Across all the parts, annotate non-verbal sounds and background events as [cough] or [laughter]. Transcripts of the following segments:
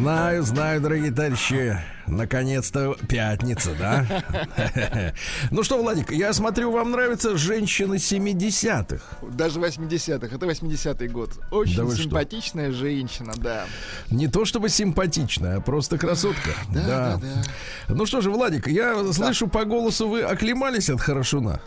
Знаю, знаю, дорогие товарищи. Наконец-то пятница, да? [laughs] Ну что, Владик, я смотрю, вам нравятся женщины 70-х. Даже 80-х. Это 80-й год. Очень Да вы что? симпатичная женщина, да. Не то чтобы симпатичная, а просто красотка. Да, да, да. Ну что же, Владик, я слышу по голосу, вы оклемались от хорошуна.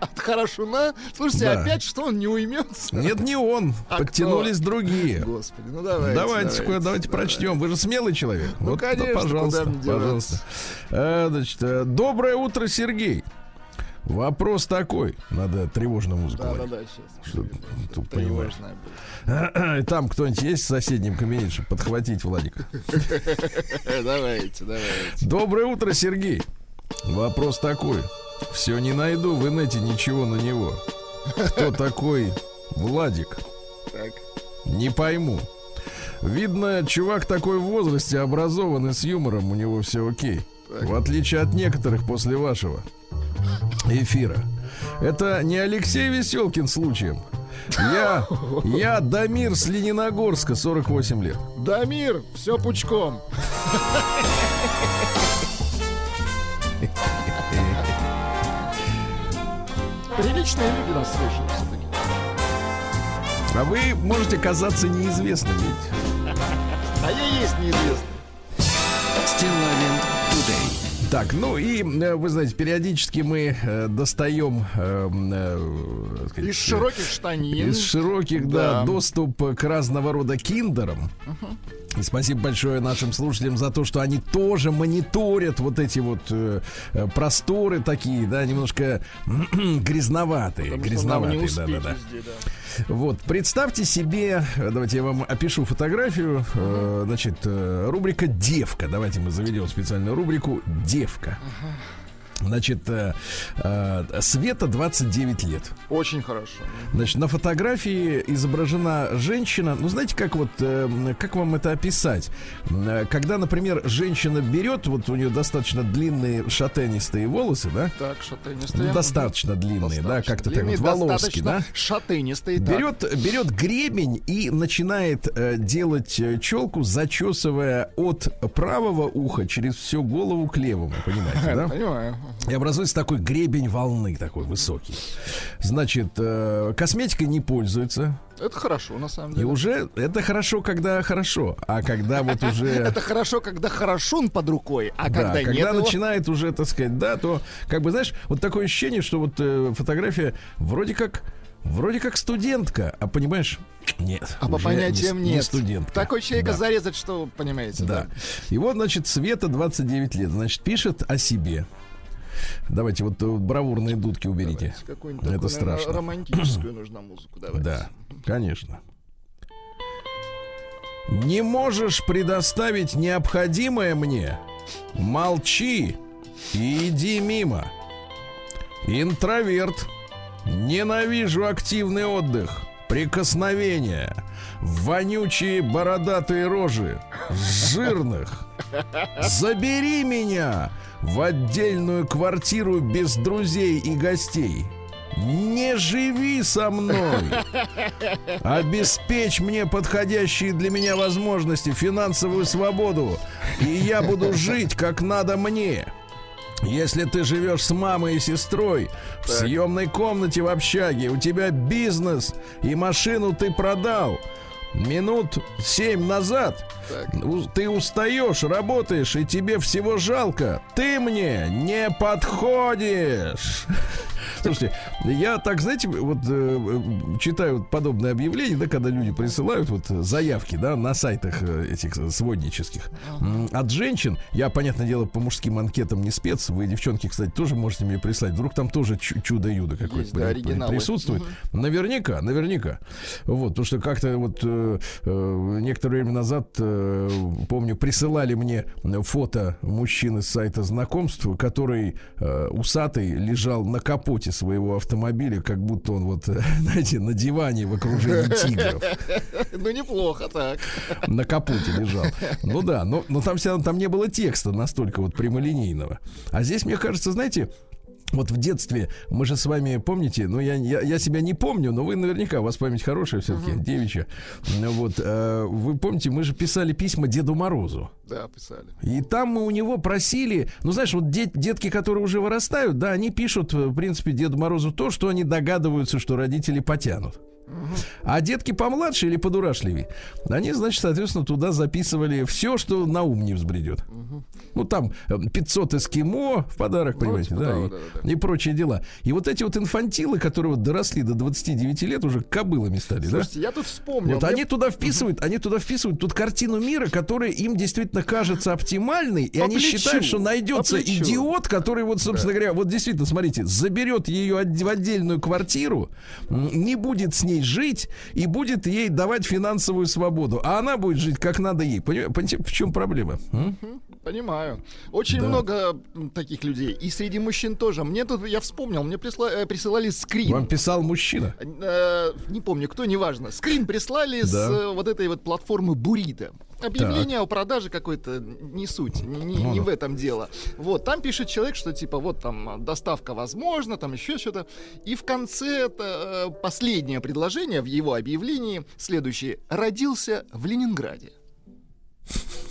От хорошуна. Слушайте, Да. опять что он не уймется? Нет, не он. А Подтянулись другие. Господи, ну давайте. Давайте, давайте, давайте прочтем. Вы же смелый человек. Ну, вот, конечно, пожалуйста, мне деваться. пожалуйста. Э, значит, э, доброе утро, Сергей. Вопрос такой. Надо тревожную музыку. Да, да, ловить. да, сейчас. Что тут понимаешь. Будет. Там кто-нибудь есть в соседнем кабинете, чтобы подхватить Владика? Э, [laughs] Давайте, давайте. Доброе утро, Сергей. Вопрос такой. Все не найду в инете ничего на него. Кто такой Владик? Так. Не пойму. Видно, чувак такой в возрасте, образованный, с юмором, у него все окей. В отличие от некоторых после вашего эфира. Это не Алексей Веселкин случаем. Я, я Дамир с Лениногорска, 48 лет. Дамир, все пучком. Приличные люди нас слушают все-таки. А вы можете казаться неизвестным ведь. А я есть неизвестный. Стилавин Тудей. Так, ну и э, вы знаете, периодически мы э, достаем э, э, так сказать, Из широких штанин. из широких, да, Да. доступ к разного рода киндерам. И спасибо большое нашим слушателям за то, что они тоже мониторят вот эти вот э, э, просторы такие, да, немножко [clears throat] грязноватые, Потому грязноватые, да, да, да. везде, да. Вот, представьте себе, э, давайте я вам опишу фотографию. Э, Значит, э, рубрика «Девка». Давайте мы заведем специальную рубрику «Девка». Значит, э, э, Света 29 лет. Очень хорошо. Значит, на фотографии изображена женщина. Ну, знаете, как вот, э, как вам это описать? Э, Когда, например, женщина берет, вот у нее достаточно длинные шатенистые волосы, да? Так, шатенистые. Ну, достаточно длинные, да, Достаточно как-то так вот, волоски, да? Шатенистые. так. Берет, берет гребень и начинает э, делать э, челку, зачесывая от правого уха через всю голову к левому, понимаете, да? Понимаю. И образуется такой гребень волны, такой высокий. Значит, э, косметикой не пользуется. Это хорошо, на самом И деле. уже это хорошо, когда хорошо. А когда вот уже... [laughs] Это хорошо, когда хорошун под рукой, а Да, когда когда нет его- начинает уже, так сказать, да, то, как бы, знаешь, вот такое ощущение, что вот э, фотография вроде как, вроде как студентка, а понимаешь, нет. А по понятиям не, не нет. студентка. Такой человека Да. зарезать, что, понимаете, Да. да. И вот, значит, Света 29 лет, значит, пишет о себе. Давайте вот э, бравурные дудки уберите. Давайте Это страшно. романтическую [clears throat] нужна музыку. Давайте. Да, конечно. Не можешь предоставить необходимое мне? Молчи и иди мимо. Интроверт. Ненавижу активный отдых. Прикосновения. Вонючие бородатые рожи. Жирных. [laughs] Забери меня в отдельную квартиру без друзей и гостей. Не живи со мной. [laughs] Обеспечь мне подходящие для меня возможности, финансовую свободу, и я буду жить как надо мне. Если ты живешь с мамой и сестрой в съемной комнате в общаге, у тебя бизнес и машину ты продал. Минут семь назад ты устаешь, работаешь, и тебе всего жалко. Ты мне не подходишь. [laughs] Слушайте, я так, знаете, вот э, э, читаю вот подобные объявления, да, когда люди присылают вот заявки, да, на сайтах э, этих своднических от женщин. Я, понятное дело, по мужским анкетам не спец. Вы, девчонки, кстати, тоже можете мне прислать. Вдруг там тоже чу- чудо-юдо какое-то да, оригиналы. присутствует. Наверняка, наверняка. Вот, потому что как-то вот э, э, некоторое время назад, э, помню, присылали мне фото мужчины с сайта знакомств, который э, усатый лежал на капоте своего автомобиля, как будто он вот, [laughs] знаете, на диване в окружении тигров. [laughs] Ну, неплохо так. На капоте лежал. Ну да, но, но там, там не было текста настолько вот прямолинейного. А здесь, мне кажется, знаете, вот в детстве мы же с вами помните, ну я, я, я себя не помню, но вы наверняка, у вас память хорошая все-таки, девичья. Ну, Вот, э, вы помните, мы же писали письма Деду Морозу. Да, писали. И там мы у него просили, ну знаешь, вот дет- детки, которые уже вырастают, да, они пишут, в принципе, Деду Морозу то, что они догадываются, что родители потянут. А детки помладше или подурашливее, они, значит, соответственно, туда записывали все, что на ум не взбредет. Ну, там э, 500 эскимо в подарок, понимаете, типа да, и, да, да, да. и прочие дела. И вот эти вот инфантилы, которые вот доросли до 29 лет, уже кобылами стали, да? Слушайте, я тут вспомнил. Вот мне- они туда вписывают, они туда вписывают тут картину мира, которая им действительно кажется оптимальной, и По они плечу, считают, что найдется идиот, который вот, собственно говоря, вот действительно, смотрите, заберет ее в отдельную квартиру, не будет с ней жить и будет ей давать финансовую свободу, а она будет жить как надо ей. Понимаете, в чем проблема? м? Понимаю. Очень Да. много таких людей. И среди мужчин тоже. Мне тут, я вспомнил, мне присла- э, присылали скрин. Вам писал мужчина. Э, не помню, кто, неважно. Скрин прислали с Да. э, вот этой вот платформы Бурита. Объявление о продаже какой-то не суть, не, не- Ну не в этом дело. Вот, там пишет человек, что типа вот там доставка возможна, там еще что-то. И в конце это, э, последнее предложение в его объявлении следующее. Родился в Ленинграде.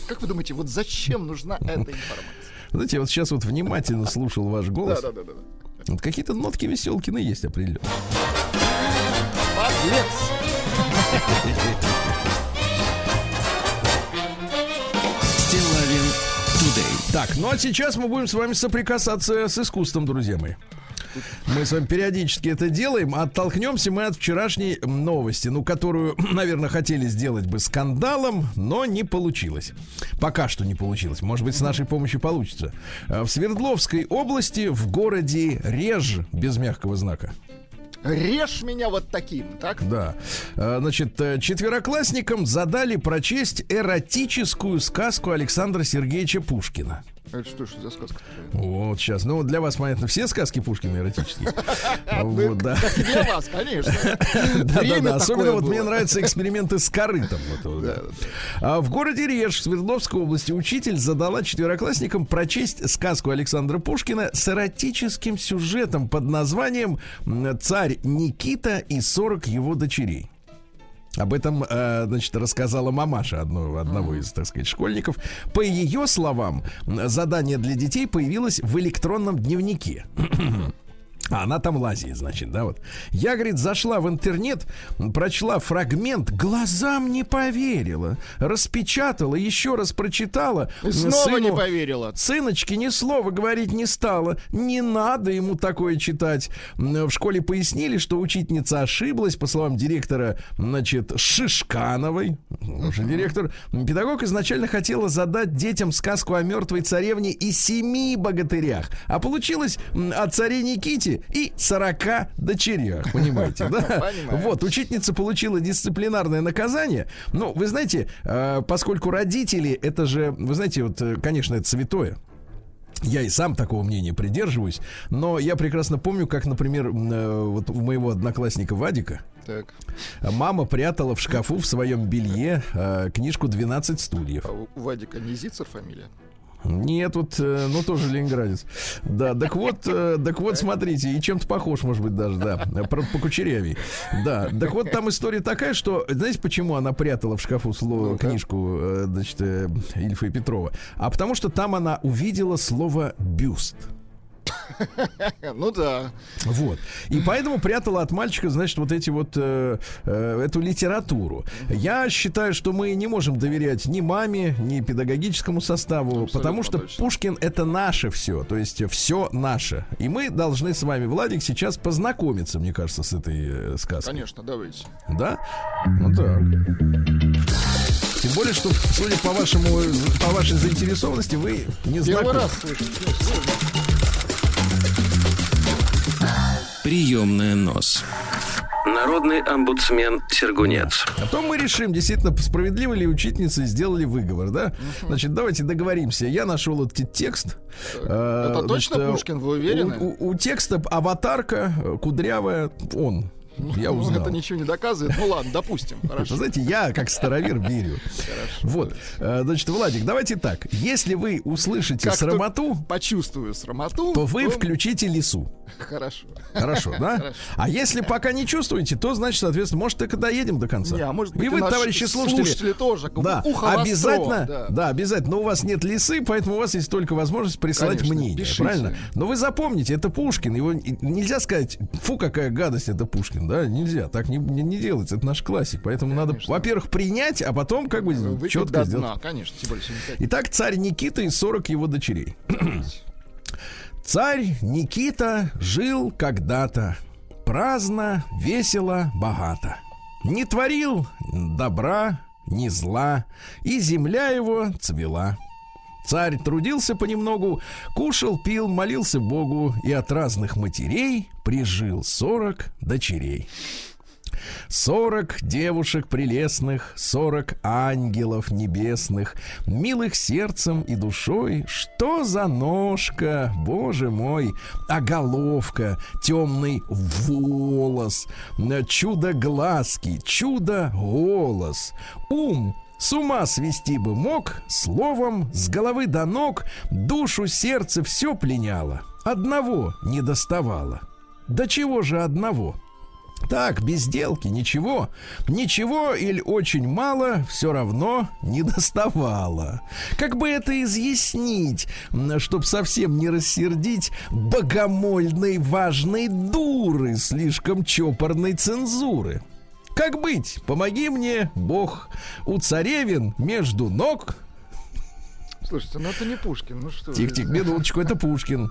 Как вы думаете, вот зачем нужна эта информация? Знаете, я вот сейчас вот внимательно слушал ваш голос. Да, да, да, да. Вот какие-то нотки веселкины есть определенно. Подлец! Стилавин Today. Так, ну а сейчас мы будем с вами соприкасаться с искусством, друзья мои. Мы с вами периодически это делаем. Оттолкнемся мы от вчерашней новости, ну, которую, [clears throat] наверное, хотели сделать бы скандалом, но не получилось. Пока что не получилось. Может быть, с нашей помощью получится. Э, В Свердловской области, в городе Реж, без мягкого знака, Режь меня вот таким, так? да. Э, Значит, э, четвероклассникам задали прочесть эротическую сказку Александра Сергеевича Пушкина. Это что ж за сказка? Вот сейчас. Ну, для вас, понятно, все сказки Пушкина эротические. [laughs] Вот, да. Для вас, конечно. [laughs] Да, да, да. Особенно вот мне нравятся эксперименты с корытом. А в городе Реж, Свердловской области, учитель задала четвероклассникам прочесть сказку Александра Пушкина с эротическим сюжетом под названием «Царь Никита и 40 его дочерей». Об этом, э, значит, рассказала мамаша одного, одного из, так сказать, школьников. По ее словам, задание для детей появилось в электронном дневнике. А она там лазит, значит, да, вот. Я, говорит, зашла в интернет, прочла фрагмент, глазам не поверила, распечатала, еще раз прочитала. И снова не Сыну- поверила. Сыночке ни слова говорить не стала. Не надо ему такое читать. В школе пояснили, что учительница ошиблась, по словам директора, значит, Шишкановой, уже директор. Педагог изначально хотела задать детям сказку о мертвой царевне и семи богатырях. А получилось о царе Никите и 40 дочерях. Понимаете, да? [laughs] Понимаю. Вот, учительница получила дисциплинарное наказание. Ну, вы знаете, э, поскольку родители, это же, вы знаете, вот, э, конечно, это святое. Я и сам такого мнения придерживаюсь, но я прекрасно помню, как, например, э, вот у моего одноклассника Вадика Так. мама прятала в шкафу в своем белье э, книжку «12 стульев». А у Вадика не Зицер фамилия? Нет, вот, э, ну тоже ленинградец. Да, так вот, э, так вот, смотрите, и чем-то похож, может быть, даже, да, про, по кучерявей. Да, так вот, там история такая, что, знаете, почему она прятала в шкафу слово, Ну-ка. книжку, э, значит, Ильфа и Петрова? А потому что там она увидела слово «бюст». [laughs] Ну да. Вот. И поэтому прятала от мальчика, значит, вот эти вот э, э, эту литературу. Я считаю, что мы не можем доверять ни маме, ни педагогическому составу, Абсолютно потому что точно. Пушкин это наше все, то есть все наше. И мы должны с вами, Владик, сейчас познакомиться, мне кажется, с этой э, сказкой. Конечно, давайте. Да? Ну так. Тем более, что, судя по вашему, по вашей заинтересованности, вы не Первый знакомы. раз слышу. Приемная нос. Народный омбудсмен Сергунец. А то мы решим, действительно, справедливо ли учительницы сделали выговор, да? Значит, давайте договоримся. Я нашел этот текст. Это Э, точно значит, Пушкин, вы уверены? У, у- у текста аватарка кудрявая, он. Я Ну, узнал. это ничего не доказывает. Ну ладно, допустим. Хорошо. знаете, я как старовер верю. Вот. Э, Значит, Владик, давайте так. Если вы услышите Как срамоту, Почувствую срамоту. то вы включите лесу. Хорошо. Хорошо, да? Хорошо. А если пока не чувствуете, то значит, соответственно, может, так и доедем до конца. Не, а может быть, и вы, товарищи слушатели, слушатели тоже. да, ухо востро, обязательно, да. да. обязательно. Но у вас нет лисы, поэтому у вас есть только возможность прислать Конечно, мнение, пишите. правильно? Но вы запомните, это Пушкин. Его нельзя сказать, фу, какая гадость, это Пушкин, да? Нельзя, так не, не, не делается. Это наш классик, поэтому надо, Конечно. во-первых, принять, а потом как бы Выпить четко до сделать. дна, конечно, тем более. Итак, царь Никита и 40 его дочерей. [clears throat] Царь Никита жил когда-то праздно, весело, богато. Не творил добра, ни зла, и земля его цвела. Царь трудился понемногу, кушал, пил, молился Богу, и от разных матерей прижил сорок дочерей. Сорок девушек прелестных, сорок ангелов небесных, милых сердцем и душой. Что за ножка, боже мой, а головка, темный волос, чудо глазки, чудо голос, ум с ума свести бы мог, словом, с головы до ног, душу, сердце все пленяло, одного не доставало. Да чего же одного? Так, без сделки, ничего. Ничего или очень мало все равно не доставало. Как бы это изъяснить, чтобы совсем не рассердить богомольной важной дуры, слишком чопорной цензуры? Как быть? Помоги мне, Бог. У царевин между ног Слушайте, ну это не Пушкин, ну что? Тихо-тихо, минуточку, это Пушкин.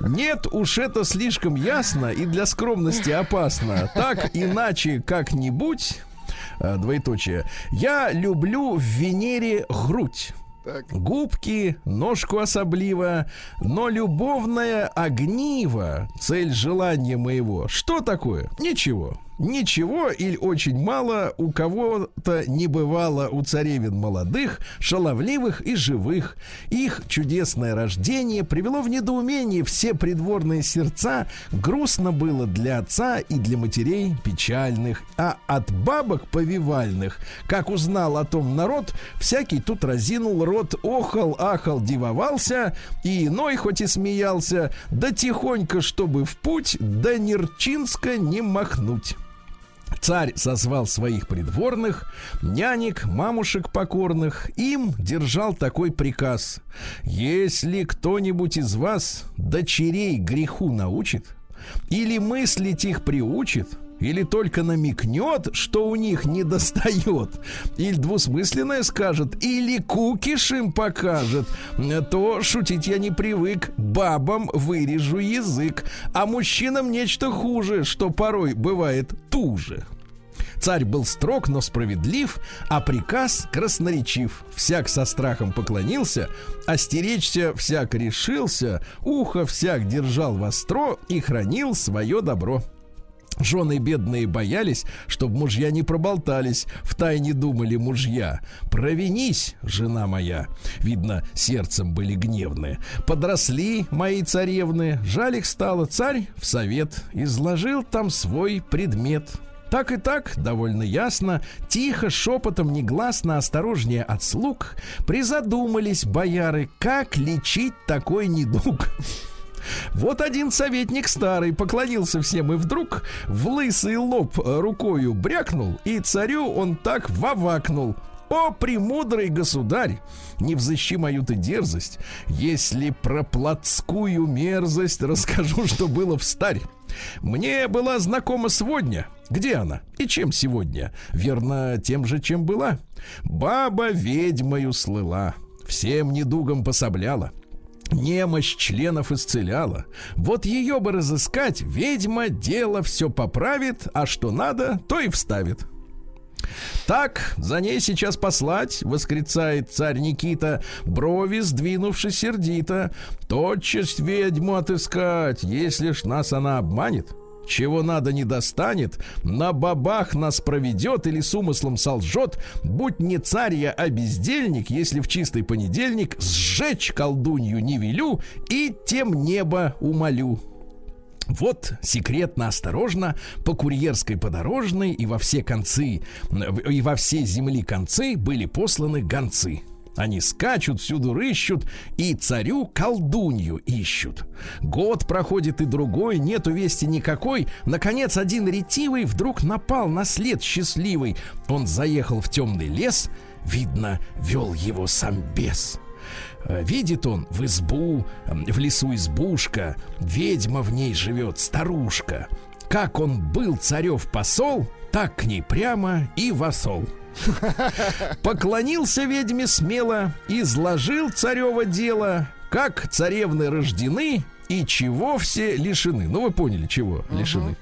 Нет уж это слишком ясно и для скромности опасно. Так иначе как-нибудь, а, двоеточие, я люблю в Венере грудь. Так. Губки, ножку особливо, но любовное огниво, цель желания моего. Что такое? Ничего. Ничего или очень мало у кого-то не бывало у царевин молодых, шаловливых и живых. Их чудесное рождение привело в недоумение все придворные сердца. Грустно было для отца и для матерей печальных. А от бабок повивальных, как узнал о том народ, всякий тут разинул рот, охал, ахал, дивовался, и иной хоть и смеялся, да тихонько, чтобы в путь, да Нерчинска не махнуть. Царь созвал своих придворных, нянек, мамушек покорных. Им держал такой приказ. Если кто-нибудь из вас дочерей греху научит, или мыслить их приучит, или только намекнет, что у них не достает, или двусмысленное скажет, или кукиш им покажет, то шутить я не привык, бабам вырежу язык, а мужчинам нечто хуже, что порой бывает туже. Царь был строг, но справедлив, а приказ красноречив. Всяк со страхом поклонился, остеречься всяк решился, ухо всяк держал востро и хранил свое добро. Жены бедные боялись, чтобы мужья не проболтались, в тайне думали мужья. Провинись, жена моя. Видно, сердцем были гневны. Подросли мои царевны, жаль их стало, царь в совет изложил там свой предмет. Так и так, довольно ясно, тихо, шепотом, негласно, осторожнее от слуг, призадумались бояры, как лечить такой недуг. Вот один советник старый поклонился всем и вдруг в лысый лоб рукою брякнул, и царю он так вовакнул. О, премудрый государь, не взыщи мою ты дерзость, если про плотскую мерзость расскажу, что было в старь. Мне была знакома сводня. Где она? И чем сегодня? Верно, тем же, чем была. Баба ведьмою слыла, всем недугам пособляла. Немощь членов исцеляла. Вот ее бы разыскать, ведьма дело все поправит, а что надо, то и вставит. Так, за ней сейчас послать, восклицает царь Никита, брови сдвинувшись сердито. Тотчас ведьму отыскать, если ж нас она обманет. Чего надо не достанет, на бабах нас проведет или с умыслом солжет, будь не царь я, а бездельник, если в чистый понедельник сжечь колдунью не велю и тем небо умолю. Вот секретно, осторожно, по курьерской подорожной и во все концы, и во все земли концы были посланы гонцы. Они скачут, всюду рыщут и царю колдунью ищут. Год проходит и другой, нету вести никакой. Наконец, один ретивый вдруг напал на след счастливый. Он заехал в темный лес, видно, вел его сам бес. Э, видит он в избу, в лесу избушка, ведьма в ней живет, старушка. Как он был царев посол, так к ней прямо и восол. [laughs] Поклонился ведьме смело, изложил царево дело, как царевны рождены и чего все лишены. Ну, вы поняли, чего лишены.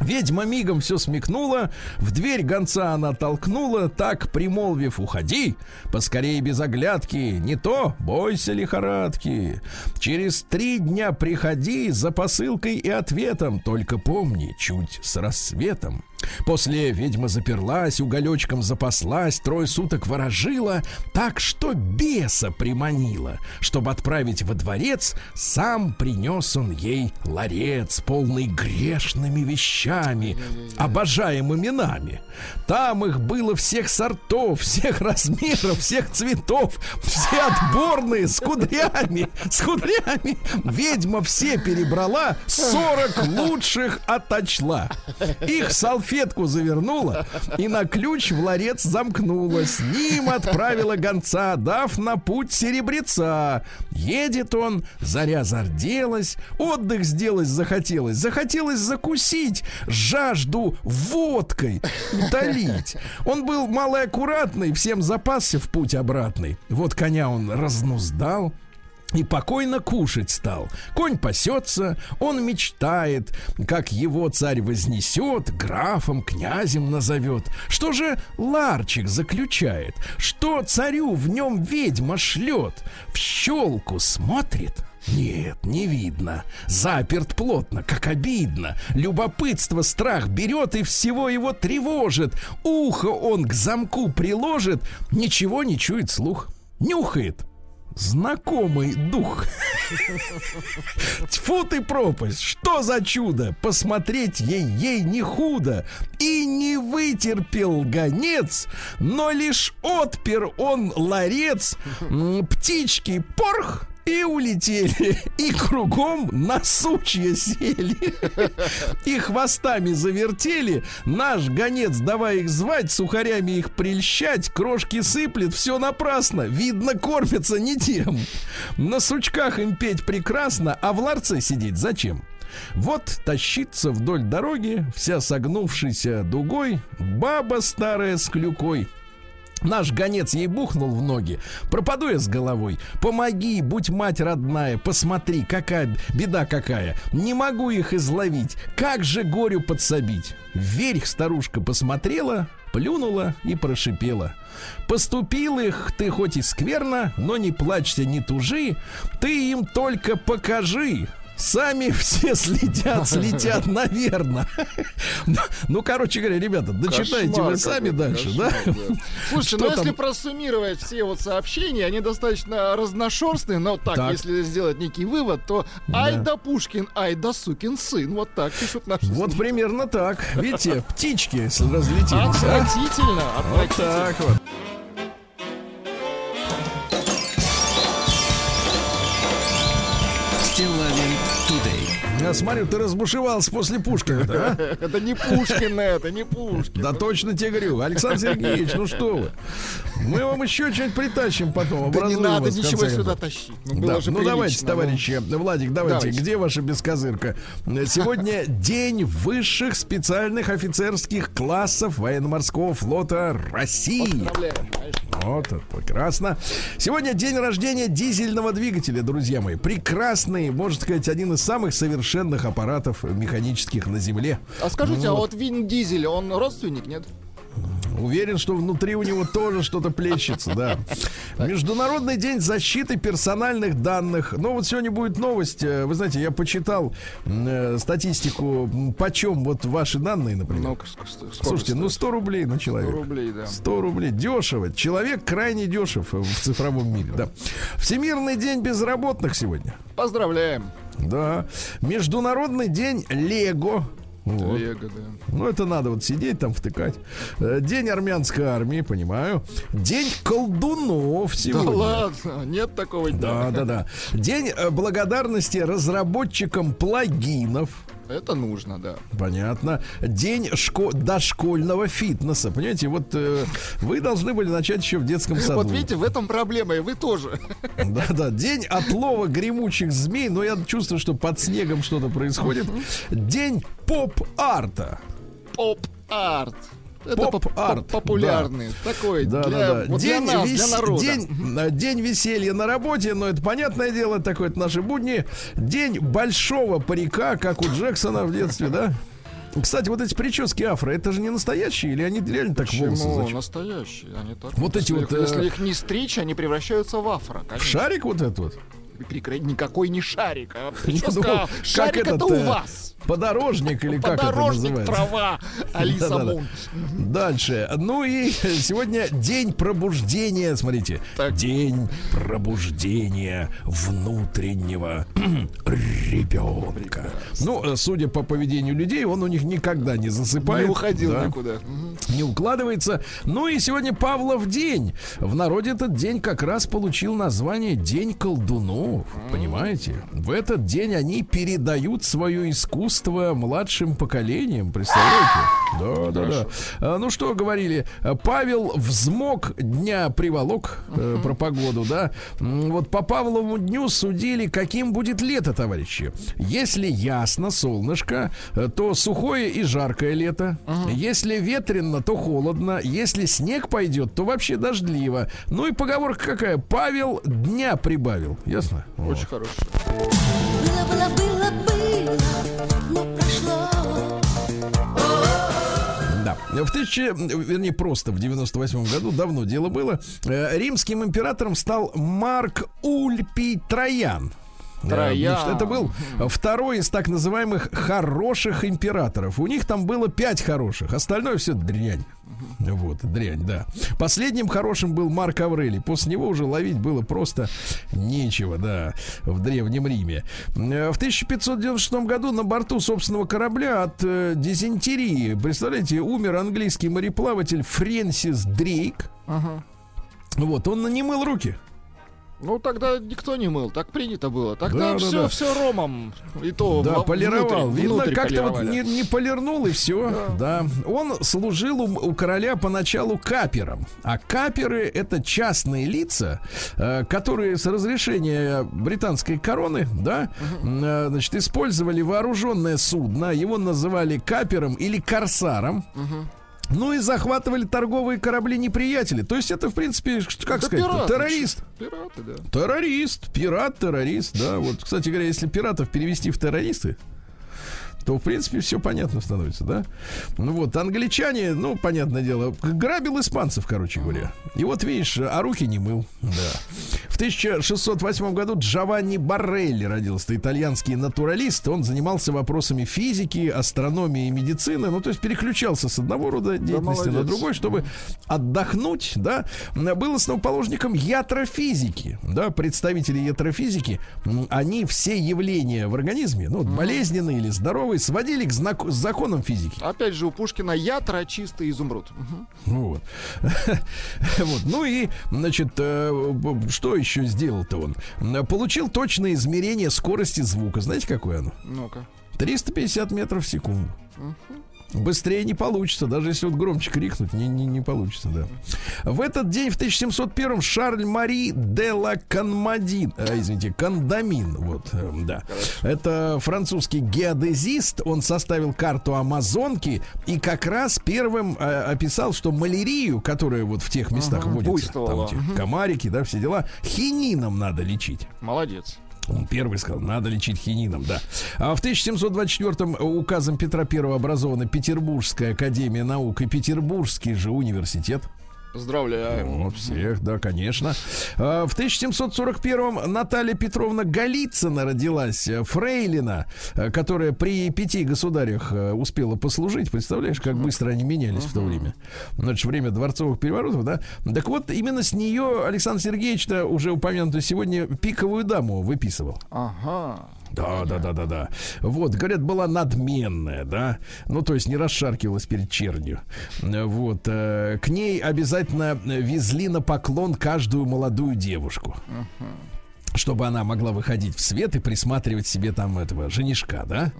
Ведьма мигом все смекнула, в дверь гонца она толкнула, так, примолвив, уходи, поскорее без оглядки, не то бойся лихорадки. Через три дня приходи за посылкой и ответом, только помни, чуть с рассветом. После ведьма заперлась, уголечком запаслась, трое суток ворожила, так что беса приманила. Чтобы отправить во дворец, сам принес он ей ларец, полный грешными вещами, обожаемыми нами. Там их было всех сортов, всех размеров, всех цветов, все отборные, с кудрями, с кудрями. Ведьма все перебрала, 40 лучших оточла. Их салфетки салфетку завернула и на ключ в ларец замкнула. С ним отправила гонца, дав на путь серебреца. Едет он, заря зарделась, отдых сделать захотелось. Захотелось закусить, жажду водкой утолить. Он был малоаккуратный, всем запасся в путь обратный. Вот коня он разнуздал, и покойно кушать стал. Конь пасется, он мечтает, как его царь вознесет, графом, князем назовет. Что же ларчик заключает? Что царю в нем ведьма шлет? В щелку смотрит? Нет, не видно. Заперт плотно, как обидно. Любопытство, страх берет и всего его тревожит. Ухо он к замку приложит, ничего не чует слух. Нюхает, знакомый дух. Тьфу ты пропасть, что за чудо! Посмотреть ей ей не худо. И не вытерпел гонец, но лишь отпер он ларец. Птички порх, и улетели, и кругом на сучья сели, и хвостами завертели. Наш гонец, давай их звать, сухарями их прельщать, крошки сыплет, все напрасно. Видно, кормятся не тем. На сучках им петь прекрасно, а в ларце сидеть зачем? Вот тащится вдоль дороги, вся согнувшаяся дугой, баба старая с клюкой — Наш гонец ей бухнул в ноги. Пропаду я с головой. Помоги, будь мать родная. Посмотри, какая беда какая. Не могу их изловить. Как же горю подсобить? Вверх старушка посмотрела, плюнула и прошипела. Поступил их ты хоть и скверно, но не плачься, не тужи. Ты им только покажи, Сами все следят, слетят, [laughs] наверное. Ну, короче говоря, ребята, дочитайте вы сами дальше, да? Слушайте, ну если просуммировать все вот сообщения, они достаточно разношерстные, но так, если сделать некий вывод, то ай да Пушкин, ай да сукин сын. Вот так пишут наши Вот примерно так. Видите, птички разлетелись. А? Отвратительно, Вот так вот. Я смотрю, ты разбушевался после Пушкина, да? [laughs] Это не Пушкин, это не Пушкин. Да точно тебе говорю. Александр Сергеевич, ну что вы? Мы вам еще что-нибудь притащим потом. Да не надо ничего сюда тащить. Ну, да. ну давайте, товарищи. Владик, давайте. давайте. Где ваша бескозырка? Сегодня [laughs] день высших специальных офицерских классов военно-морского флота России. Вот, прекрасно. Сегодня день рождения дизельного двигателя, друзья мои. Прекрасный, можно сказать, один из самых совершенных аппаратов механических на Земле. А скажите, ну, а вот Вин Дизель, он родственник, нет? Уверен, что внутри у него тоже что-то плещется, да. Международный день защиты персональных данных. Ну, вот сегодня будет новость. Э, вы знаете, я почитал э, статистику, почем вот ваши данные, например. Сколько Слушайте, ну стоит? 100 рублей на 100 человека. рублей, да. 100 рублей. Дешево. Человек крайне дешев в цифровом мире, да. Всемирный день безработных сегодня. Поздравляем. Да. Международный день Лего. Вот. Лего, да. Ну, это надо вот сидеть там, втыкать. Э, День армянской армии, понимаю. День колдунов Да сегодня. ладно, нет такого Да, дня. да, да. День э, благодарности разработчикам плагинов. Это нужно, да. Понятно. День шко- дошкольного фитнеса. Понимаете, вот э, вы должны были начать еще в детском саду. Вот видите, в этом проблема, и вы тоже. Да, да. День отлова гремучих змей. Но я чувствую, что под снегом что-то происходит. День поп-арта. Поп-арт. Это Поп-арт, поп- популярный. Такой Да, для, да, да. вот для день, нас, вес- для народа. день, э, день веселья на работе, но это понятное дело, такое это наши будни. День большого парика, как у Джексона в детстве, да? Кстати, вот эти прически афро, это же не настоящие, или они реально так волосы Почему? зачем? Настоящие, они так. Вот эти если вот, их- э, Если их не стричь, они превращаются в афро. В конечно. шарик вот этот вот? Прекра- Никакой не шарик, а [laughs] прическа. как шарик это у э, вас. Подорожник или как это Подорожник, называется? трава, [laughs] Алиса Да-да-да. Мун. Дальше. Ну и сегодня день пробуждения. Смотрите. Так. День пробуждения внутреннего [clears throat] ребенка. Ну, э, судя по поведению людей, он у них никогда не засыпает. Не уходил да, никуда. Не укладывается. Ну и сегодня Павлов день. В народе этот день как раз получил название День колдунов. Понимаете? В этот день они передают свое искусство младшим поколениям. Представляете? Да, да, да. Ну что говорили? Павел взмок дня приволок э, про погоду, да? Вот по Павлову дню судили, каким будет лето, товарищи. Если ясно, солнышко, э, то сухое и жаркое лето. Если ветрено, то холодно. Если снег пойдет, то вообще дождливо. Ну и поговорка какая? Павел дня прибавил. Ясно? Вот. Очень хороший. Было, было, было, было, но прошло. Да. В тысяче, вернее, просто в 98 году, давно дело было, э, римским императором стал Марк Ульпий Троян. Троян. значит, Это был второй из так называемых хороших императоров. У них там было пять хороших, остальное все дрянь. Вот, дрянь, да. Последним хорошим был Марк Аврелий. После него уже ловить было просто нечего, да, в Древнем Риме. Э, В 1596 году на борту собственного корабля от э, дизентерии, представляете, умер английский мореплаватель Фрэнсис Дрейк. Ага. Вот, он не мыл руки. Ну, тогда никто не мыл, так принято было. Да, Тогда да, все, да. все ромом. И то Да, полировал. внутрь- Видно, внутрь как-то вот не, не полирнул и все. Да. Он служил у, у короля поначалу капером. А каперы это частные лица, э, которые с разрешения британской короны, да, э, значит, использовали вооруженное судно. Его называли капером или корсаром. Ну и захватывали торговые корабли неприятелей. То есть это, в принципе, как Да сказать, пираты, террорист. Пираты, да. Террорист, пират, террорист, да. Вот, кстати говоря, если пиратов перевести в террористы, то, в принципе, все понятно становится, да? Ну вот, англичане, ну, понятное дело, грабил испанцев, короче говоря. И вот, видишь, а руки не мыл, да. В 1608 году Джованни Барелли родился, итальянский натуралист. Он занимался вопросами физики, астрономии и медицины. Ну, то есть переключался с одного рода деятельности на молодец. другой, чтобы отдохнуть, да. Был основоположником ятрофизики, да, представители ятрофизики, они все явления в организме, ну, болезненные или здоровые, сводили к знаку- законам физики. Опять же, у Пушкина ятра чистый изумруд. Ну Вот. [laughs] вот. Ну и, значит, э, что еще сделал-то он? Получил точное измерение скорости звука. Знаете, какое оно? Ну-ка. 350 метров в секунду. Быстрее не получится, даже если вот громче крикнуть, не, не, не получится, да. В этот день, в 1701-м, Шарль Мари де ла Конмадин, а, извините, Кондамин, вот, э, да. Это французский геодезист, он составил карту Амазонки и как раз первым э, описал, что малярию, которая вот в тех местах Ага, водится, там эти комарики, да, все дела, хинином надо лечить. Молодец. Он первый сказал, надо лечить хинином, да. А в 1724-м указом Петра I образована Петербургская академия наук и Петербургский же университет. Поздравляем. Вот, всех, да, конечно. А, В 1741-м Наталья Петровна Голицына родилась, э, фрейлина, э, которая при пяти государях э, успела послужить. Представляешь, как быстро они менялись в то время. Ну, это же время дворцовых переворотов, да? Так вот, именно с нее Александр Сергеевич-то, уже упомянутый сегодня, пиковую даму выписывал. Ага. Да, да, да, да, да. Вот, говорят, была надменная, да. Ну, то есть не расшаркивалась перед чернью. Вот. э, К ней обязательно везли на поклон каждую молодую девушку. Чтобы она могла выходить в свет и присматривать себе там этого женишка, да?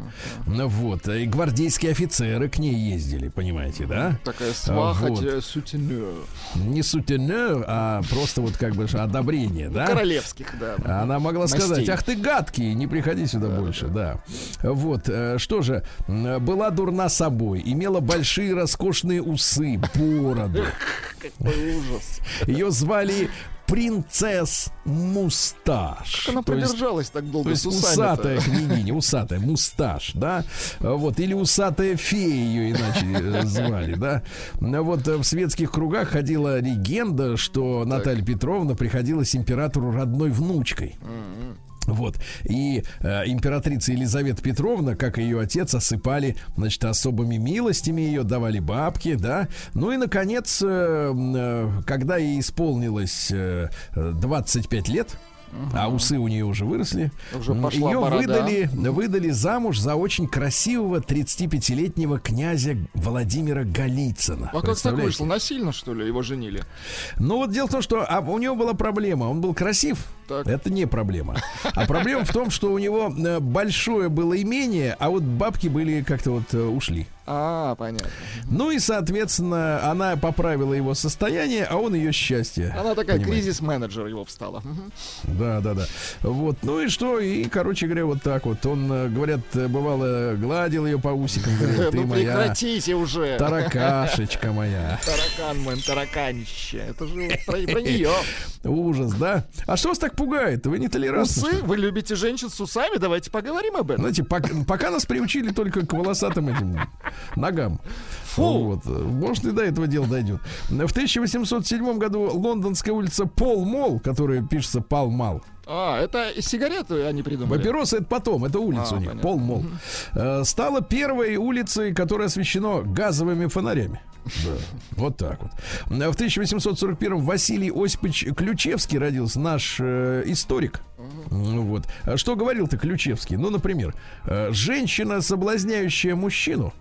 Ну Вот. И гвардейские офицеры к ней ездили, понимаете, да? Такая сваха, вот. те- сутенер. Не сутенер, а просто вот как бы одобрение, да? Королевских, да. Она могла Мастей. сказать, ах ты гадкий, не приходи сюда больше, да. Вот, э, что же, была дурна собой, имела большие роскошные усы, бороду. [laughs] Какой ужас. Ее звали принцесс Мусташ. Как она То есть- продержалась так долго то есть усатая княгиня, усатая, мусташ, да, вот, или усатая фея ее иначе э, звали, да. Вот э, в светских кругах ходила легенда, что Наталья Петровна приходилась императору родной внучкой. Вот. И э, императрица Елизавета Петровна, как и ее отец, осыпали, значит, особыми милостями ее, давали бабки, да. Ну и, наконец, э, э, когда ей исполнилось э, э, 25 лет, а усы у нее уже выросли, Уже пошла ее борода. выдали, выдали замуж за очень красивого 35-летнего князя Владимира Голицына. А как так вышло? Насильно, что ли, его женили? Ну вот дело в том, что а, у него была проблема. Он был красив. Так. Это не проблема. А проблема в том, что у него э, большое было имение, а вот бабки были как-то вот э, ушли. А, понятно. Ну и, соответственно, она поправила его состояние, а он ее счастье. Она такая кризис-менеджер его встала. Да, да, да. Вот. Ну и что? И, короче говоря, вот так вот. Он, э, говорят, бывало, гладил ее по усикам. Говорит, [laughs] ты Ну моя прекратите уже. таракашечка моя. Таракан мэн, тараканище. Это же про, про нее. [laughs] Ужас, да? А что вас так пугает? Вы не толерантны? Усы? Вы любите женщин с усами? Давайте поговорим об этом. Знаете, пок- пока нас приучили только к волосатым этим ногам. Фу. Вот. Может, и до этого дела дойдет. В 1807 году лондонская улица Пол Мол, которая пишется Пал Мал. А, это сигареты они придумали. Папиросы это потом, это улица А, у них, понятно. Пол Мол. Э, Стала первой улицей, которая освещена газовыми фонарями. Да, вот так вот. В 1841 Василий Осипович Ключевский родился, наш э, историк. Ну Вот. А Что говорил-то Ключевский? Ну, например, э, женщина, соблазняющая мужчину,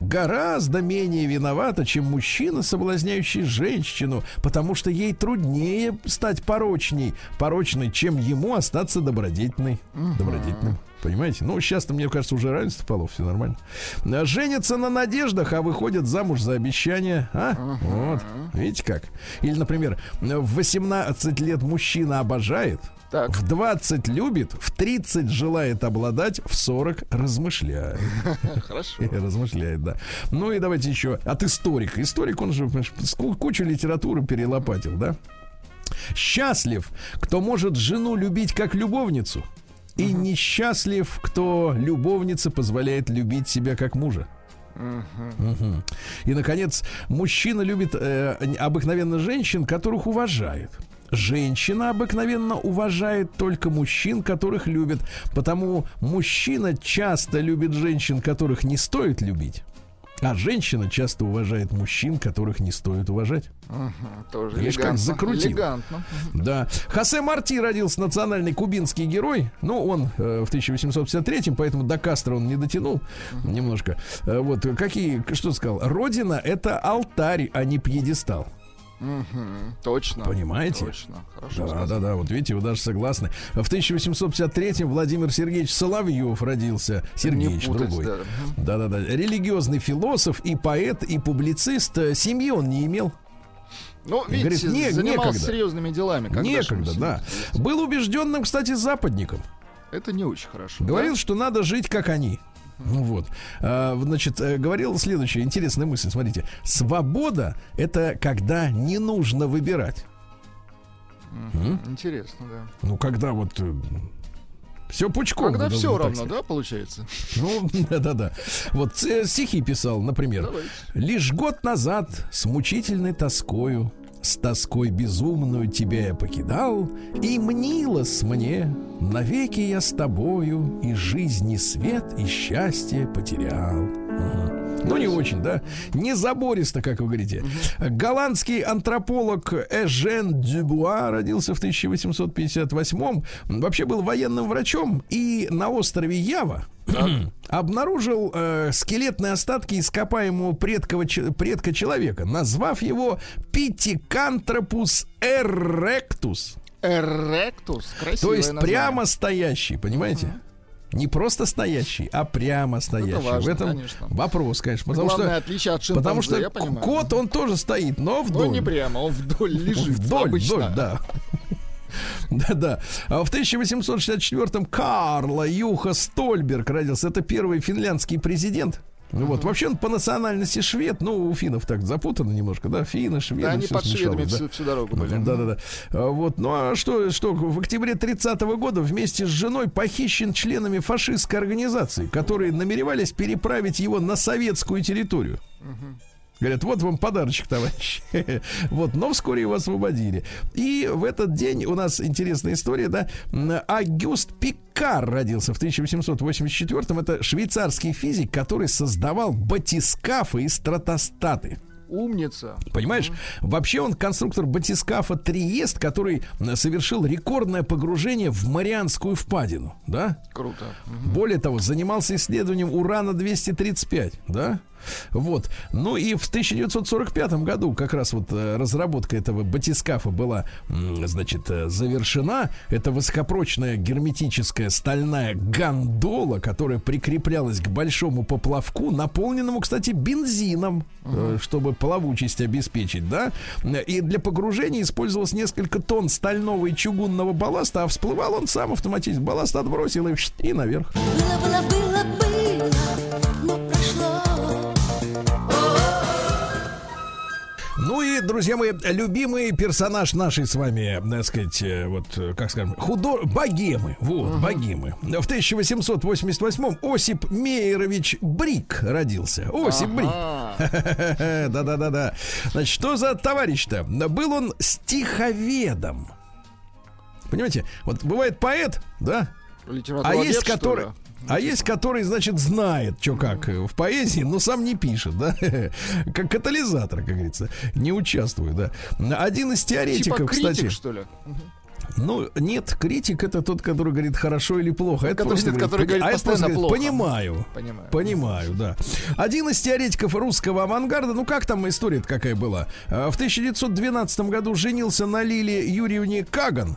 гораздо менее виновата, чем мужчина, соблазняющий женщину, потому что ей труднее стать порочней, порочной, чем ему остаться добродетельной, добродетельным. Понимаете? Ну, сейчас-то, мне кажется, уже равенство полов, все нормально. А, Женятся на надеждах, а выходят замуж за обещания. А? Вот. Видите как? Или, например, в 18 лет мужчина обожает, Так. в 20 любит, в 30 желает обладать, в 40 размышляет. [laughs] Хорошо. [laughs] Размышляет, да. Ну и давайте еще от историка. Историк, он же кучу литературы перелопатил, да? Счастлив, кто может жену любить как любовницу, и несчастлив, кто любовница позволяет любить себя как мужа. Мгм. И, наконец, мужчина любит э, обыкновенно женщин, которых уважает. Женщина обыкновенно уважает только мужчин, которых любит. Потому мужчина часто любит женщин, которых не стоит любить. А женщина часто уважает мужчин, которых не стоит уважать. Мгм, Тоже Видишь, как элегантно. закрутил. Элегантно. Да. Хосе Марти родился национальный кубинский герой. Ну, он э, в 1853, поэтому до Кастро он не дотянул немножко. Э, вот какие, что сказал? Родина это алтарь, а не пьедестал. Мгм, Точно. Понимаете? Точно. Хорошо Да, сказано. да, да, вот видите, вы даже согласны. В 1853 Владимир Сергеевич Соловьев родился. Сергеевич, путать, другой. да. Да, да, да. Религиозный философ и поэт, и публицист. Э, Семьи он не имел. Ну, Говорит, видите, не- занимался некогда. серьезными делами. когда Некогда, да. Был убежденным, кстати, западником. Это не очень хорошо. Говорил, да? что надо жить как они. Ну Вот. А, значит, э, говорил следующее, интересная мысль. Смотрите. Свобода — это когда не нужно выбирать. Мгм, Интересно, да. Ну, когда вот... э, Все пучком. Когда все равно, да, получается? Ну, да-да-да. Вот э, стихи писал, например. Давайте. Лишь год назад с мучительной тоскою, с тоской безумную тебя я покидал, и мнилось мне, навеки я с тобою, и жизни свет, и счастье потерял. Мгм. Ну, не очень, да? Не забористо, как вы говорите. Голландский антрополог Эжен Дюбуа родился в 1858 Вообще был военным врачом и на острове Ява обнаружил э, скелетные остатки ископаемого предкова предка человека, назвав его Питикантропус эрректус. Эректус. Красивое То есть название. прямо стоящий, понимаете? Не просто стоящий, а прямо стоящий. важно, В этом конечно. вопрос, конечно. Потому Главное что, отличие от шимпанзе, потому что я понимаю. кот, он тоже стоит, но Но вдоль. не прямо, он вдоль лежит Вдоль, обычно. вдоль, да. [laughs] Да-да. А в 1864-м Карла Юха Стольберг родился. Это первый финляндский президент. Ну Вот. Вообще он по национальности швед. Ну, у финнов так запутано немножко, да? Финны, шведы. Да, они под шведами да. всю, всю дорогу были. Да, да, да. А, Вот. Ну а что, что в октябре 30 года вместе с женой похищен членами фашистской организации, которые намеревались переправить его на советскую территорию. Говорят, вот вам подарочек, товарищ. [laughs] вот, но вскоре его освободили. И в этот день у нас интересная история, да. Агюст Пикар родился в 1884-м. Это швейцарский физик, который создавал батискафы и стратостаты. Умница. Понимаешь? Вообще он конструктор батискафа Триест, который совершил рекордное погружение в Марианскую впадину, да? Круто. Более того, занимался исследованием урана-235, да? Вот. Ну и в 1945 году как раз вот э, разработка этого батискафа была, значит, э, завершена. Это высокопрочная герметическая стальная гондола, которая прикреплялась к большому поплавку, наполненному, кстати, бензином, э, чтобы плавучесть обеспечить, да? И для погружения использовалось несколько тонн стального и чугунного балласта, а всплывал он сам автоматически. Балласт отбросил и, и наверх. Было, было, было, было, но Ну и, друзья мои, любимый персонаж нашей с вами, так сказать, э, вот, э, как скажем, худо... богемы. Вот, богемы. В 1888-м Осип Мейерович Брик родился. Осип Брик. Ага. [laughs] Да-да-да-да. Значит, что за товарищ-то? Был он стиховедом. Понимаете, вот бывает поэт, да, а есть который... А есть который, значит, знает, что как э, в поэзии, но сам не пишет, да? [laughs] Как катализатор, как говорится. Не участвует, да. Один из теоретиков, Типа критик, кстати. что ли? Ну, нет, критик это тот, который говорит хорошо или плохо. Это Который- просто который говорит а это просто постоянно плохо. Понимаю. Понимаю. Понимаю, да. Один из теоретиков русского авангарда, ну как там история какая была? А, В 1912 году женился на Лиле Юрьевне Каган,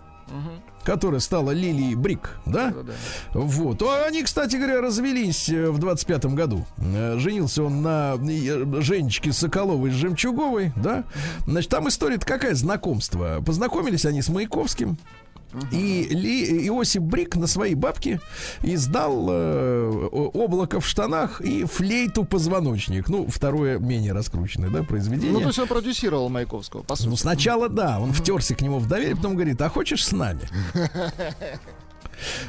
которая стала Лилией Брик, да? Да-да. Вот. А Они, кстати говоря, развелись э, в 25-м году. Э, Женился он на э, Женечке Соколовой с Жемчуговой, да? Значит, там история какая знакомство. Познакомились они с Маяковским. И Ли, Иосип Брик на свои бабки издал э, облако в штанах и флейту позвоночник. Ну, второе менее раскрученное, да, произведение. Ну, то есть он продюсировал Маяковского, по сути. Ну, сначала да, он втерся к нему в доверие, потом говорит, а хочешь с нами? [laughs]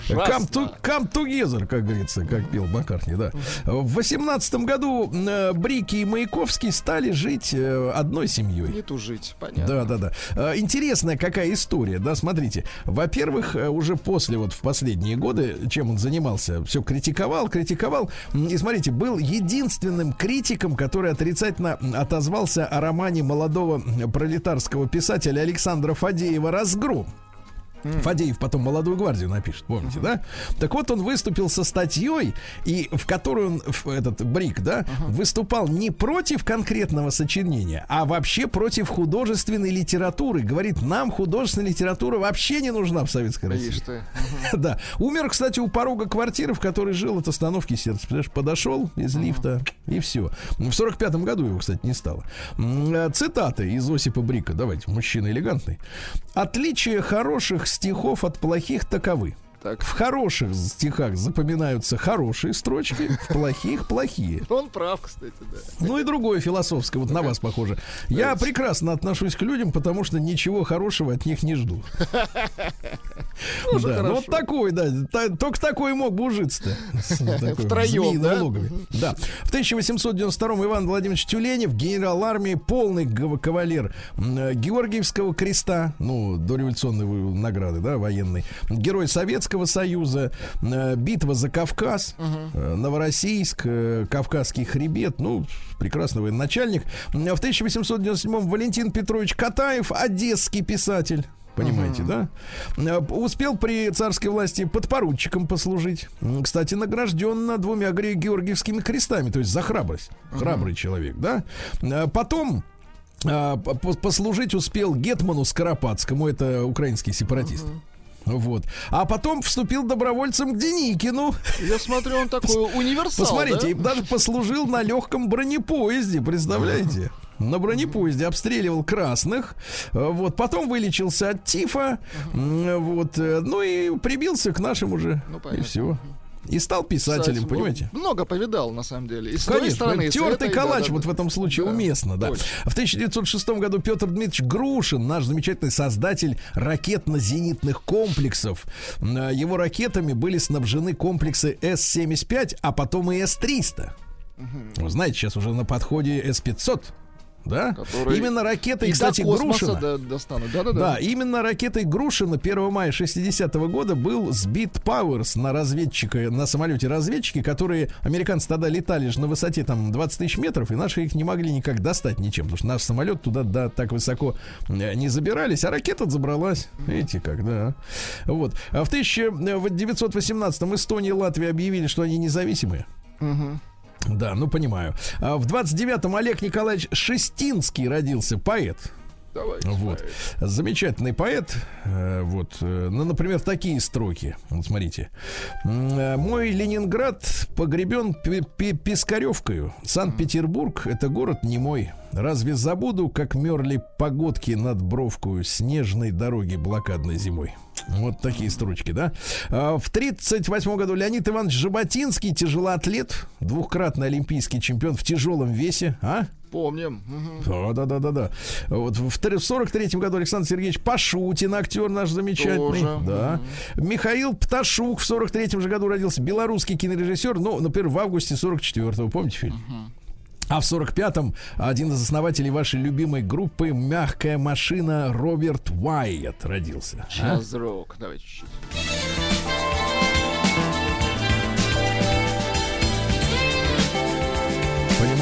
Come, to, come together, как говорится, как пел Маккартни, да. В восемнадцатом году э, Брики и Маяковский стали жить э, одной семьей. Не тужить, понятно. Да, да, да. Э, Интересная какая история, да, смотрите. Во-первых, уже после, вот в последние годы, чем он занимался, все критиковал, критиковал. И смотрите, был единственным критиком, который отрицательно отозвался о романе молодого пролетарского писателя Александра Фадеева «Разгром». Фадеев потом молодую гвардию напишет, помните, да? Так вот, он выступил со статьей, и в которой он, в- этот Брик, да, выступал не против конкретного сочинения, а вообще против художественной литературы. Говорит, нам художественная литература вообще не нужна в Советской России. Ты. [laughs] Да. Умер, кстати, у порога квартиры, в которой жил от остановки сердца. Понимаешь, подошел из лифта, и все. В сорок пятом году его, кстати, не стало. Э, Цитаты из Осипа Брика. Давайте, мужчина элегантный. Отличие хороших стихов от плохих таковы. Так. В хороших стихах запоминаются хорошие строчки, в плохих плохие. [laughs] Он прав, кстати, да. Ну и другое философское, вот на вас похоже. Я прекрасно отношусь к людям, потому что ничего хорошего от них не жду. [laughs] Да, ну хорошо. вот такой, да. только такой мог бы ужиться-то. [laughs] Такой Втроем, да? Да. В 1892 Иван Владимирович Тюленев, генерал армии, полный кавалер э, Георгиевского креста, ну, дореволюционной награды, да, военной, герой Советского Союза, э, битва за Кавказ, э, Новороссийск, э, Кавказский хребет, ну, прекрасный военачальник. В 1897 Валентин Петрович Катаев, одесский писатель. Понимаете, да? Э, Успел при царской власти подпоручиком послужить. Кстати, награжден на двумя Георгиевскими крестами, то есть за храбрость. Храбрый человек, да? Потом по- по- послужить успел Гетману Скоропадскому, это украинский сепаратист. Вот. А потом вступил добровольцем к Деникину. Я смотрю, он такой универсал, Посмотрите, да? и даже послужил на легком бронепоезде, представляете? На бронепоезде обстреливал красных, вот, потом вылечился от тифа, вот, э, ну и прибился к нашим уже, Ну, и понятно. все. И стал писателем, Кстати, понимаете? ну, Много повидал, на самом деле. И с той Конечно, стороны, и с тертый калач да, вот да. в этом случае Да, уместно, да. точно. В 1906 году Петр Дмитриевич Грушин, наш замечательный создатель ракетно-зенитных комплексов. А Его ракетами были снабжены комплексы С-75, а потом и С-300. Вы знаете, сейчас уже на подходе С-500. Да? Который Именно ракетой, И кстати, до Грушина. до- достанут. Да-да-да. Да, именно ракетой Грушина 1 мая 60 года был сбит Пауэрс на разведчика, на самолете разведчики, которые американцы тогда летали же на высоте там 20 тысяч метров, и наши их не могли никак достать ничем, потому что наш самолет туда да, так высоко э, не забирались, а ракета забралась. Видите как, да. Вот. А в 1918 Эстония и Латвия объявили, что они независимые. Мгм. Да, ну понимаю. А в 29-м Олег Николаевич Шестинский родился, поэт. Давайте. Вот. Замечательный поэт. Э, Вот. э, Ну, например, такие строки. Вот смотрите. Э, Мой Ленинград погребен Пискаревкою. Санкт-Петербург — это город не мой. Разве забуду, как мерли погодки над бровкою снежной дороги блокадной зимой? Вот такие строчки, да? А В 38 году Леонид Иванович Жаботинский, тяжелоатлет, двухкратный олимпийский чемпион в тяжелом весе, а? Помним. Мгм. Да, да, да, да, да. Вот в 43 году Александр Сергеевич Пашутин, актер наш замечательный. Тоже. Да. Михаил Пташук в 43 же году родился, белорусский кинорежиссер, ну, например, в августе 44-го, помните фильм? А в 45-м один из основателей вашей любимой группы «Мягкая машина» Роберт Уайет родился. А? Сейчас рок. Давайте чуть-чуть.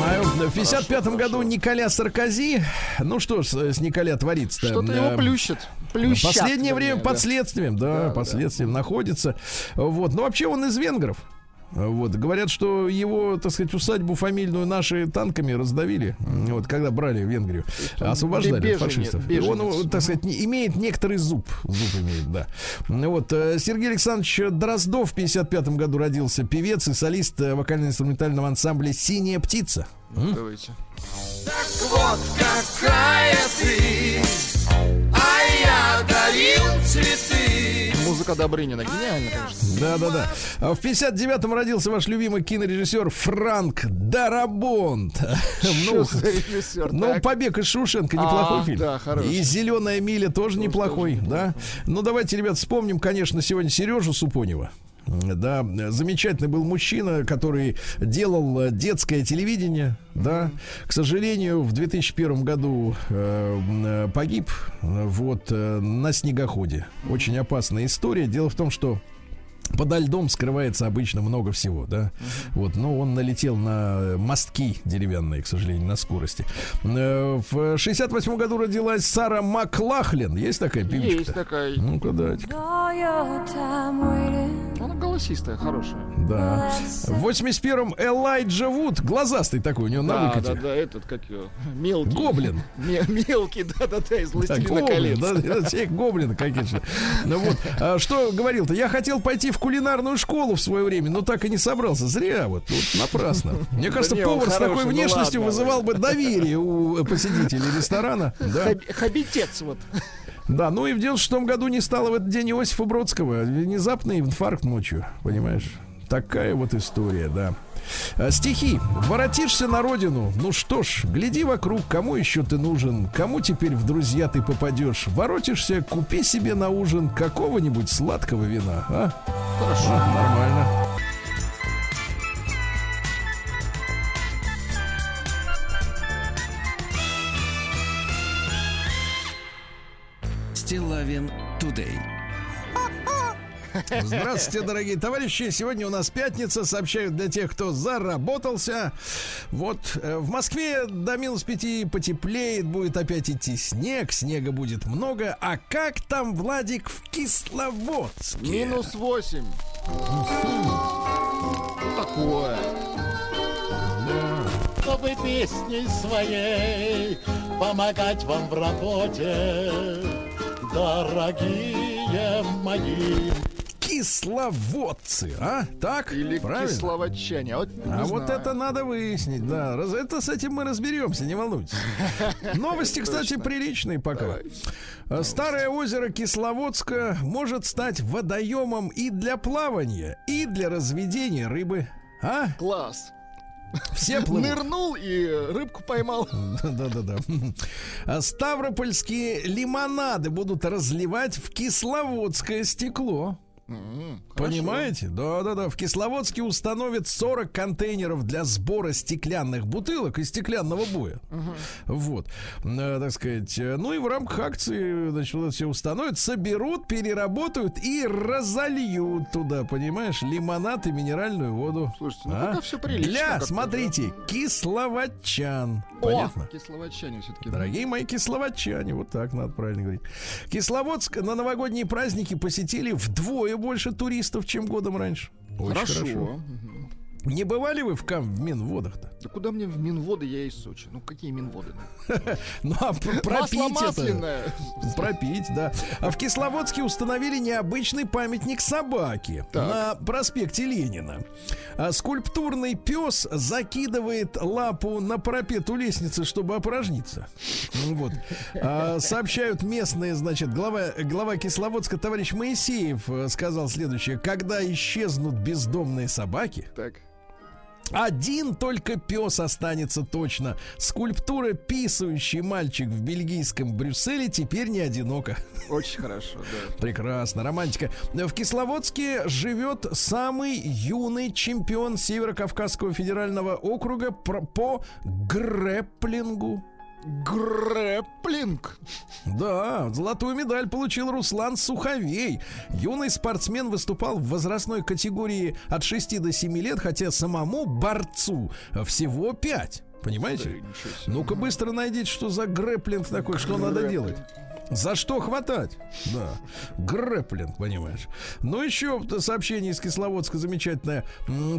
Понимаю. В 55-м году Николя Саркози. Ну что ж, с Николя творится Что-то его плющит. Плющат, Последнее время под да. следствием, да, Да, под да. следствием находится. Вот. Но вообще он из венгров. Вот. Говорят, что его, так сказать, усадьбу фамильную наши танками раздавили. Вот, когда брали Венгрию. он Освобождали от беженец, фашистов. И он, так сказать, имеет некоторый зуб. Зуб имеет, да. Вот. э, Сергей Александрович Дроздов в 55 году родился. Певец и солист э, вокально-инструментального ансамбля «Синяя птица». Давайте. Вот какая ты, а я дарил цветы. Музыка Добрынина. Гениально, конечно. Да, да, да. А В 59-м родился ваш любимый кинорежиссер Франк Дарабонт. [laughs] Ну, режиссер? ну? «Побег из Шушенко» неплохой А, фильм. да, хороший. И «Зеленая миля» тоже неплохой, тоже да. Ну, давайте, ребят, вспомним, конечно, сегодня Сережу Супонева. Да, замечательный был мужчина, который делал э, детское телевидение, да. К сожалению, в 2001 году э, э, погиб э, вот э, на снегоходе. Очень опасная история. Дело в том, что подо льдом скрывается обычно много всего, да. Вот, но он налетел на мостки деревянные, к сожалению, на скорости. Э, В 68 году родилась Сара Маклахлин. Есть такая певичка? Есть такая. Ну-ка, дайте. Она голосистая, хорошая. Да. В 81-м Элайджа Вуд, глазастый такой, у него на Да, выкате. да, да, этот, как его, мелкий. Гоблин. [laughs] Ме- мелкий, да-да-да, из Да, «Властелина гоблин, колец». да, да, все гоблины, конечно. Ну вот, а что говорил-то? Я хотел пойти в кулинарную школу в свое время, но так и не собрался. Зря вот, вот напрасно. Мне кажется, повар с такой хороший, ну внешностью ладно, вызывал бы доверие у посетителей ресторана. Хабитец вот. Да, ну и в 96 году не стало в этот день Иосифа Бродского. Внезапный инфаркт ночью, понимаешь? Такая вот история, да. А, Стихи. Воротишься на родину. Ну что ж, гляди вокруг, кому еще ты нужен, кому теперь в друзья ты попадешь. Воротишься, купи себе на ужин какого-нибудь сладкого вина. А? Хорошо. нормально. Стилавин Тудей. Здравствуйте, дорогие товарищи. Сегодня у нас пятница. Сообщают для тех, кто заработался. Вот э, в Москве до минус пяти потеплеет. Будет опять идти снег. Снега будет много. А как там, Владик, в Кисловодске? Минус 8. Ну, такое. чтобы песней своей помогать вам в работе, дорогие мои. Кисловодцы, а? Так? Или Правильно? кисловодчане. А вот, А вот знаю. это надо выяснить, да. Раз- Это с этим мы разберемся, не волнуйтесь. [laughs] Новости, кстати, приличные пока. А, Старое озеро Кисловодска может стать водоемом и для плавания, и для разведения рыбы. А? Класс. Все плывут. Нырнул и рыбку поймал. Да-да-да. А Ставропольские лимонады будут разливать в кисловодское стекло. Понимаете? Да-да-да. В Кисловодске установят 40 контейнеров для сбора стеклянных бутылок и стеклянного боя. Вот. Э, так сказать. э, Ну и в рамках акции, значит, все установят, соберут, переработают и разольют туда, понимаешь, лимонад и минеральную воду. Слушайте, ну А? пока все прилично. Для, смотрите, кисловодчан. да. Понятно? О, кисловодчане все-таки. Дорогие мои кисловодчане, вот так надо правильно говорить. Кисловодск на новогодние праздники посетили вдвое больше туристов, чем годом раньше. Очень Хорошо. хорошо. Не бывали вы в, Кам- в Минводах-то? Да куда мне в Минводы, я из Сочи. Ну какие Минводы? Ну, [laughs] а п- пропить это... [laughs] Пропить, да. А в Кисловодске установили необычный памятник собаке на проспекте Ленина. А скульптурный пес закидывает лапу на парапет у лестницы, чтобы опорожниться. Ну Вот. А, сообщают местные, значит, глава, глава Кисловодска товарищ Моисеев э, сказал следующее. Когда исчезнут бездомные собаки, Так. Один только пес останется точно. Скульптура «Писающий мальчик в бельгийском Брюсселе» теперь не одинока. Очень хорошо, да. Прекрасно, романтика. В Кисловодске живет самый юный чемпион Северо-Кавказского федерального округа по грэпплингу. Грэпплинг. Да, золотую медаль получил Руслан Суховей. Юный спортсмен выступал в возрастной категории от 6 до 7 лет, хотя самому борцу всего 5. Понимаете? Себе. Ну-ка быстро найдите, что за грэпплинг такой, что надо делать. За что хватать? Да. Грэпплинг, понимаешь. Ну, еще сообщение из Кисловодска замечательное.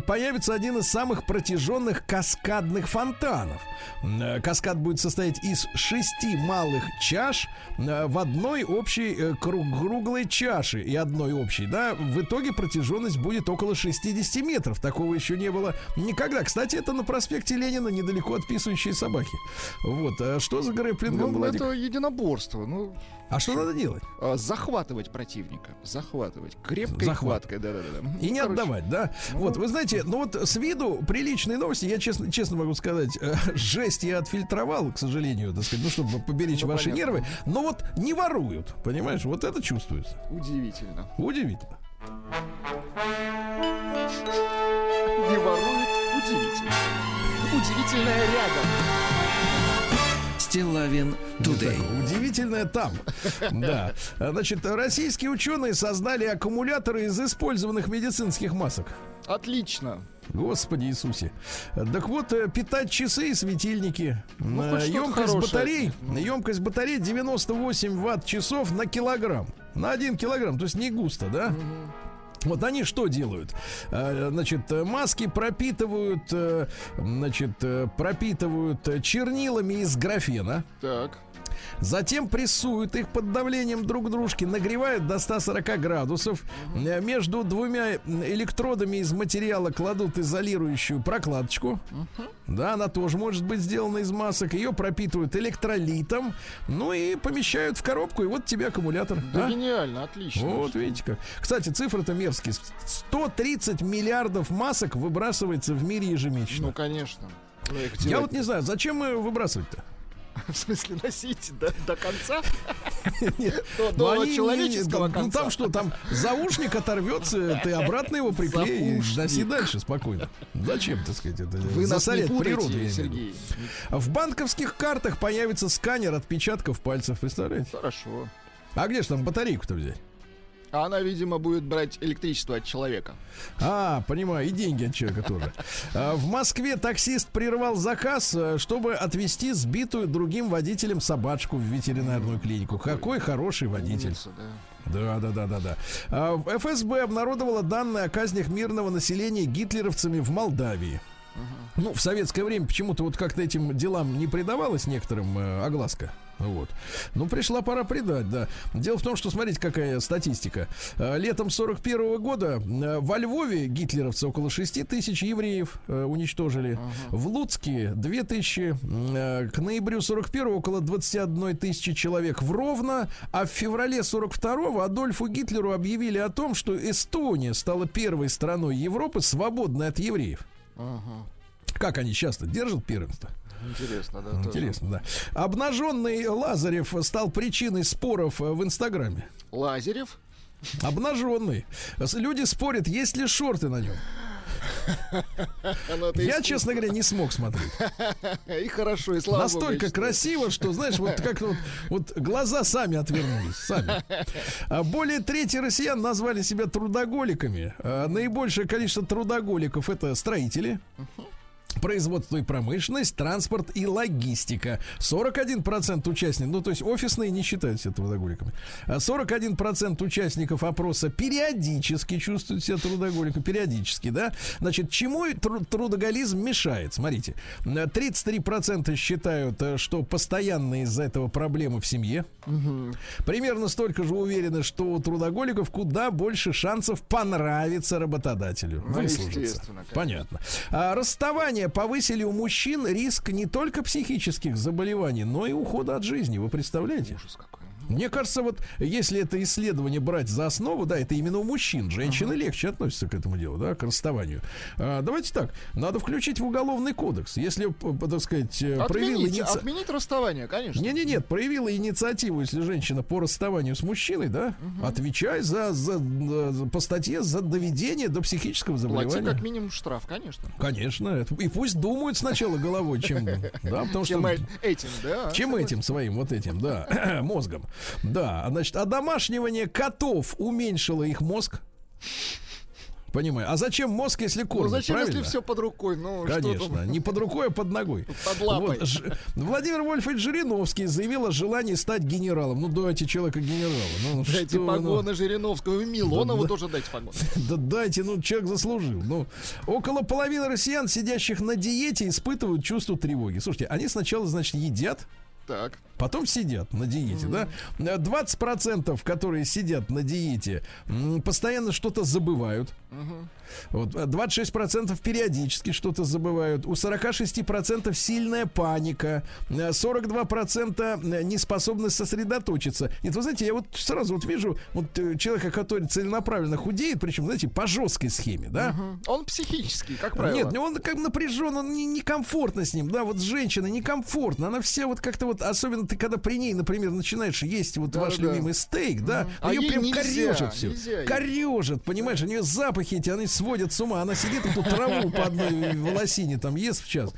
Появится один из самых протяженных каскадных фонтанов. Э, Каскад будет состоять из шести малых чаш э, в одной общей э, круг- круглой чаше и одной общей, да. В итоге протяженность будет около 60 метров. Такого еще не было никогда. Кстати, это на проспекте Ленина, недалеко от писающей собаки. Вот. А что за грэпплингом, Ну, Владик? это единоборство. Ну, А что надо делать? а, захватывать противника. Захватывать. Крепкой Захват. хваткой, да-да-да. И не Ну, короче, отдавать, да? Вот, вы знаете, ну вот с виду приличные новости, я честно, честно могу сказать, э, [laughs] жесть я отфильтровал, к сожалению, так сказать, ну, чтобы поберечь Ну, ваши понятно. нервы, но вот не воруют, понимаешь, вот это чувствуется. Удивительно. Удивительно. Не ворует. Удивительно. Удивительное рядом. Стилавин Тудей. Удивительное там. Да. Значит, российские ученые создали аккумуляторы из использованных медицинских масок. Отлично. Господи Иисусе. Так вот, э, питать часы и светильники. Ну, Э, что-то емкость батарей, емкость батарей 98 ватт часов на килограмм. На один килограмм, то есть не густо, да? Вот они что делают? Э, Значит, э, маски пропитывают, э, значит, пропитывают чернилами из графена. Так. Затем прессуют их под давлением друг к дружке, нагревают до 140 градусов. Э, Между двумя электродами из материала кладут изолирующую прокладочку. Да, она тоже может быть сделана из масок. Ее пропитывают электролитом. Ну и помещают в коробку. И вот тебе аккумулятор. Да А? гениально, отлично. Вот видите как. Кстати, цифры-то мерзкие. 130 миллиардов масок выбрасывается в мире ежемесячно. Ну, конечно. Ну, Я вот не знаю, зачем мы выбрасывать-то? [laughs] В смысле, носить до, до конца? [laughs] Нет, [laughs] До, ну до они не- человеческого ну, конца. там что, там заушник оторвется, ты обратно его приклеи и Заушник. носи дальше спокойно. Зачем, так сказать, это Вы нас не виду. Сергей. В банковских картах появится сканер отпечатков пальцев, представляете? Хорошо. А где же там батарейку-то взять? А она, видимо, будет брать электричество от человека. А, понимаю, и деньги от человека тоже. А, В Москве таксист прервал заказ, э, чтобы отвезти сбитую другим водителем собачку в ветеринарную клинику. Какой хороший водитель. Да. Да, да, да, да. А, ФСБ обнародовала данные о казнях мирного населения гитлеровцами в Молдавии. Ну, в советское время почему-то вот как-то этим делам не придавалась некоторым э, огласка. Вот. Ну, пришла пора придать, да. Дело в том, что смотрите, какая статистика. Э, Летом 41 года э, во Львове гитлеровцы около 6 тысяч евреев э, уничтожили. В Луцке 2 тысячи. К ноябрю 41 около 21 тысячи человек в Ровно. А в феврале 42 Адольфу Гитлеру объявили о том, что Эстония стала первой страной Европы, свободной от евреев. Ага. Как они часто держат первенство? Интересно, да. тоже. Интересно, да. Обнаженный Лазарев стал причиной споров э, в Инстаграме. Лазарев. Обнаженный. Люди спорят, есть ли шорты на нем. Я, честно говоря, не смог смотреть. [laughs] И хорошо, и слава Настолько красиво, что, знаешь, вот как вот, вот глаза сами отвернулись, сами. А Более трети россиян назвали себя трудоголиками. А Наибольшее количество трудоголиков это строители. Производство и промышленность, транспорт и логистика. 41% участников, ну то есть офисные не считают себя трудоголиками. А 41% участников опроса периодически чувствуют себя трудоголиками. Периодически, да? Значит, чему тру- трудоголизм мешает? Смотрите. Э, 33% считают, э, что постоянно из-за этого проблемы в семье. Примерно столько же уверены, что у трудоголиков куда больше шансов понравиться работодателю. Ну. Понятно. А, расставания повысили у мужчин риск не только психических заболеваний, но и ухода от жизни. Вы представляете? Ужас какой. Мне кажется, вот если это исследование брать за основу, да, это именно у мужчин. Женщины легче относятся к этому делу, да, к расставанию. А, давайте так, надо включить в уголовный кодекс. Если, так сказать, э, Отменить, иници- отменить расставание, конечно. не, не, нет, проявила инициативу, если женщина по расставанию с мужчиной, да, отвечай за, за, за- по статье за доведение до психического Плати заболевания. как минимум штраф, конечно. Конечно, это- и пусть думают сначала головой, чем, да, потому [laughs] что Чем э- этим, да. чем этим своим вот этим, да, [clears throat] мозгом. Да, значит, одомашнивание котов уменьшило их мозг. Понимаю. А зачем мозг, если Ну кормят? зачем, правильно? если все под рукой? Ну, Конечно, не под рукой, а под ногой. Под лапой. Вот, Ж- Владимир Вольфович Жириновский заявил о желании стать генералом. Ну, дайте человека генерала. Ну, Дайте что, ну, погоны Жириновского и Милонову Да, да. тоже дайте погоны. [laughs] да дайте, ну, человек заслужил. Ну, около половины россиян, сидящих на диете, испытывают чувство тревоги. Слушайте, они сначала, значит, едят, Так. Потом сидят на диете, да? 20%, которые сидят на диете, постоянно что-то забывают. Вот, а 26% периодически что-то забывают. У 46% сильная паника. э, 42% неспособность сосредоточиться. Нет, вы знаете, я вот сразу вот вижу вот э, человека, который целенаправленно худеет, причем, знаете, по жесткой схеме, да? Мгм. Он психический, как правило. Нет, он как напряжен, он не- некомфортно с ним, да, вот женщина некомфортно, она вся вот как-то вот, особенно ты когда при ней, например, начинаешь есть вот ваш Да-да-да. любимый стейк, да, А ее прям нельзя, корежит все, нельзя корежит, понимаешь, у нее запахи эти, они сводят с ума, она сидит эту траву по одной волосине там ест в час.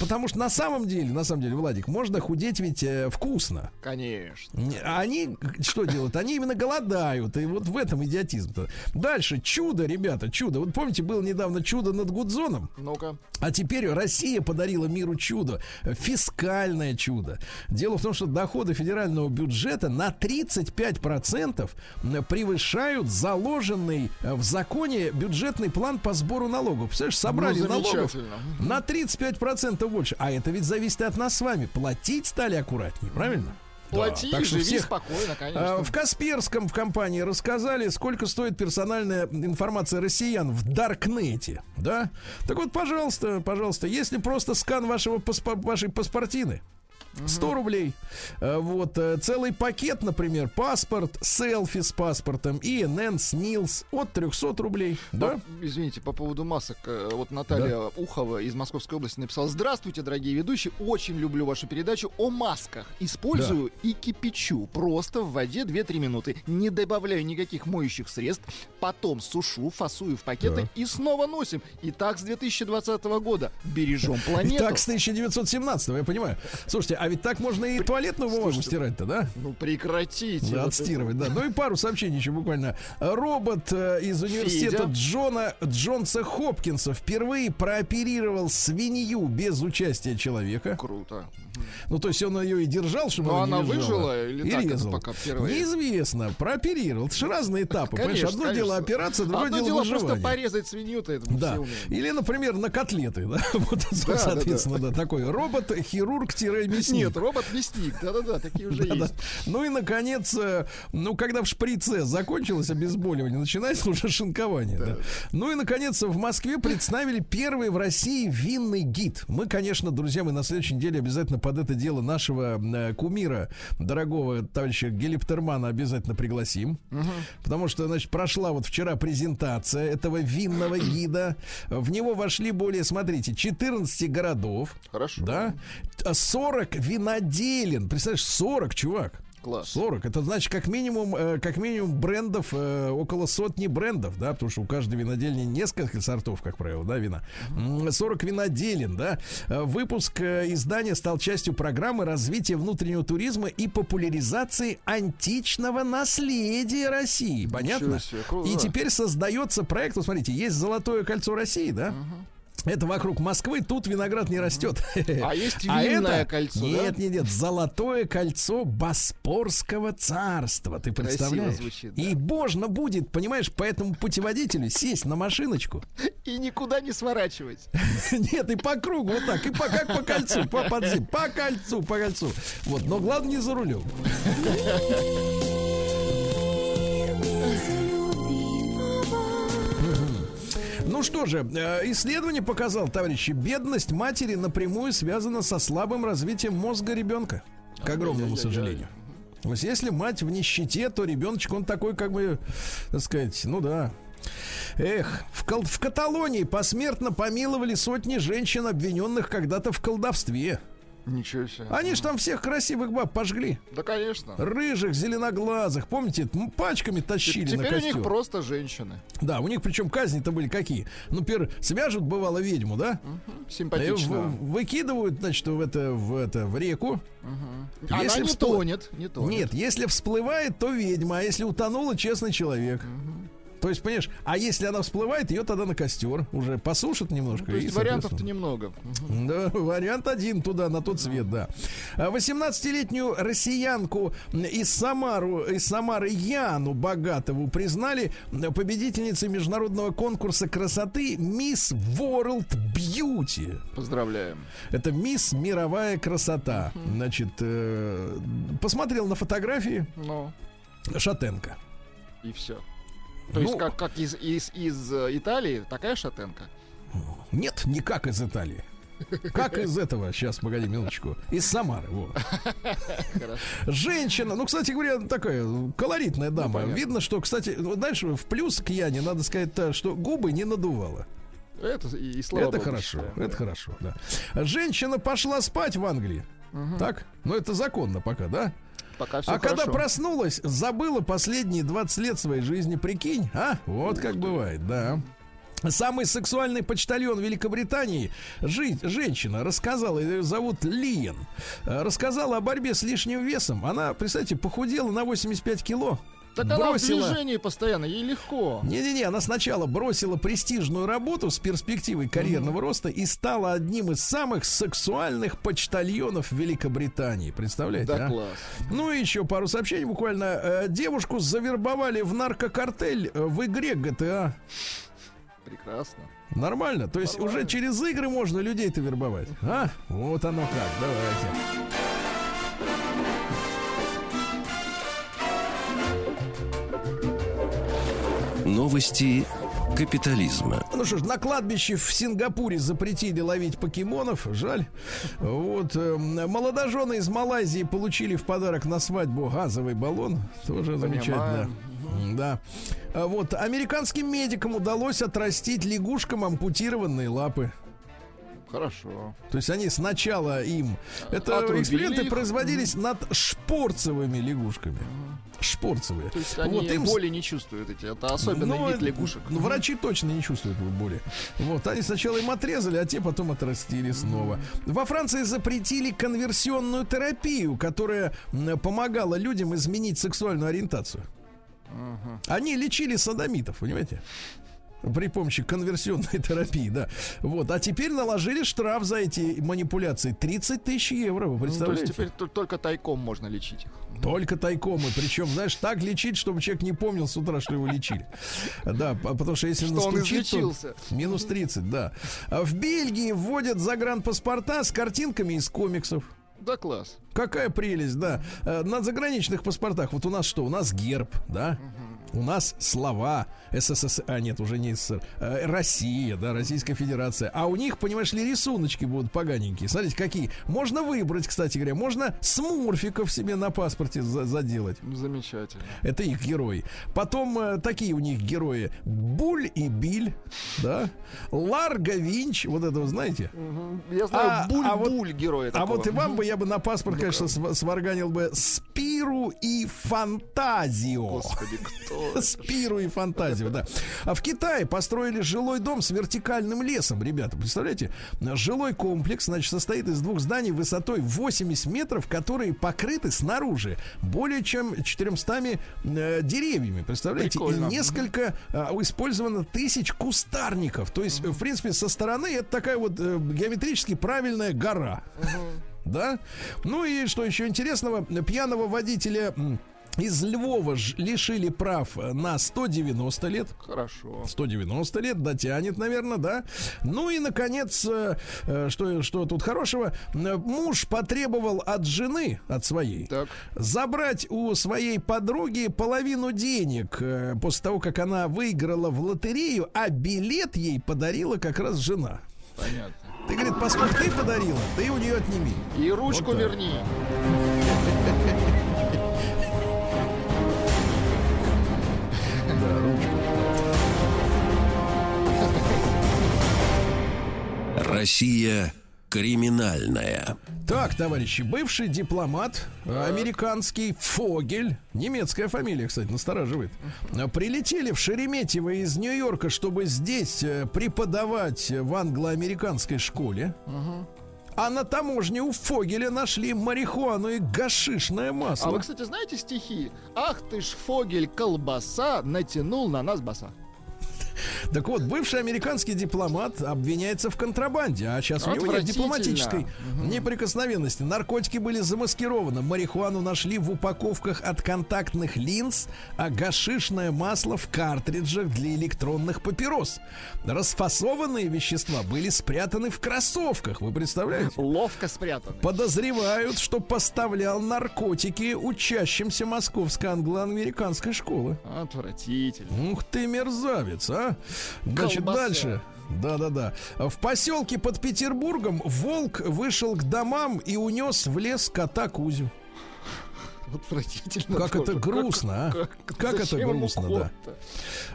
Потому что на самом деле, на самом деле, Владик, можно худеть ведь э, вкусно. Конечно. Не, А они что делают? Они именно голодают. И вот в этом идиотизм-то. Дальше. Чудо, ребята, чудо. Вот помните, было недавно чудо над Гудзоном? Ну-ка. А теперь Россия подарила миру чудо. Фискальное чудо. Дело в том, что доходы федерального бюджета на 35% превышают заложенный э, в законе бюджетный план по сбору налогов. Представляешь, собрали Ну, налогов на 35% больше. А это ведь зависит от нас с вами. Платить стали аккуратнее, правильно? Плати, Да, так что живи всех- спокойно, конечно. В Касперском в компании рассказали, сколько стоит персональная информация россиян в Даркнете, да? Так вот, пожалуйста, пожалуйста, если просто скан вашего паспо- вашей паспортины, 100 рублей. А, Вот, э, целый пакет, например, паспорт, селфи с паспортом, ИНН, СНИЛС от 300 рублей, да? Извините, по поводу масок. э, Вот Наталья Ухова из Московской области написала. Здравствуйте, дорогие ведущие. Очень люблю вашу передачу о масках. Использую и кипячу. Просто в воде 2-3 минуты. Не добавляю никаких моющих средств. Потом сушу, фасую в пакеты Так. и снова носим. И так с 2020 года. Бережем планету. [laughs] И так с 1917 я понимаю. Слушайте, а ведь так можно и туалетную бумагу Слушайте, стирать-то, да? Ну прекратите. Да, отстирывать, да. Ну и пару сообщений еще буквально. Робот э, из университета Федя. Джона Джонса Хопкинса впервые прооперировал свинью без участия человека. Круто. Ну, то есть он ее и держал, чтобы Но она, она выжила или и так резал. пока? Неизвестно. Прооперировал. Это же разные этапы. Понимаешь, Конечно, одно дело конечно. операция, другое Одно дело, дело просто выживание. порезать свинью-то это Да. Или, например, на котлеты, да. [laughs] Вот, да, соответственно, да, такой робот-хирург-мясник. Нет, робот-мясник. Да-да-да, такие уже Да-да. есть. Ну и, наконец, э, ну, когда в шприце закончилось обезболивание, начинается уже шинкование. да. Ну и, наконец, в Москве представили первый в России винный гид. Мы, конечно, друзья, мы на следующей неделе обязательно под это дело нашего э, кумира, дорогого товарища Гелиптермана, обязательно пригласим. Потому что, значит, прошла вот вчера презентация этого винного [clears throat] гида. В него вошли более, смотрите, 14 городов. Хорошо. Да? 40 виноделин. Представляешь, 40, чувак. Класс. 40. Это значит, как минимум, э, как минимум брендов, э, около сотни брендов, да, потому что у каждой винодельни несколько сортов, как правило, да, вина. М, 40 виноделин, да. Э, Выпуск э, издания стал частью программы развития внутреннего туризма и популяризации античного наследия России. Понятно? И теперь создается проект, вот смотрите, есть Золотое кольцо России, да? Это вокруг Москвы, тут виноград не растет. А есть А винное это- кольцо, да? Нет, нет, нет. Золотое кольцо Боспорского царства. Ты Красиво представляешь? звучит, да. И можно будет, понимаешь, по этому путеводителю сесть на машиночку. [laughs] И никуда не сворачивать. [laughs] Нет, и по кругу вот так, и по, как по кольцу, по подзим, по кольцу, по кольцу. Вот, но главное не за рулем. [laughs] Ну что же, э, исследование показало, товарищи, бедность матери напрямую связана со слабым развитием мозга ребенка. К огромному сожалению. То есть, если мать в нищете, то ребеночек, он такой, как бы, так сказать, ну да. Эх, в, Кал- в Каталонии посмертно помиловали сотни женщин, обвиненных когда-то в колдовстве. Ничего себе. Они ж там всех красивых баб пожгли. Да, конечно. Рыжих, зеленоглазых. Помните, пачками тащили на Теперь у костер. них просто женщины. Да, у них причем казни-то были какие? Ну, например, свяжут, бывало, ведьму, да? И Симпатично. в- выкидывают, значит, в это, в это, в реку. Она Если не вспла- тонет, не тонет. Нет, если всплывает, то ведьма, а если утонула, честный человек. То есть, понимаешь, а если она всплывает, ее тогда на костер уже посушат немножко. Ну, То есть вариантов-то немного. Да, [laughs] вариант один туда, на тот свет, да. А 18-летнюю россиянку из, Самару, из Самары Яну Богатову признали победительницей международного конкурса красоты Мисс World Beauty. Поздравляем. Это Мисс Мировая красота. Значит, э, посмотрел на фотографии Ну, Шатенко. и все. То Ну, есть, как, как из, из, из э, Италии, такая шатенка. Нет, не как из Италии. Как из этого? Сейчас, погоди минуточку. Из Самары. Во. Женщина, ну, кстати говоря, такая колоритная дама. понятно. Видно, что, кстати, вот дальше в плюс к Яне надо сказать, то, что губы не надувала. Это и, и слава это богу, хорошо, считаем, это да. хорошо, да. Женщина пошла спать в Англии. Так? Ну, это законно пока, да? Пока все а хорошо. когда проснулась, забыла последние 20 лет своей жизни, прикинь, а? Вот как бывает, да. Самый сексуальный почтальон Великобритании, жи- женщина, рассказала, ее зовут Лиен, э, рассказала о борьбе с лишним весом. Она, представьте, похудела на 85 кило. Так она в бросила... движении постоянно, ей легко. Не-не-не, она сначала бросила престижную работу с перспективой карьерного роста и стала одним из самых сексуальных почтальонов Великобритании. Представляете, Да а? класс. Ну и еще пару сообщений буквально. Э, Девушку завербовали в наркокартель э, в игре GTA. Прекрасно. Нормально. То есть уже через игры можно людей-то вербовать. А? Вот оно как. Давайте. Новости капитализма. Ну что ж, на кладбище в Сингапуре запретили ловить покемонов. Жаль. Вот. э, молодожены из Малайзии получили в подарок на свадьбу газовый баллон. Тоже замечательно. Да. А Вот. Американским медикам удалось отрастить лягушкам ампутированные лапы. Хорошо. То есть они сначала им... Это Отрубили эксперименты их. производились над шпорцевыми лягушками. Шпорцевые. То есть они Вот им боли не чувствуют эти. Это особенный ну, вид лягушек. Ну, врачи точно не чувствуют боли. Вот, они сначала им отрезали, а те потом отрастили снова. Во Франции запретили конверсионную терапию, которая помогала людям изменить сексуальную ориентацию. Они лечили садомитов, понимаете? При помощи конверсионной [laughs] терапии, да. Вот. А теперь наложили штраф за эти манипуляции. 30 тысяч евро, вы Ну, то есть представляете? теперь только тайком можно лечить их. Только тайком. И причем, знаешь, так лечить, чтобы человек не помнил с утра, что его лечили. Да, потому что если Что он настучит, то излечился. минус 30, да. А в Бельгии вводят загранпаспорта с картинками из комиксов. Да класс. Какая прелесть, да. Э, На заграничных паспортах, вот у нас что? У нас герб, да? У нас слова СССР, а нет, уже не СССР, э, Россия, да, Российская Федерация. А у них, понимаешь ли, рисуночки будут поганенькие. Смотрите, какие. Можно выбрать, кстати говоря, можно смурфиков себе на паспорте за- заделать. Замечательно. Это их герои. Потом э, такие у них герои. Буль и Биль, да. Ларго Винч, вот этого знаете? Я знаю, А- буль-буль а вот- героя А такого. вот и вам бы я бы на паспорт, конечно, св- сварганил бы Спиру и Фантазио. Господи, кто? [laughs] Спиру и фантазию, да. А в Китае построили жилой дом с вертикальным лесом, ребята, представляете? Жилой комплекс, значит, состоит из двух зданий высотой 80 метров, которые покрыты снаружи более чем 400 э, деревьями, представляете? Прикольно. И несколько э, использовано тысяч кустарников. То есть, в принципе, со стороны это такая вот э, геометрически правильная гора. Да? Ну и что еще интересного? Пьяного водителя из Львова ж- лишили прав на 190 лет. Хорошо. 190 лет, дотянет, наверное, да. Ну и, наконец, э, э, что, что тут хорошего? Э, Муж потребовал от жены, от своей, Так. забрать у своей подруги половину денег э, после того, как она выиграла в лотерею, а билет ей подарила как раз жена. Понятно. Ты, говорит, поскольку ты подарила, ты у нее отними. И ручку Вот так. верни. Россия криминальная. Так, товарищи, бывший дипломат американский Фогель, немецкая фамилия, кстати, настораживает, прилетели в Шереметьево из Нью-Йорка, чтобы здесь э, преподавать в англо-американской школе. А на таможне у Фогеля нашли марихуану и гашишное масло. А вы, кстати, знаете стихи? Ах ты ж, Фогель, колбаса, натянул на нас баса. Так вот, бывший американский дипломат обвиняется в контрабанде, а сейчас у него нет дипломатической неприкосновенности. Наркотики были замаскированы, марихуану нашли в упаковках от контактных линз, а гашишное масло в картриджах для электронных папирос. Расфасованные вещества были спрятаны в кроссовках, вы представляете? Ловко спрятаны. Подозревают, что поставлял наркотики учащимся московской англо-американской школы. Отвратительно. Ух ты, мерзавец, а! Значит, Колбаса. дальше. Да-да-да. В поселке под Петербургом волк вышел к домам и унес в лес кота Кузю. Отвратительно. Как это тоже. грустно, а? Как это зачем ему грустно, да.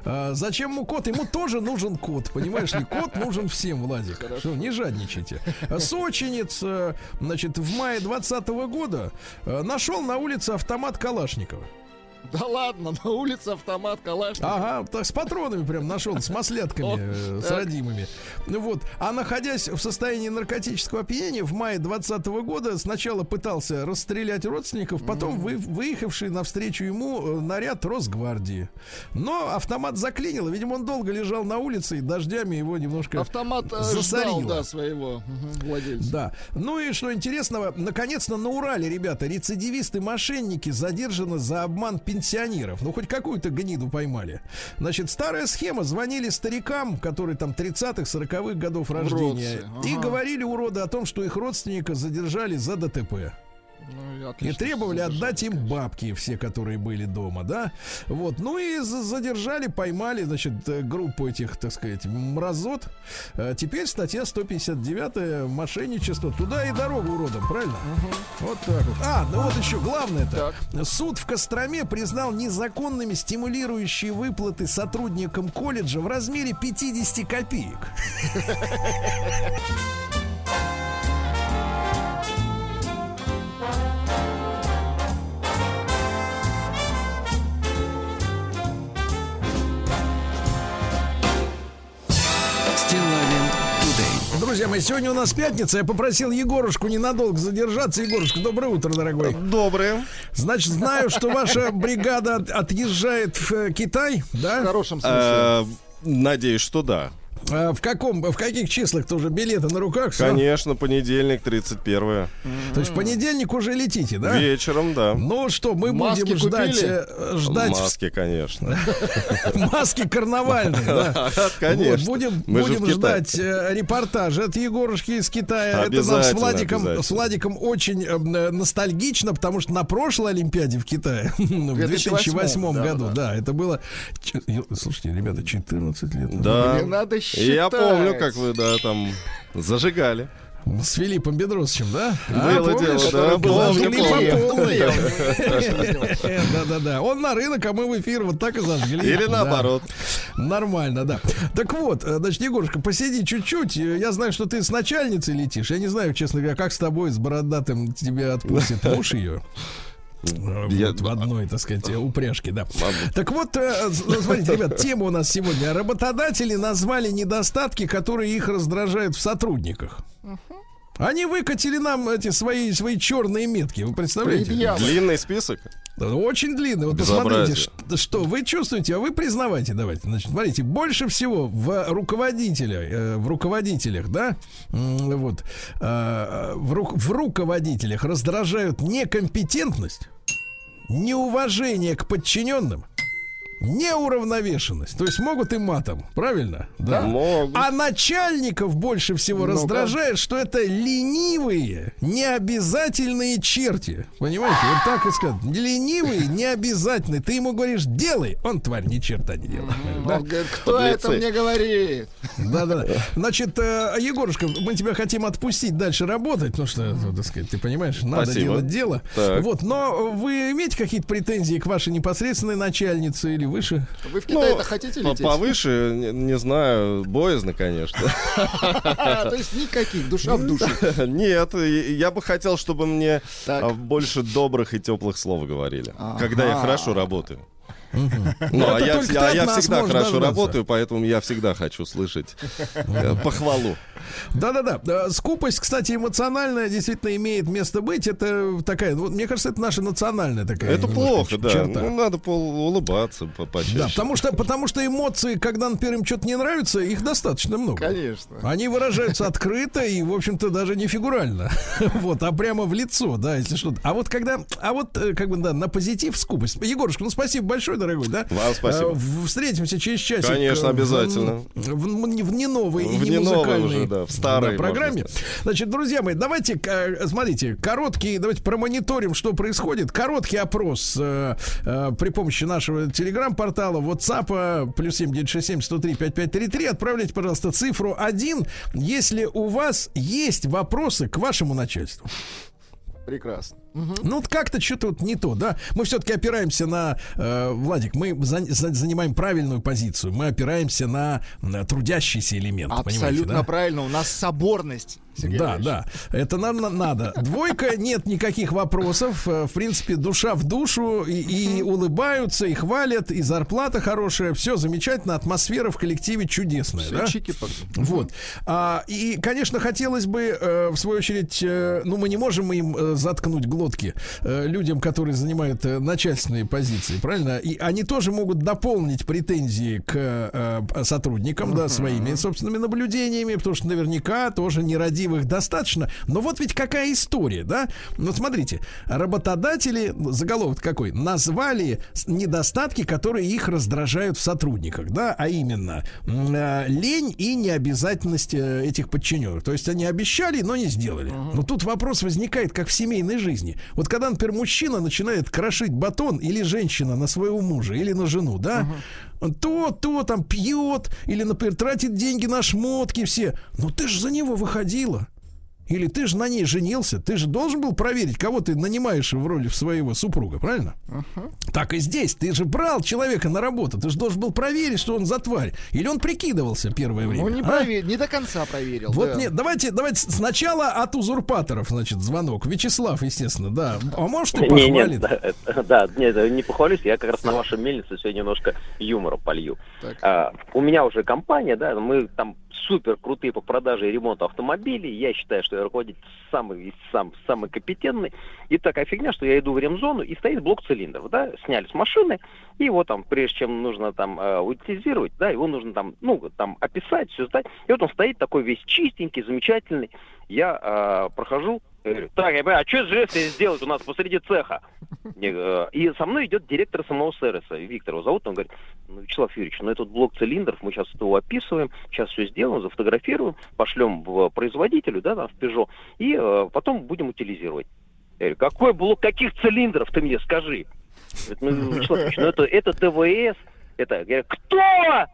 А, зачем ему кот? Ему тоже нужен кот, понимаешь ли? Кот нужен всем, Владик. Что, не жадничайте. Сочинец, э, значит, в мае 2020 года э, нашел на улице автомат Калашникова. [laughs] Да ладно, на улице автомат, калаш. Ага, так с патронами прям нашел, с маслятками, э, с родимыми. Ну Вот. А находясь в состоянии наркотического опьянения, в мае 2020 года сначала пытался расстрелять родственников, потом вы, выехавший навстречу ему э, наряд Росгвардии. Но автомат заклинило. Видимо, он долго лежал на улице, и дождями его немножко Автомат э, ждал, засорило. да, своего владельца. Да. Ну и что интересного, наконец-то на Урале, ребята, рецидивисты-мошенники задержаны за обман пенсионеров. Ну, хоть какую-то гниду поймали. Значит, старая схема. Звонили старикам, которые там 30-х, 40-х годов рождения. Уродцы, И ага. говорили уроды о том, что их родственника задержали за ДТП. Ну, И требовали отдать им бабки, все, которые были дома, да? Вот, ну и за- задержали, поймали, значит, э, группу этих, так сказать, мразот. Э, Теперь статья 159 мошенничество. Туда и дорога уродом, правильно? Вот так вот. А, ну вот еще главное-то. Суд в Костроме признал незаконными стимулирующие выплаты сотрудникам колледжа в размере 50 копеек. [laughs] Друзья мои, сегодня у нас пятница. Я попросил Егорушку ненадолго задержаться. Егорушка, доброе утро, дорогой. Добрые. Значит, знаю, что ваша бригада от- отъезжает в э, Китай, В да? хорошем смысле. Э, Надеюсь, что да. А в каком, в каких числах тоже билеты на руках? всё? Конечно, понедельник, 31 То есть в понедельник уже летите, да? Вечером, да. Ну что, мы Маски будем ждать, купили? э, ждать Маски, конечно. [laughs] маски карнавальные, да. [laughs] Конечно. Будем Мы же будем в Китае. ждать э, репортажи от Егорушки из Китая. Это нам с Владиком, с Владиком очень э, ностальгично, потому что на прошлой Олимпиаде в Китае, ну, [laughs] в 2008 2008 году, да, это было... Слушайте, ребята, 14 лет. Да. Не надо И считать. Я помню, как вы, да, там зажигали. С Филиппом Бедросовичем, да? Было помнишь? дело, да, помню. [laughs] Да-да-да. Он на рынок, а мы в эфир вот так и зажгли. Или наоборот. Нормально, да. Так вот, э, значит, Егорушка, посиди чуть-чуть. Э, Я знаю, что ты с начальницей летишь. Я не знаю, честно говоря, как с тобой, с бородатым тебя отпустит муж ее. Э, Я- Вот в одной, так сказать, упряжке, да. Так вот, э, ну, смотрите, ребят, тема у нас сегодня. Работодатели назвали недостатки, которые их раздражают в сотрудниках. Они выкатили нам эти свои, свои черные метки, вы представляете? Предъявы. Длинный список. Да, Очень длинный. Вот Безобразие. посмотрите, что, что вы чувствуете, а вы признавайте, давайте. Значит, смотрите, больше всего в руководителя, э, в руководителях, да, вот, э, в, ру- в руководителях раздражают некомпетентность, неуважение к подчиненным, неуравновешенность. То есть могут и матом, правильно? Да. Могут. А начальников больше всего Ну-ка. раздражает, что это ленивые, необязательные черти. Понимаете? Вот так и сказать. Ленивые, необязательные. Ты ему говоришь, делай. Он, тварь, ни черта не делает. Да? Кто Подлецы. это мне говорит? Да-да. Значит, э, Егорушка, мы тебя хотим отпустить дальше работать, потому что, ну, так сказать, ты понимаешь, надо Спасибо. делать дело. Так. Вот, но вы имеете какие-то претензии к вашей непосредственной начальнице или выше? Вы в Ну, Китай-то хотите по- лететь? Повыше, не, не знаю, боязно, конечно. [laughs] То есть никаких, душа в душу. [laughs] Нет, я бы хотел, чтобы мне а, больше добрых и теплых слов говорили, когда я хорошо работаю. Ну, а я, а всегда хорошо работаю, поэтому я всегда хочу слышать э, похвалу. Да-да-да. Э, Скупость, кстати, эмоциональная действительно имеет место быть. Это такая, ну, мне кажется, это наша национальная такая. Это плохо, да. Ну, надо пол- улыбаться по- почаще. Да, потому что, потому что эмоции, когда, например, им что-то не нравится, их достаточно много. Конечно. Они выражаются открыто и, в общем-то, даже не фигурально. [laughs] Вот, а прямо в лицо, да, если что. А вот когда, а вот, э, как бы, да, на позитив скупость. Егорушка, ну спасибо большое, дорогой, да? Вам спасибо. Э, в- Встретимся через часик. Конечно, э, в- обязательно. В, в, не- в не новой и В не не музыкальной уже, да, в старой, да, программе. Значит, друзья мои, давайте, э, смотрите, короткий, давайте промониторим, что происходит. Короткий опрос э, э, при помощи нашего телеграм-портала, WhatsApp, плюс 7967 103 5533. Отправляйте, пожалуйста, цифру 1, если у вас есть вопросы к вашему начальству. Прекрасно. Ну, вот как-то что-то вот не то, да? Мы все-таки опираемся на, э, Владик, мы за- за- занимаем правильную позицию. Мы опираемся на, на трудящийся элемент, Абсолютно да? правильно. У нас соборность. Сергей Да, Иванович. да. Это нам на- надо. Двойка, нет никаких вопросов. Э, В принципе, душа в душу. И, и улыбаются, и хвалят, и зарплата хорошая. Все замечательно. Атмосфера в коллективе чудесная. Всё, да? чики-паки. Вот. А, и, конечно, хотелось бы, э, в свою очередь, э, ну, мы не можем им э, заткнуть глотки э, людям, которые занимают э, начальственные позиции, правильно? И они тоже могут дополнить претензии к э, сотрудникам, да, своими собственными наблюдениями, потому что наверняка тоже нерадивых достаточно. Но вот ведь какая история, да? Ну, смотрите, работодатели, заголовок какой, назвали недостатки, которые их раздражают в сотрудниках, да, а именно э, лень и необязательность этих подчиненных. То есть они обещали, но не сделали. Но тут вопрос возникает, как в семейной жизни. Вот когда, например, мужчина начинает крошить батон или женщина на своего мужа или на жену, да, то, то там пьет или, например, тратит деньги на шмотки все. Ну ты же за него выходила. Или ты же на ней женился, ты же должен был проверить, кого ты нанимаешь в роли своего супруга, правильно? Так и здесь, ты же брал человека на работу, ты же должен был проверить, что он за тварь. Или он прикидывался первое время. Ну, не, а? провер- не до конца проверил. Вот да. нет, давайте, давайте сначала от узурпаторов, значит, звонок. Вячеслав, естественно, да. А может и похвалит. нет, да, нет, не похвалюсь, я как раз на вашем мельнице сегодня немножко юмора полью. Так. А, у меня уже компания, да, мы там супер крутые по продаже и ремонту автомобилей. Я считаю, что я руководитель самый, сам, самый компетентный. И такая фигня, что я иду в ремзону, и стоит блок цилиндров, да, сняли с машины, и его там, прежде чем нужно там э, утилизировать, да, его нужно там, ну, там описать, все сдать. И вот он стоит такой весь чистенький, замечательный. Я э, прохожу, я говорю, так, ребят, а что же если сделать у нас посреди цеха? Э, И со мной идет директор самого сервиса, Виктор его зовут, он говорит, ну, Вячеслав Юрьевич, ну этот блок цилиндров, мы сейчас его описываем, сейчас все сделаем, зафотографируем, пошлем в производителю, да, там, в Peugeot, и э, потом будем утилизировать. Я говорю, какой блок, каких цилиндров ты мне скажи? Говорит, ну, Вячеслав Юрьевич, ну это, это ТВС, это, я говорю, кто?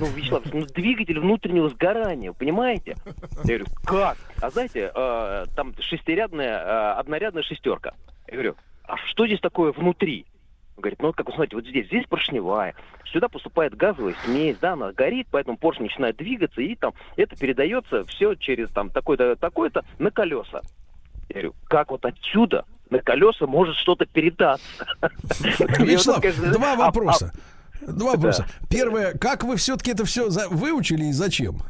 Ну, Вячеслав, ну, двигатель внутреннего сгорания, понимаете? Я говорю, как? А знаете, э, там шестирядная, э, однорядная шестерка. Я говорю, а что здесь такое внутри? Он говорит, ну, вот как вы смотрите, вот здесь, здесь поршневая, сюда поступает газовая смесь, да, она горит, поэтому поршень начинает двигаться, и там это передается все через там такой-то, такой-то на колеса. Я говорю, как вот отсюда на колеса может что-то передаться? [laughs] Вячеслав, два а- вопроса. Два вопроса. Первое, как вы все-таки это все выучили и зачем?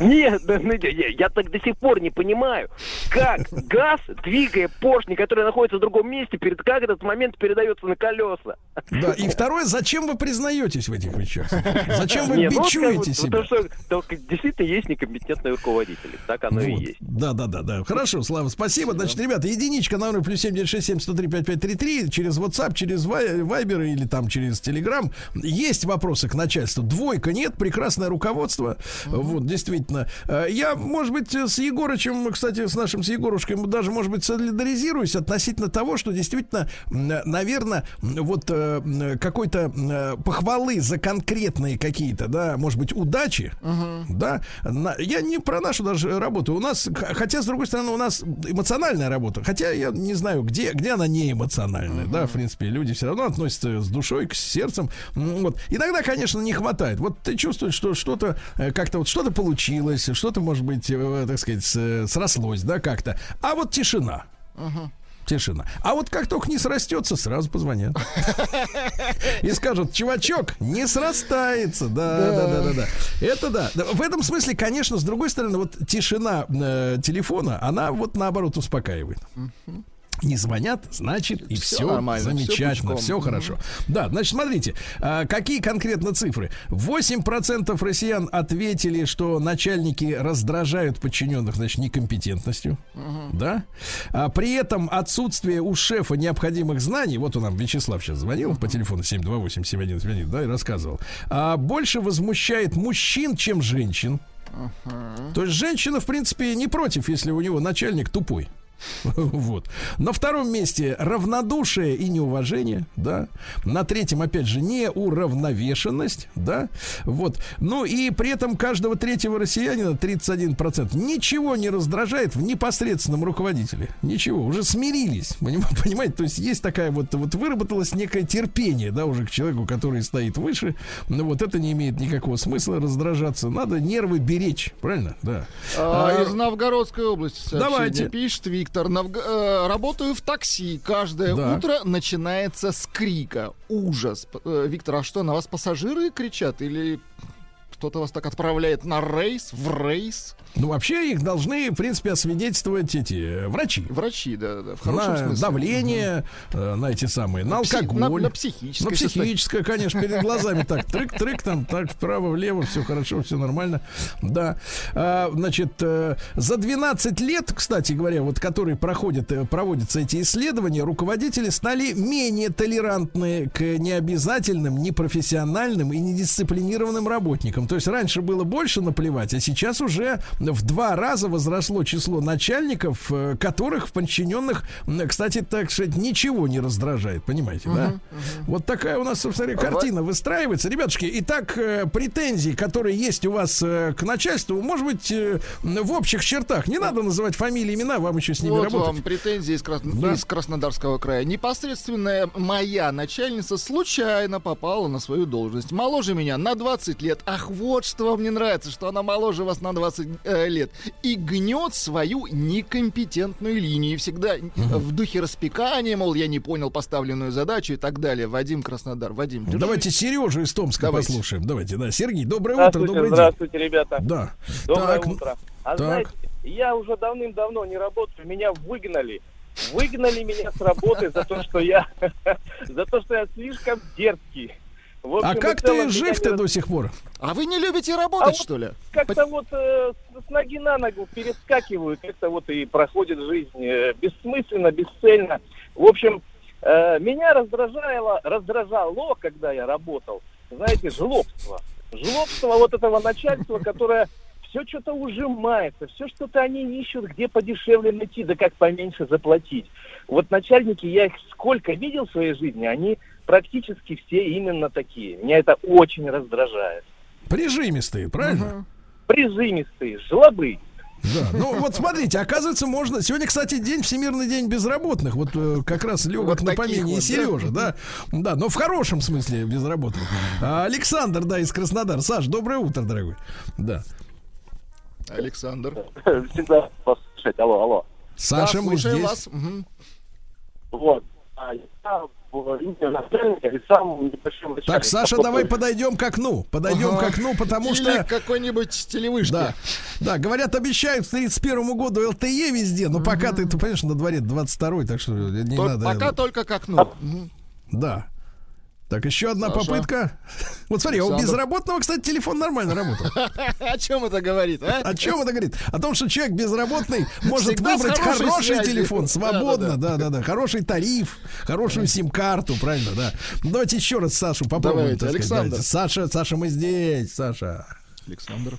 Нет, ну, я, так до сих пор не понимаю, как газ, двигая поршни, которые находятся в другом месте, перед, как этот момент передается на колеса. Да, и второе, зачем вы признаетесь в этих вещах? Зачем вы Не, ну, бичуете вот, себя? Потому что только действительно есть некомпетентные руководители. Так оно и есть. Да, да, да, да. Хорошо, Слава, спасибо. Значит, ребята, единичка на номер плюс 7967 103 5533 через WhatsApp, через Viber или там через Telegram. Есть вопросы к начальству. Двойка нет, прекрасное руководство. Вот, действительно. Э, Я, может быть, с Егорычем, кстати, с нашим с Егорушкой даже, может быть, солидаризируюсь относительно того, что действительно, наверное, вот э, какой-то э, похвалы за конкретные какие-то, да, может быть, удачи, да, на- я не про нашу даже работу. У нас, хотя, с другой стороны, у нас эмоциональная работа. Хотя я не знаю, где, где она не эмоциональная. Да, в принципе, люди все равно относятся с душой, к сердцем. М, Вот. Иногда, конечно, не хватает. Вот ты чувствуешь, что что-то э, как-то вот что-то получилось, что-то, может быть, э, так сказать, срослось, да, как-то. А вот тишина. Тишина. А вот как только не срастется, сразу позвонят. И скажут, чувачок, не срастается. Да, да, да, да, да. Это да. В этом смысле, конечно, с другой стороны, вот тишина э, телефона, она вот наоборот успокаивает. Не звонят, значит, и Всё все, нормально, замечательно, пучком. все хорошо. Да, значит, смотрите, а, какие конкретно цифры? 8% россиян ответили, что начальники раздражают подчиненных, значит, некомпетентностью. Да? А при этом отсутствие у шефа необходимых знаний, вот он нам Вячеслав сейчас звонил по телефону 728-7171, да, и рассказывал, а, больше возмущает мужчин, чем женщин. То есть женщина, в принципе, не против, если у него начальник тупой. [laughs] Вот. На втором месте равнодушие и неуважение, да. На третьем, опять же, неуравновешенность, да. Вот. Ну и при этом каждого третьего россиянина, 31%, ничего не раздражает в непосредственном руководителе. Ничего, уже смирились. поним- [laughs] Понимаете, то есть есть такая вот, вот выработалось некое терпение, да, уже к человеку, который стоит выше. Ну вот это не имеет никакого смысла раздражаться. Надо нервы беречь, правильно? Да. А, А, из Новгородской области сообщение Давайте. пишет Виктор. «Навг- э, работаю в такси. Каждое Да. утро начинается с крика. Ужас. Э, Виктор, а что, на вас пассажиры кричат? Или кто-то вас так отправляет на рейс, в рейс? Ну, вообще их должны, в принципе, освидетельствовать эти э, врачи. Врачи, да, да, в хорошем на смысле. давление, э, на эти самые, на Пси- алкоголь. на- на психическое На психическое, конечно, перед глазами так, трык-трык, там, так, вправо-влево, все хорошо, все нормально. Да. А, значит, э, за 12 лет, кстати говоря, вот которые проходят, проводятся эти исследования, руководители стали менее толерантны к необязательным, непрофессиональным и недисциплинированным работникам. То есть раньше было больше наплевать, а сейчас уже в два раза возросло число начальников, э, которых в подчиненных, кстати, так сказать, ничего не раздражает, понимаете, да? Вот такая у нас, собственно говоря, картина выстраивается. Ребятушки, итак, э, претензии, которые есть у вас э, к начальству, может быть, в общих чертах. Не надо называть фамилии, имена, вам еще с ними Вот работать. вам претензии из, Крас- Да. из Краснодарского края. Непосредственная моя начальница случайно попала на свою должность. Моложе меня на 20 лет. Ах, вот что вам не нравится, что она моложе вас на 20 э, лет. И гнет свою некомпетентную линию. И всегда э, в духе распекания, мол, я не понял поставленную задачу и так далее. Вадим Краснодар. Вадим, держи. Давайте Сережу из Томска Давайте. послушаем. Давайте, да. Сергей, доброе утро, Здравствуйте, добрый день. здравствуйте, ребята. Да. Доброе Так, утро. А так. знаете, я уже давным-давно не работаю, меня выгнали. Выгнали меня с работы за то, что я [laughs] за то, что я слишком дерзкий. Общем А как целом ты жив-то до сих пор? А вы не любите работать, А вот что ли? Как-то вот э, с, с ноги на ногу перескакиваю, как-то вот и проходит жизнь э, бессмысленно, бесцельно. В общем, э, меня раздражало, раздражало, когда я работал, знаете, жлобство. Жлобство вот этого начальства, которое все что-то ужимается, все что-то они ищут, где подешевле найти, да как поменьше заплатить. Вот начальники, я их сколько видел в своей жизни, они практически все именно такие. Меня это очень раздражает. Прижимистые, правильно? Прижимистые, жлобы. Да, ну вот смотрите, оказывается, можно. Сегодня, кстати, день Всемирный день безработных. Вот э, как раз легок Вот на помине и вот, да? Сережа, да? Да, но в хорошем смысле безработных. А, Александр, да, из Краснодара. Саш, доброе утро, дорогой. Да. Александр. Всегда послушать. Алло, алло. Саша, Да, мы здесь. вас. Мгм. Вот. А я Так, Саша, давай подойдем к окну. Подойдем Ага. к окну, потому Или что. какой-нибудь телевышке. Да, да, говорят, обещают к 31 году ЛТЕ везде, но пока ты, ты понимаешь, на дворе 22 так что не Тол- надо. Пока только к окну. Мгм. Да. Так, еще одна Саша. попытка. [laughs] Вот смотри, а у Александр. безработного, кстати, телефон нормально работал. [laughs] О чем это говорит, а? О чем это говорит? О том, что человек безработный может Всегда выбрать хороший связью. телефон, свободно, Да-да-да. да, да, да, хороший тариф, хорошую сим-карту, правильно, да. Давайте еще раз Сашу попробуем. Давайте, сказать. Александр. Давайте. Саша, Саша, мы здесь, Саша. Александр.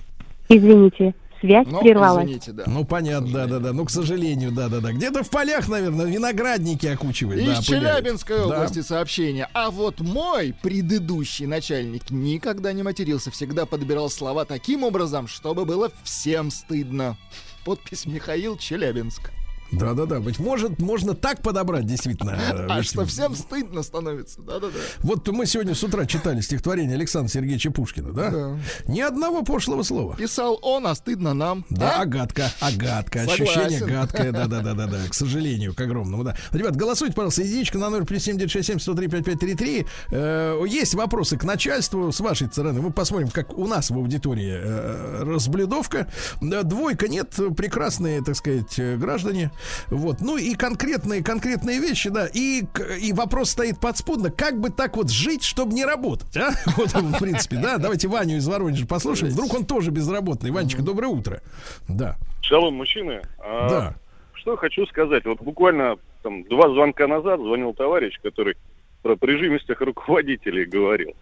Извините, связь Ну, прервалась. извините, да. Ну, понятно, да, да, да. Ну, к сожалению, да, да, да. Где-то в полях, наверное, виноградники окучивает. Из да. Челябинской Да. области сообщение. А вот мой предыдущий начальник никогда не матерился, всегда подбирал слова таким образом, чтобы было всем стыдно. Подпись Михаил Челябинск. Да, да, да. Быть может, можно так подобрать, действительно. э, А ведь- что всем стыдно становится. Да-да-да. Вот мы сегодня с утра читали стихотворение Александра Сергеевича Пушкина, да? Да. Ни одного пошлого слова. Писал он, а стыдно нам. Да, А? агатка, агатка, Согласен. ощущение [laughs] гадкое, да, да, да, да, да, к сожалению, к огромному, да. Ребят, голосуйте, пожалуйста, единичка на номер плюс 7967 103 5533. Э, есть вопросы к начальству с вашей стороны. Мы посмотрим, как у нас в аудитории э, разблюдовка. Двойка нет, прекрасные, так сказать, граждане. Вот, ну и конкретные, конкретные вещи, да. И, и вопрос стоит подспудно, как бы так вот жить, чтобы не работать, а? [laughs] Вот, в принципе, да. Давайте Ваню из Воронежа послушаем. Вдруг он тоже безработный. Ванечка, доброе утро. Да, Шалом, мужчины. А, да. Что хочу сказать. Вот буквально там два звонка назад звонил товарищ, который про прижимистых руководителей говорил.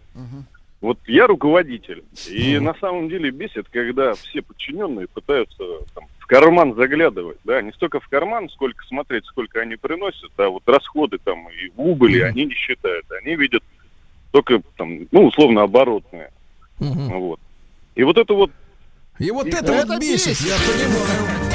Вот я руководитель, и на самом деле бесит, когда все подчиненные пытаются там, в карман заглядывать, да, не столько в карман, сколько смотреть, сколько они приносят, а вот расходы там и убыли они не считают, они видят только там, ну, условно, оборотные. Вот. И вот это вот И вот И это это вот бесит, я понимаю.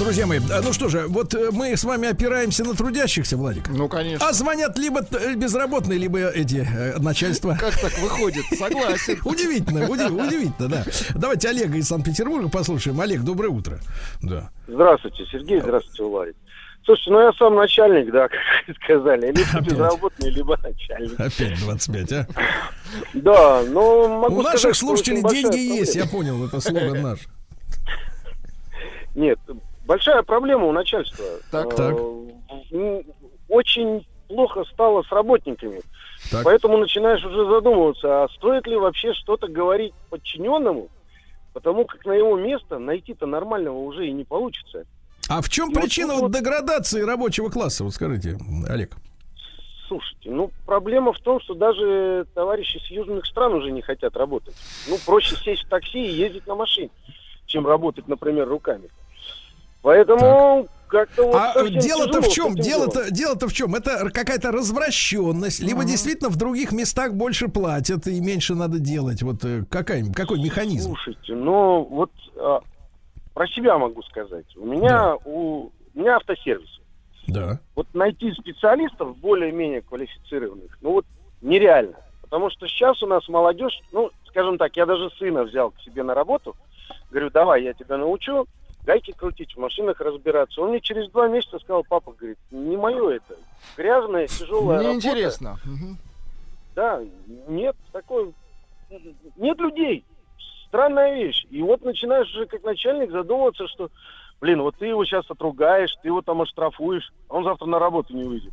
Друзья мои, а, ну что же, вот э, мы с вами опираемся на трудящихся, Владик. Ну, конечно. А звонят либо т- безработные, либо эти э, начальства. Как так выходит? Согласен. [laughs] Удивительно, уди- удивительно, да. Давайте Олега из Санкт-Петербурга послушаем. Олег, доброе утро. Да. Здравствуйте, Сергей, здравствуйте, Владик. Слушайте, ну я сам начальник, да, [laughs] как вы сказали, либо безработный, либо начальник. Опять 25, а? [laughs] Да, но могу У наших сказать, слушателей деньги есть, я понял, это слоган наш. Нет, большая проблема у начальства. Так, Э, так. Очень плохо стало с работниками. Так. Поэтому начинаешь уже задумываться, а стоит ли вообще что-то говорить подчиненному, потому как на его место найти-то нормального уже и не получится. А в чем И причина вот вот- деградации рабочего класса? Вот скажите, Олег. Слушайте, ну проблема в том, что даже товарищи с южных стран уже не хотят работать. Ну, проще сесть в такси и ездить на машине, чем работать, например, руками. Поэтому как-то вот А дело-то в чем? Дело-то, дело-то в чем? Это какая-то развращенность, либо действительно в других местах больше платят и меньше надо делать. Вот э, какая, какой механизм? Слушайте, ну вот а, про себя могу сказать. У меня у, у меня автосервис. Да. Вот найти специалистов более-менее квалифицированных, ну вот нереально. Потому что сейчас у нас молодежь, ну, скажем так, я даже сына взял к себе на работу. Говорю, давай, я тебя научу гайки крутить, в машинах разбираться. Он мне через два месяца сказал, папа, говорит, не мое это. Грязная, тяжелая Мне работа. интересно. Да, нет, такой... Нет людей. Странная вещь. И вот начинаешь уже как начальник задумываться, что, блин, вот ты его сейчас отругаешь, ты его там оштрафуешь, а он завтра на работу не выйдет.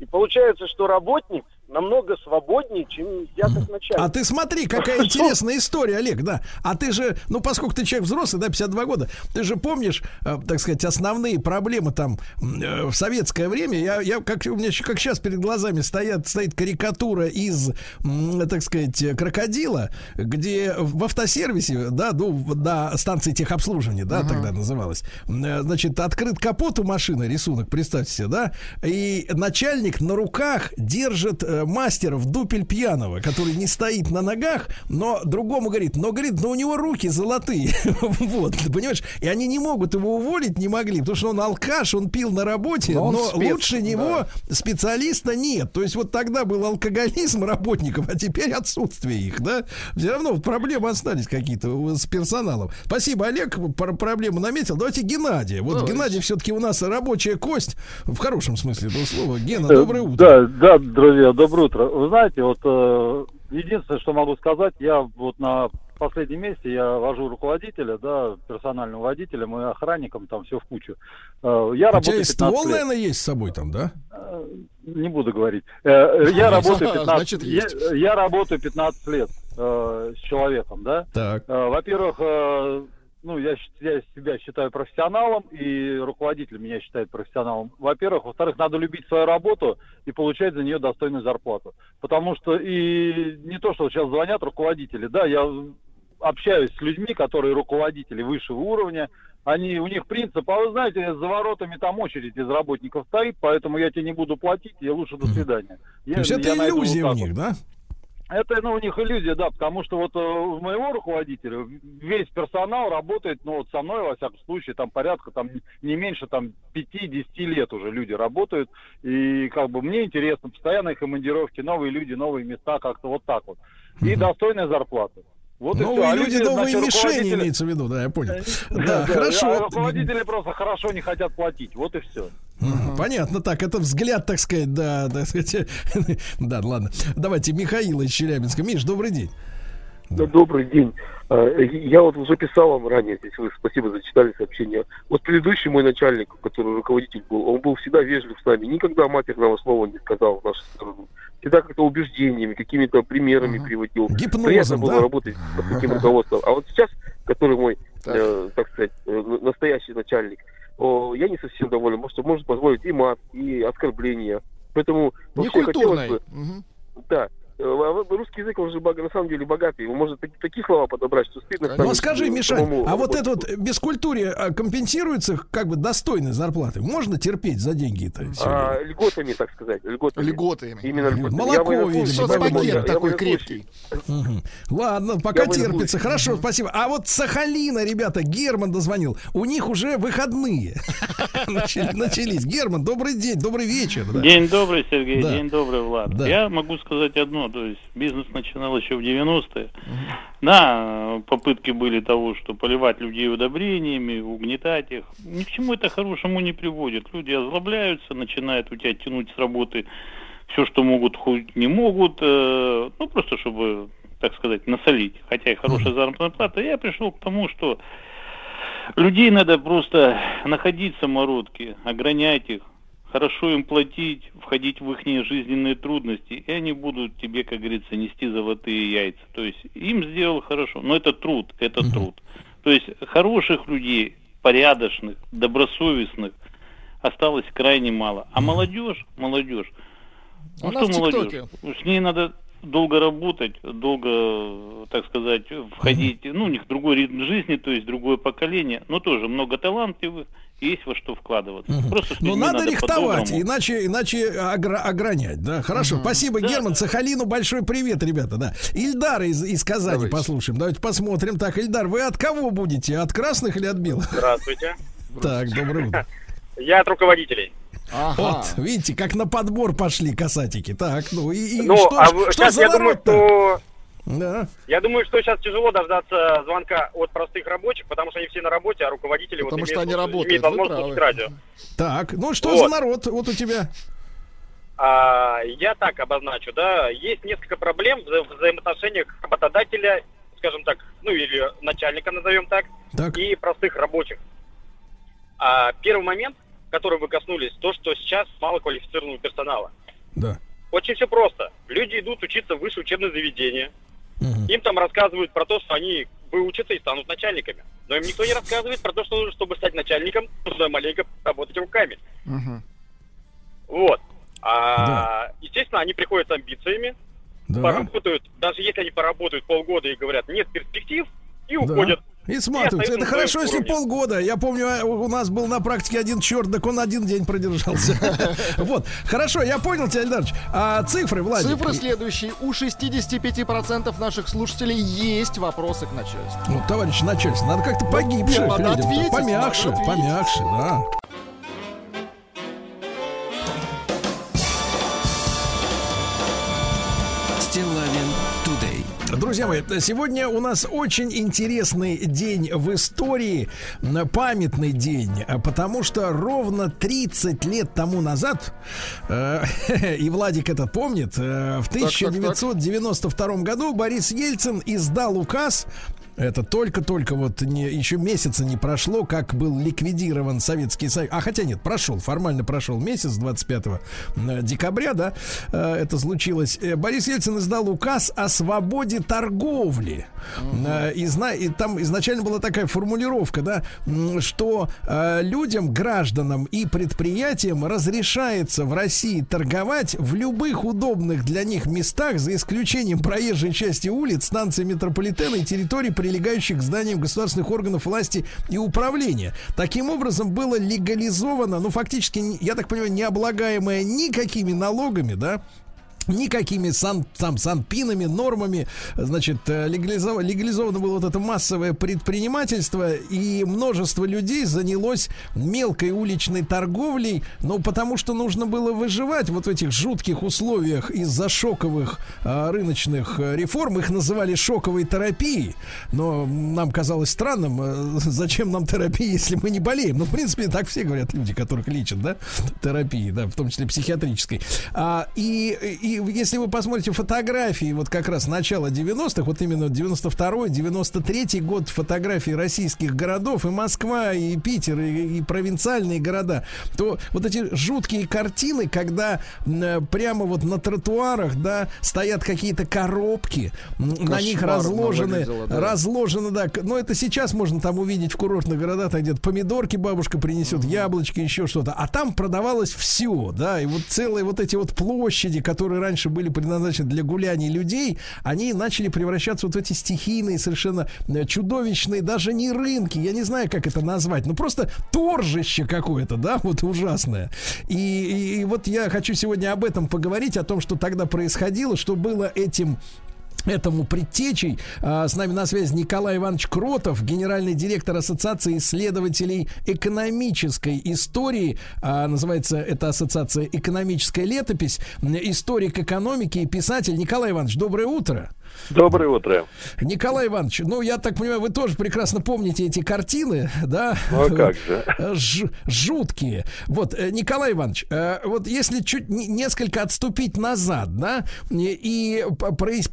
И получается, что работник намного свободнее, чем я как начальник. А ты смотри, какая [laughs] интересная история, Олег, да. А ты же, ну, поскольку ты человек взрослый, да, 52 года, ты же помнишь, э, так сказать, основные проблемы там э, в советское время. Я, я как у меня как сейчас перед глазами стоят, стоит карикатура из, м, так сказать, э, крокодила, где в автосервисе, да, ну, на станции техобслуживания, да, тогда называлось, м, э, значит, открыт капот у машины, рисунок, представьте себе, да, и начальник на руках держит э, мастера в дупель пьяного, который не стоит на ногах, но другому говорит, но говорит, но у него руки золотые, [laughs] вот, понимаешь, и они не могут его уволить, не могли, потому что он алкаш, он пил на работе, Но но, спец, лучше него специалиста нет, то есть вот тогда был алкоголизм работников, а теперь отсутствие их, да, все равно проблемы остались какие-то с персоналом. Спасибо, Олег, про проблему наметил. Давайте Геннадия. Вот Давайте. Геннадий все-таки у нас рабочая кость, в хорошем смысле этого слова. Гена, Э, доброе утро. Да, да, друзья, доброе утро. Вы знаете, вот э, единственное, что могу сказать, я вот на последнем месте я вожу руководителя, да, персонального водителя, мы охранником, там все в кучу. Э, я У тебя работаю и 15 ствол, лет. наверное, есть с собой там, да? Э, Не буду говорить. Я [laughs] работаю [laughs] 15, Значит, я, есть. я работаю 15 лет с человеком, да. Так. Во-первых, ну, я, я себя считаю профессионалом, и руководитель меня считает профессионалом. Во-первых. Во-вторых, надо любить свою работу и получать за нее достойную зарплату. Потому что и не то, что сейчас звонят руководители, да, я общаюсь с людьми, которые руководители высшего уровня, они, у них принцип, а вы знаете, за воротами там очередь из работников стоит, поэтому я тебе не буду платить, и лучше до свидания. Я- То есть это я иллюзия вот у них, вот. да? Это, ну, у них иллюзия, да, потому что вот э, у моего руководителя весь персонал работает, ну, вот со мной, во всяком случае, там порядка, там, не меньше, там, 5-10 лет уже люди работают, и, как бы, мне интересно, постоянные командировки, новые люди, новые места, как-то вот так вот. И достойная зарплата. Вот и новые всё. А люди, люди, новые значит, мишени руководители- имеется в виду, да, я понял. Да, Да, а хорошо. руководители просто хорошо не хотят платить, вот и все. Понятно, так, это взгляд, так сказать, да, [laughs] так сказать. Да, ладно. Давайте Михаила из Челябинска. Миш, добрый день. Ну, Добрый день. А, Я вот уже писал вам ранее, здесь вы спасибо зачитали сообщение. Вот предыдущий мой начальник, который руководитель был, он был всегда вежлив с нами, никогда матерного слова не сказал в нашу сторону. Всегда как-то убеждениями, какими-то примерами приводил. Гипнозом, Приятно было да? работать под таким руководством. А вот сейчас, который мой, э, так сказать, э, на- настоящий начальник, о, я не совсем доволен, потому что может позволить и мат, и оскорбления. Поэтому Некультурной. бы, Мгм. да, э, русский язык, он же на самом деле богатый, может так- такие слова подобрать, что стыдно Ну скажи, э, Мишань, самому а вот это вот бескультурие а, компенсируется как бы достойной зарплатой? Можно терпеть за деньги-то? А, льготами, так сказать, льготами. Льготами. Именно льготами. Молоко, Я видимо, Соцпакет такой крепкий. Мгм. Ладно, пока Я терпится. Хорошо, спасибо. А вот Сахалина, ребята, Герман дозвонил. У них уже выходные [laughs] Начали- начались. Герман, добрый день, добрый вечер. День добрый, Сергей, день добрый, Влад. Я могу сказать одно, то есть бизнес начинал еще в 90-е. Да, попытки были того, что поливать людей удобрениями, угнетать их. Ни к чему это хорошему не приводит. Люди озлобляются, начинают у тебя тянуть с работы все, что могут, хоть не могут, э, ну, просто чтобы, так сказать, насолить. Хотя и хорошая заработная плата. Я пришел к тому, что людей надо просто находить самородки, огранять их, хорошо им платить, входить в их жизненные трудности, и они будут тебе, как говорится, нести золотые яйца. То есть им сделал хорошо, но это труд, это труд. То есть хороших людей, порядочных, добросовестных осталось крайне мало. А молодежь, молодежь, ну Она что молодежь? С ней надо долго работать, долго, так сказать, входить. Ну, у них другой ритм жизни, то есть другое поколение, но тоже много талантливых, есть во что вкладываться. Просто с Но Ну, надо рихтовать, по-доброму. иначе, иначе огра- огранять, да. Хорошо, спасибо, Герман. Сахалину большой привет, ребята, да. Ильдар из, из Казани послушаем. Давайте посмотрим. Так, Ильдар, вы от кого будете? От красных или от белых? Здравствуйте. Так, доброе утро. Я от руководителей. Вот, видите, как на подбор пошли косатики. Так, ну и, и ну, что, а вы- что сейчас за я думаю, народ-то? что Да. я думаю, что сейчас тяжело дождаться звонка от простых рабочих, потому что они все на работе, а руководители Потому вот что имеют, они работают, имеют возможность слушать радио. Так, ну что Вот. за народ вот у тебя? А, я так обозначу, да, есть несколько проблем в вза- взаимоотношениях работодателя, скажем так, ну или начальника назовем так, и простых рабочих. А, первый момент, который вы коснулись, то, что сейчас мало квалифицированного персонала. Да. Очень все просто. Люди идут учиться в высшее учебное заведение. Им там рассказывают про то, что они выучатся и станут начальниками. Но им никто не рассказывает про то, что нужно, чтобы стать начальником, нужно маленько работать руками. Вот. А, Естественно, они приходят с амбициями, Да. поработают, даже если они поработают полгода и говорят, нет перспектив, и Да. уходят. И смотрят. остаются Это хорошо, если полгода. Я помню, а, у нас был на практике один черт, так он один день продержался. [laughs] Вот. Хорошо, я понял тебя, Эльдарович. А цифры, Владик? Цифры следующие. У 65% наших слушателей есть вопросы к начальству. Ну, товарищ начальство, надо как-то ответить, Помягче, помягче, да. Друзья мои, сегодня у нас очень интересный день в истории, памятный день, потому что ровно 30 лет тому назад, э, [laughs] и Владик это помнит, э, в так, так. 1992 году Борис Ельцин издал указ это только-только вот не, еще месяца не прошло, как был ликвидирован Советский Союз. А хотя нет, прошел, формально прошел месяц 25 э, декабря, да, э, это случилось. Э, Борис Ельцин издал указ о свободе торговли. Э, И, зна- и там изначально была такая формулировка, да, что людям, гражданам и предприятиям разрешается в России торговать в любых удобных для них местах, за исключением проезжей части улиц, станции метрополитена и территорий, прилегающих к зданиям государственных органов власти и управления. Таким образом, было легализовано, ну, фактически, я так понимаю, не облагаемое никакими налогами, да, никакими сан, там, санпинами, нормами, значит, э, легализовано, легализовано было вот это массовое предпринимательство, и множество людей занялось мелкой уличной торговлей, ну, потому что нужно было выживать вот в этих жутких условиях из-за шоковых э, рыночных э, реформ, их называли шоковой терапией, но нам казалось странным, э, [laughs] зачем нам терапия, если мы не болеем, ну, в принципе, так все говорят люди, которых лечат, да, терапии, да, в том числе психиатрической, а, и и если вы посмотрите фотографии, вот как раз начала 90-х, вот именно 92-й, 93-й год фотографий российских городов, и Москва, и Питер, и, и провинциальные города, то вот эти жуткие картины, когда м, прямо вот на тротуарах, да, стоят какие-то коробки, м, на них Кошмарно разложены, да. разложено, да. Но это сейчас можно там увидеть в курортных городах, там где-то помидорки бабушка принесет, яблочки, еще что-то. А там продавалось все, да, и вот целые вот эти вот площади, которые раньше были предназначены для гуляний людей, они начали превращаться вот в эти стихийные, совершенно э, чудовищные, даже не рынки, я не знаю, как это назвать, ну просто торжище какое-то, да, вот ужасное. И, и- и вот я хочу сегодня об этом поговорить, о том, что тогда происходило, что было этим этому предтечей. А, С нами на связи Николай Иванович Кротов, генеральный директор Ассоциации исследователей экономической истории. А, Называется эта ассоциация «Экономическая летопись». Историк экономики и писатель. Николай Иванович, доброе утро. Доброе утро. Николай Иванович, ну, я так понимаю, вы тоже прекрасно помните эти картины, да? Ну, а как же? Ж- жуткие. Вот, э, Николай Иванович, э, вот если чуть не- несколько отступить назад, да, и-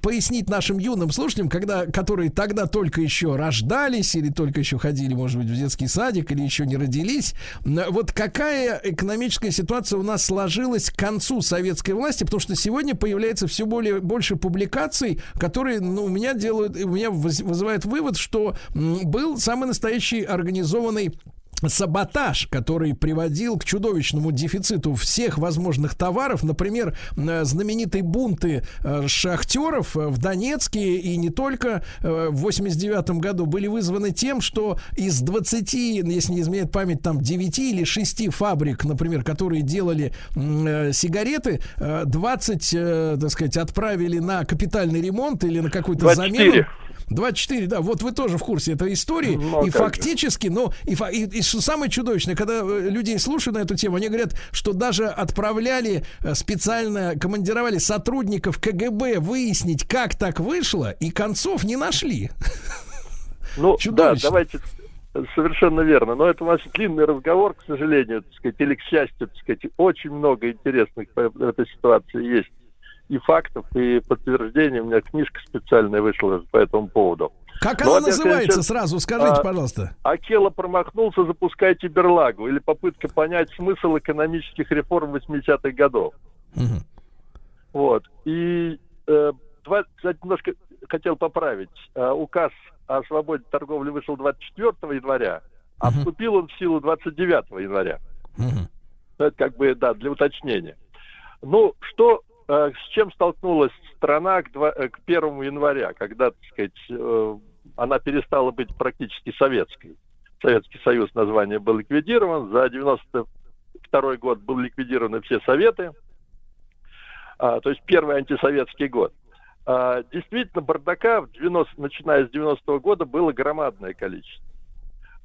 пояснить нашим юным слушателям, когда, которые тогда только еще рождались или только еще ходили, может быть, в детский садик или еще не родились, вот какая экономическая ситуация у нас сложилась к концу советской власти, потому что сегодня появляется все более больше публикаций, которые, ну, у меня делают, у меня вызывает вывод, что был самый настоящий организованный саботаж, который приводил к чудовищному дефициту всех возможных товаров. Например, э, знаменитые бунты э, шахтеров э, в Донецке и не только в 89 году были вызваны тем, что из 20, если не изменяет память, там 9 или 6 фабрик, например, которые делали сигареты, э, 20, э, так сказать, отправили на капитальный ремонт или на какую-то 24. замену. 24, да, вот вы тоже в курсе этой истории. Ну, и как же. фактически, ну, и, и- и самое чудовищное, когда э, людей слушают на эту тему, они говорят, что даже отправляли э, специально, командировали сотрудников КГБ выяснить, как так вышло, и концов не нашли. Ну, да, Чудовищно. давайте совершенно верно. Но это у нас длинный разговор, к сожалению, так сказать, или к счастью, так сказать, очень много интересных по в этой ситуации есть и фактов, и подтверждений. У меня книжка специальная вышла по этому поводу. Как Ну, она во-первых, называется, сейчас, сразу скажите, а, пожалуйста. Акела промахнулся, запускайте берлагу. Или попытка понять смысл экономических реформ 80-х годов. Вот. И, э, два, кстати, немножко хотел поправить. Э, указ о свободе торговли вышел 24 января, а вступил он в силу 29 января. Ну, Это как бы, да, для уточнения. Ну, что, с чем столкнулась страна к, два- э, к 1 января, когда, так сказать, э, она перестала быть практически советской. Советский Союз название был ликвидирован, за 92 год был ликвидированы все советы, А, то есть первый антисоветский год. А, действительно, бардака, в 90, начиная с 90 года, было громадное количество.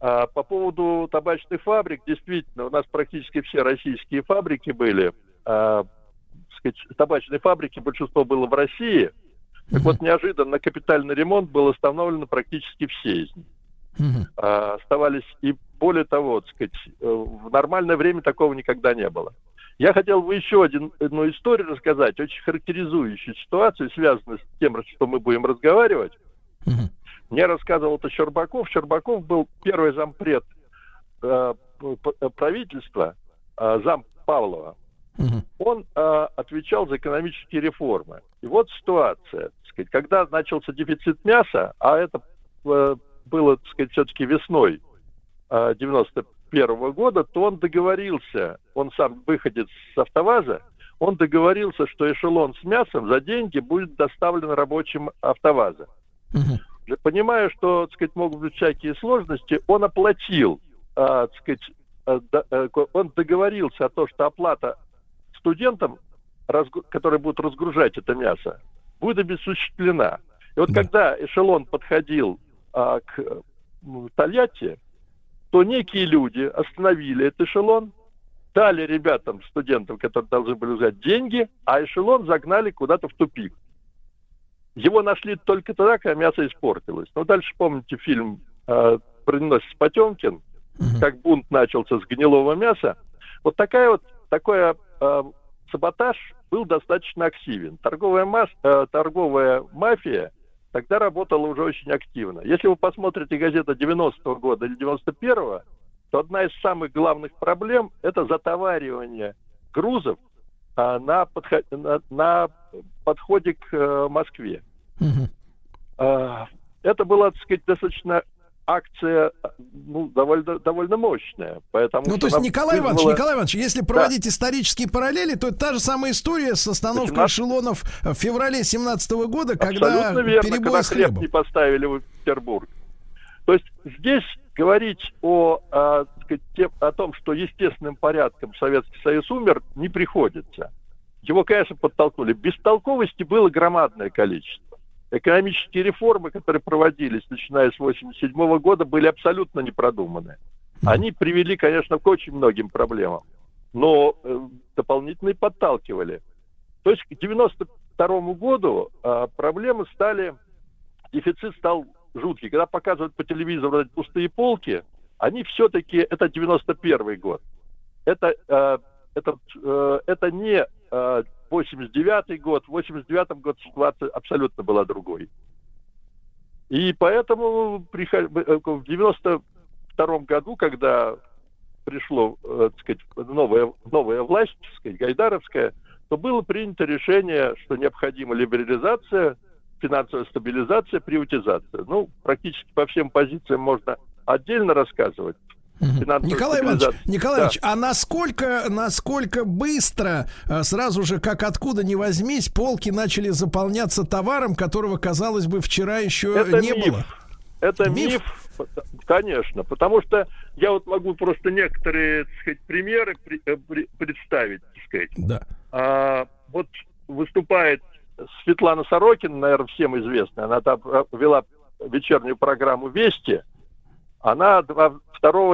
А, по поводу табачных фабрик, действительно, у нас практически все российские фабрики были. Сказать, табачные фабрики, большинство было в России. Так вот, неожиданно капитальный ремонт был остановлен практически все из них. А, оставались и более того, так сказать, э, в нормальное время такого никогда не было. Я хотел бы еще один, одну историю рассказать, очень характеризующую ситуацию, связанную с тем, что мы будем разговаривать. Мне рассказывал это Щербаков. Щербаков был первый зампред э, правительства, э, зам Павлова. Он э, отвечал за экономические реформы. И вот ситуация, так сказать, когда начался дефицит мяса, а это э, было, так сказать, все-таки весной э, 91 года, то он договорился, он сам выходец с автоваза, он договорился, что эшелон с мясом за деньги будет доставлен рабочим автоваза. Понимая, что, так сказать, могут быть всякие сложности, он оплатил, а, так сказать, э, э, он договорился о том, что оплата студентам, которые будут разгружать это мясо, будет осуществлена. И вот когда эшелон подходил а, к м, Тольятти, то некие люди остановили этот эшелон, дали ребятам, студентам, которые должны были взять деньги, а эшелон загнали куда-то в тупик. Его нашли только тогда, когда мясо испортилось. Ну, дальше помните фильм э, «Броненосец Потемкин», как бунт начался с гнилого мяса. Вот такая вот, такой э, саботаж был достаточно активен. Торговая, масс, э, торговая мафия тогда работала уже очень активно. Если вы посмотрите газету 90-го года или 91-го, то одна из самых главных проблем – это затоваривание грузов а, на, подход, на, на подходе к э, Москве. А, это была, так сказать, достаточно акция ну, довольно, довольно мощная. Поэтому ну, то есть, Николай вызвала... Иванович, Николай Иванович, если проводить да. исторические параллели, то это та же самая история с остановкой 18... эшелонов в феврале 17 года, когда Абсолютно верно, перебой когда с хлебом. хлеб не поставили в Петербург. То есть здесь говорить о, о, сказать, тем, о том, что естественным порядком Советский Союз умер, не приходится. Его, конечно, подтолкнули. Бестолковости было громадное количество экономические реформы, которые проводились, начиная с 1987 года, были абсолютно не продуманы. Они привели, конечно, к очень многим проблемам, но э, дополнительно подталкивали. То есть к 1992 году э, проблемы стали, дефицит стал жуткий. Когда показывают по телевизору эти пустые полки, они все-таки, это 91 год. Это, э, это, э, это не 89 год, в 89 год ситуация абсолютно была другой. И поэтому э, в 92 году, когда пришло, э, так сказать, новая, новая власть, так сказать, Гайдаровская, то было принято решение, что необходима либерализация, финансовая стабилизация, приватизация. Ну, практически по всем позициям можно отдельно рассказывать. Николай Иванович, Николай да. Иванович, а насколько, насколько быстро, э, сразу же, как откуда ни возьмись, полки начали заполняться товаром, которого, казалось бы, вчера еще Это не миф. было? Это миф? миф, конечно, потому что я вот могу просто некоторые, так сказать, примеры э, представить, так сказать. Да. А, вот выступает Светлана Сорокина, наверное, всем известная, она там э, вела вечернюю программу «Вести», она 2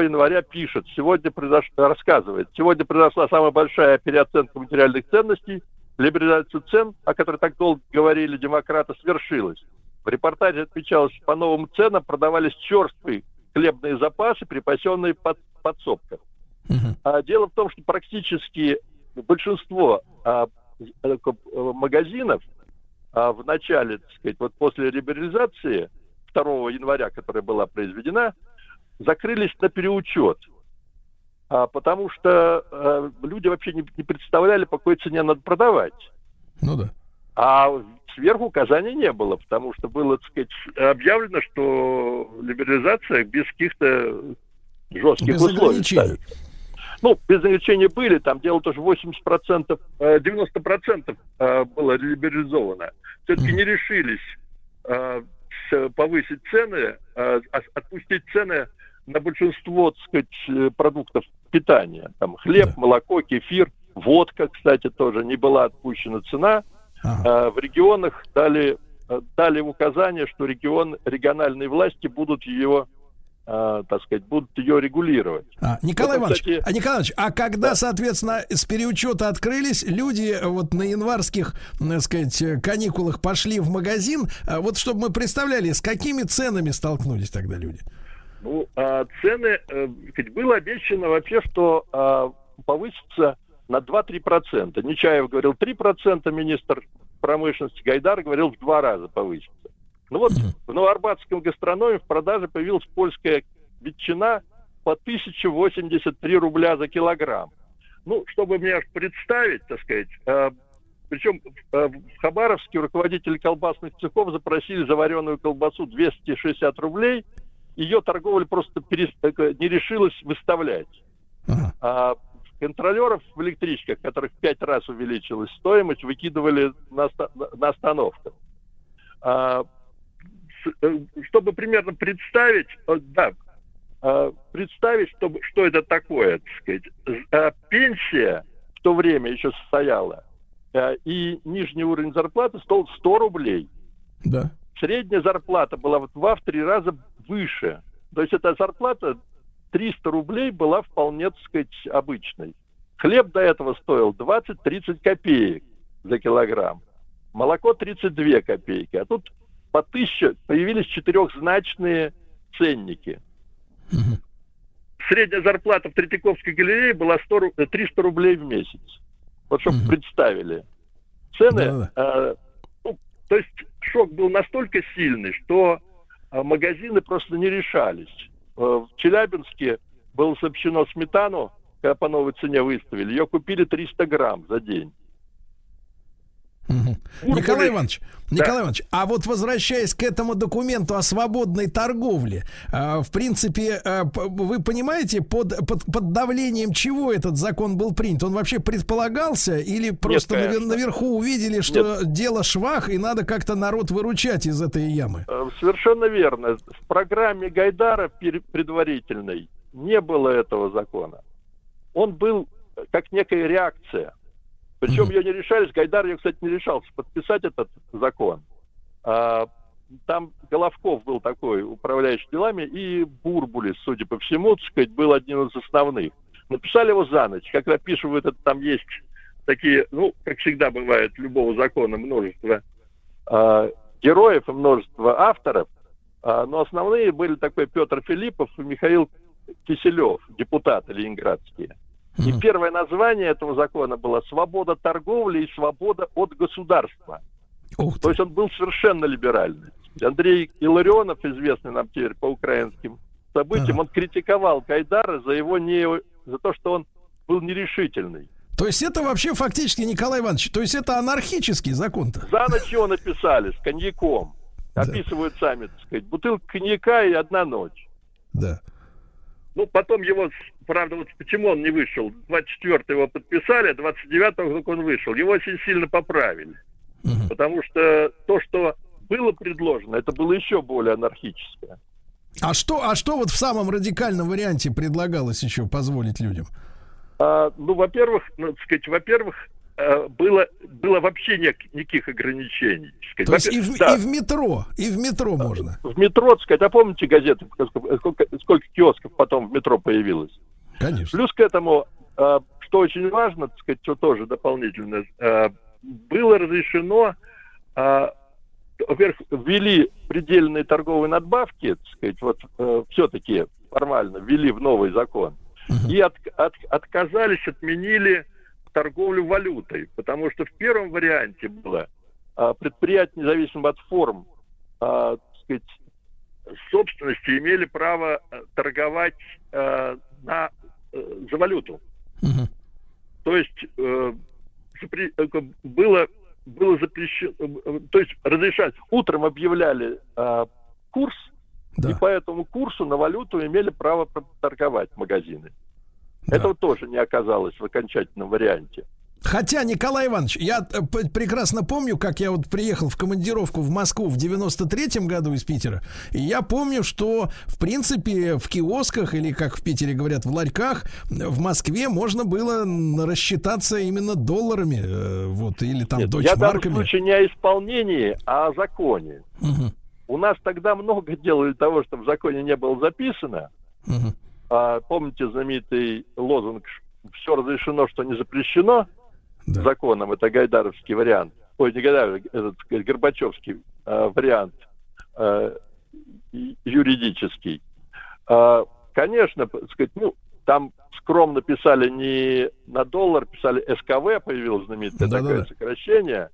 января пишет, сегодня произошло, рассказывает, сегодня произошла самая большая переоценка материальных ценностей, либерализация цен, о которой так долго говорили демократы, свершилась. В репортаже отмечалось, что по новым ценам продавались черствые хлебные запасы, припасенные под подсобках. Uh-huh. А дело в том, что практически большинство а, э, магазинов а, в начале, так сказать, вот после либерализации 2 января, которая была произведена, закрылись на переучет. А, потому что а, люди вообще не, не представляли, по какой цене надо продавать. Ну да. А сверху указаний не было, потому что было, так сказать, объявлено, что либерализация без каких-то жестких без условий. Ставит. Ну, без ограничений были, там дело тоже 80%, 90% э, было либерализовано. Все-таки не решились э, повысить цены, э, отпустить цены на большинство, так сказать, э, продуктов питания. Там хлеб, да. молоко, кефир, водка, кстати, тоже не была отпущена цена. Ага. А, в регионах дали, э, дали указание, что регион, региональные власти будут ее а, так сказать, будут ее регулировать. А, Николай, вот, Иванович, кстати... а, Николай Иванович, а когда, да. соответственно, с переучета открылись, люди э, вот на январских, так сказать, каникулах пошли в магазин, вот чтобы мы представляли, с какими ценами столкнулись тогда люди? Ну, а цены, э, было обещано вообще, что а, повысится на 2-3%. Нечаев говорил 3%, министр промышленности Гайдар говорил в два раза повысится. Ну вот в Новоарбатском гастрономе в продаже появилась польская ветчина по 1083 рубля за килограмм. Ну, чтобы мне представить, так сказать, э, причем э, в Хабаровске руководители колбасных цехов запросили заваренную колбасу 260 рублей – ее торговля просто перес... не решилась выставлять. Ага. А контролеров в электричках, которых в пять раз увеличилась стоимость, выкидывали на, на остановках. А, э, чтобы примерно представить, э, да, а, представить, что, что это такое, так сказать. А, пенсия в то время еще состояла, и нижний уровень зарплаты стоил 100 рублей. Да. Средняя зарплата была в два-три раза выше. То есть эта зарплата 300 рублей была вполне, так сказать, обычной. Хлеб до этого стоил 20-30 копеек за килограмм. Молоко 32 копейки. А тут по тысяче появились четырехзначные ценники. Средняя зарплата в Третьяковской галерее была 100, 300 рублей в месяц. Вот чтобы представили. цены, э, ну, то есть шок был настолько сильный, что э, магазины просто не решались. Э, в Челябинске было сообщено сметану, когда по новой цене выставили, ее купили 300 грамм за день. Николай Иванович, Николай Иванович, а вот возвращаясь к этому документу о свободной торговле, э, в принципе, э, вы понимаете, под, под, под давлением чего этот закон был принят? Он вообще предполагался или просто навер- конечно. наверху увидели, что дело швах и надо как-то народ выручать из этой ямы? Э, Совершенно верно. В программе Гайдара предварительной не было этого закона. Он был как некая реакция. Причем ее не решались, Гайдар ее, кстати, не решался подписать этот закон. А, там Головков был такой, управляющий делами, и Бурбулис, судя по всему, так сказать, был одним из основных. Написали его за ночь. Как написывают, это там есть такие, ну, как всегда бывает, любого закона множество а, героев и множество авторов. А, но основные были такой Петр Филиппов и Михаил Киселев, депутаты ленинградские. И первое название этого закона было «Свобода торговли и свобода от государства». То есть он был совершенно либеральный. Андрей Илларионов, известный нам теперь по украинским событиям, он критиковал Гайдара за его не за то, что он был нерешительный. То есть это вообще фактически, Николай Иванович, то есть это анархический закон-то? За ночь его написали с коньяком. Описывают сами, так сказать. Бутылка коньяка и одна ночь. Да. Ну, потом его, правда, вот почему он не вышел? 24 его подписали, а 29 только он вышел. Его очень сильно поправили. Потому что то, что было предложено, это было еще более анархическое. А что, а что вот в самом радикальном варианте предлагалось еще позволить людям? А, ну, во-первых, ну, сказать, во-первых, было, было вообще нек- никаких ограничений. сказать. То есть и в, да, и в метро, и в метро можно. в метро, так сказать, а помните газеты, сколько, сколько, киосков потом в метро появилось? Конечно. Плюс к этому, э, что очень важно, так сказать, что тоже дополнительно, э, было разрешено, э, во-первых, ввели предельные торговые надбавки, так сказать, вот все-таки формально ввели в новый закон, и от- от- отказались, отменили торговлю валютой, потому что в первом варианте было а, предприятия, независимо от форм, а, так сказать, собственности, имели право э, торговать э, на, э, за валюту. То есть э, запре- было, было запрещено, то есть разрешать. Утром объявляли э, курс, и по этому курсу на валюту имели право торговать магазины. Этого тоже не оказалось в окончательном варианте. Хотя, Николай Иванович, я э, прекрасно помню, как я вот приехал в командировку в Москву в 93-м году из Питера, и я помню, что, в принципе, в киосках, или, как в Питере говорят, в ларьках, в Москве можно было рассчитаться именно долларами, э, вот, или там Нет, я в данном дойчмарками. случае не о исполнении, а о законе. Мгм. У нас тогда много делали того, что в законе не было записано. Мгм. А, помните знаменитый лозунг «Все разрешено, что не запрещено» законом? Это гайдаровский вариант. Ой, не этот так сказать, горбачевский а, вариант а, юридический. А, конечно, сказать, ну, там скромно писали не на доллар, писали СКВ, появилось знаменитое Да-да-да. такое сокращение.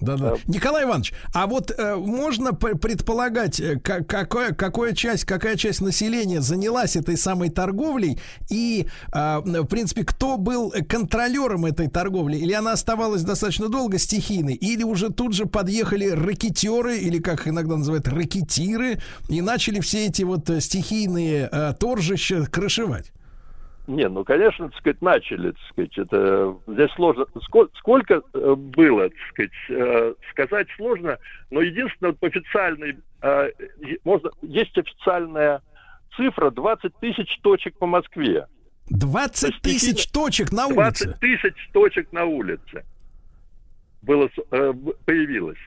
Да-да. Николай Иванович, а вот э, можно предполагать, э, ка- какое, какая часть, какая часть населения занялась этой самой торговлей и, э, в принципе, кто был контролером этой торговли? Или она оставалась достаточно долго стихийной? Или уже тут же подъехали ракетеры, или как иногда называют ракетиры, и начали все эти вот э, стихийные э, торжища крышевать? Не, ну, конечно, так сказать, начали, так сказать, это здесь сложно. Сколько, сколько э, было, так сказать, э, сказать сложно, но единственное, вот официальной, э, можно, есть официальная цифра 20 тысяч точек по Москве. 20 тысяч точек на 20 улице. тысяч точек на улице было, появилось.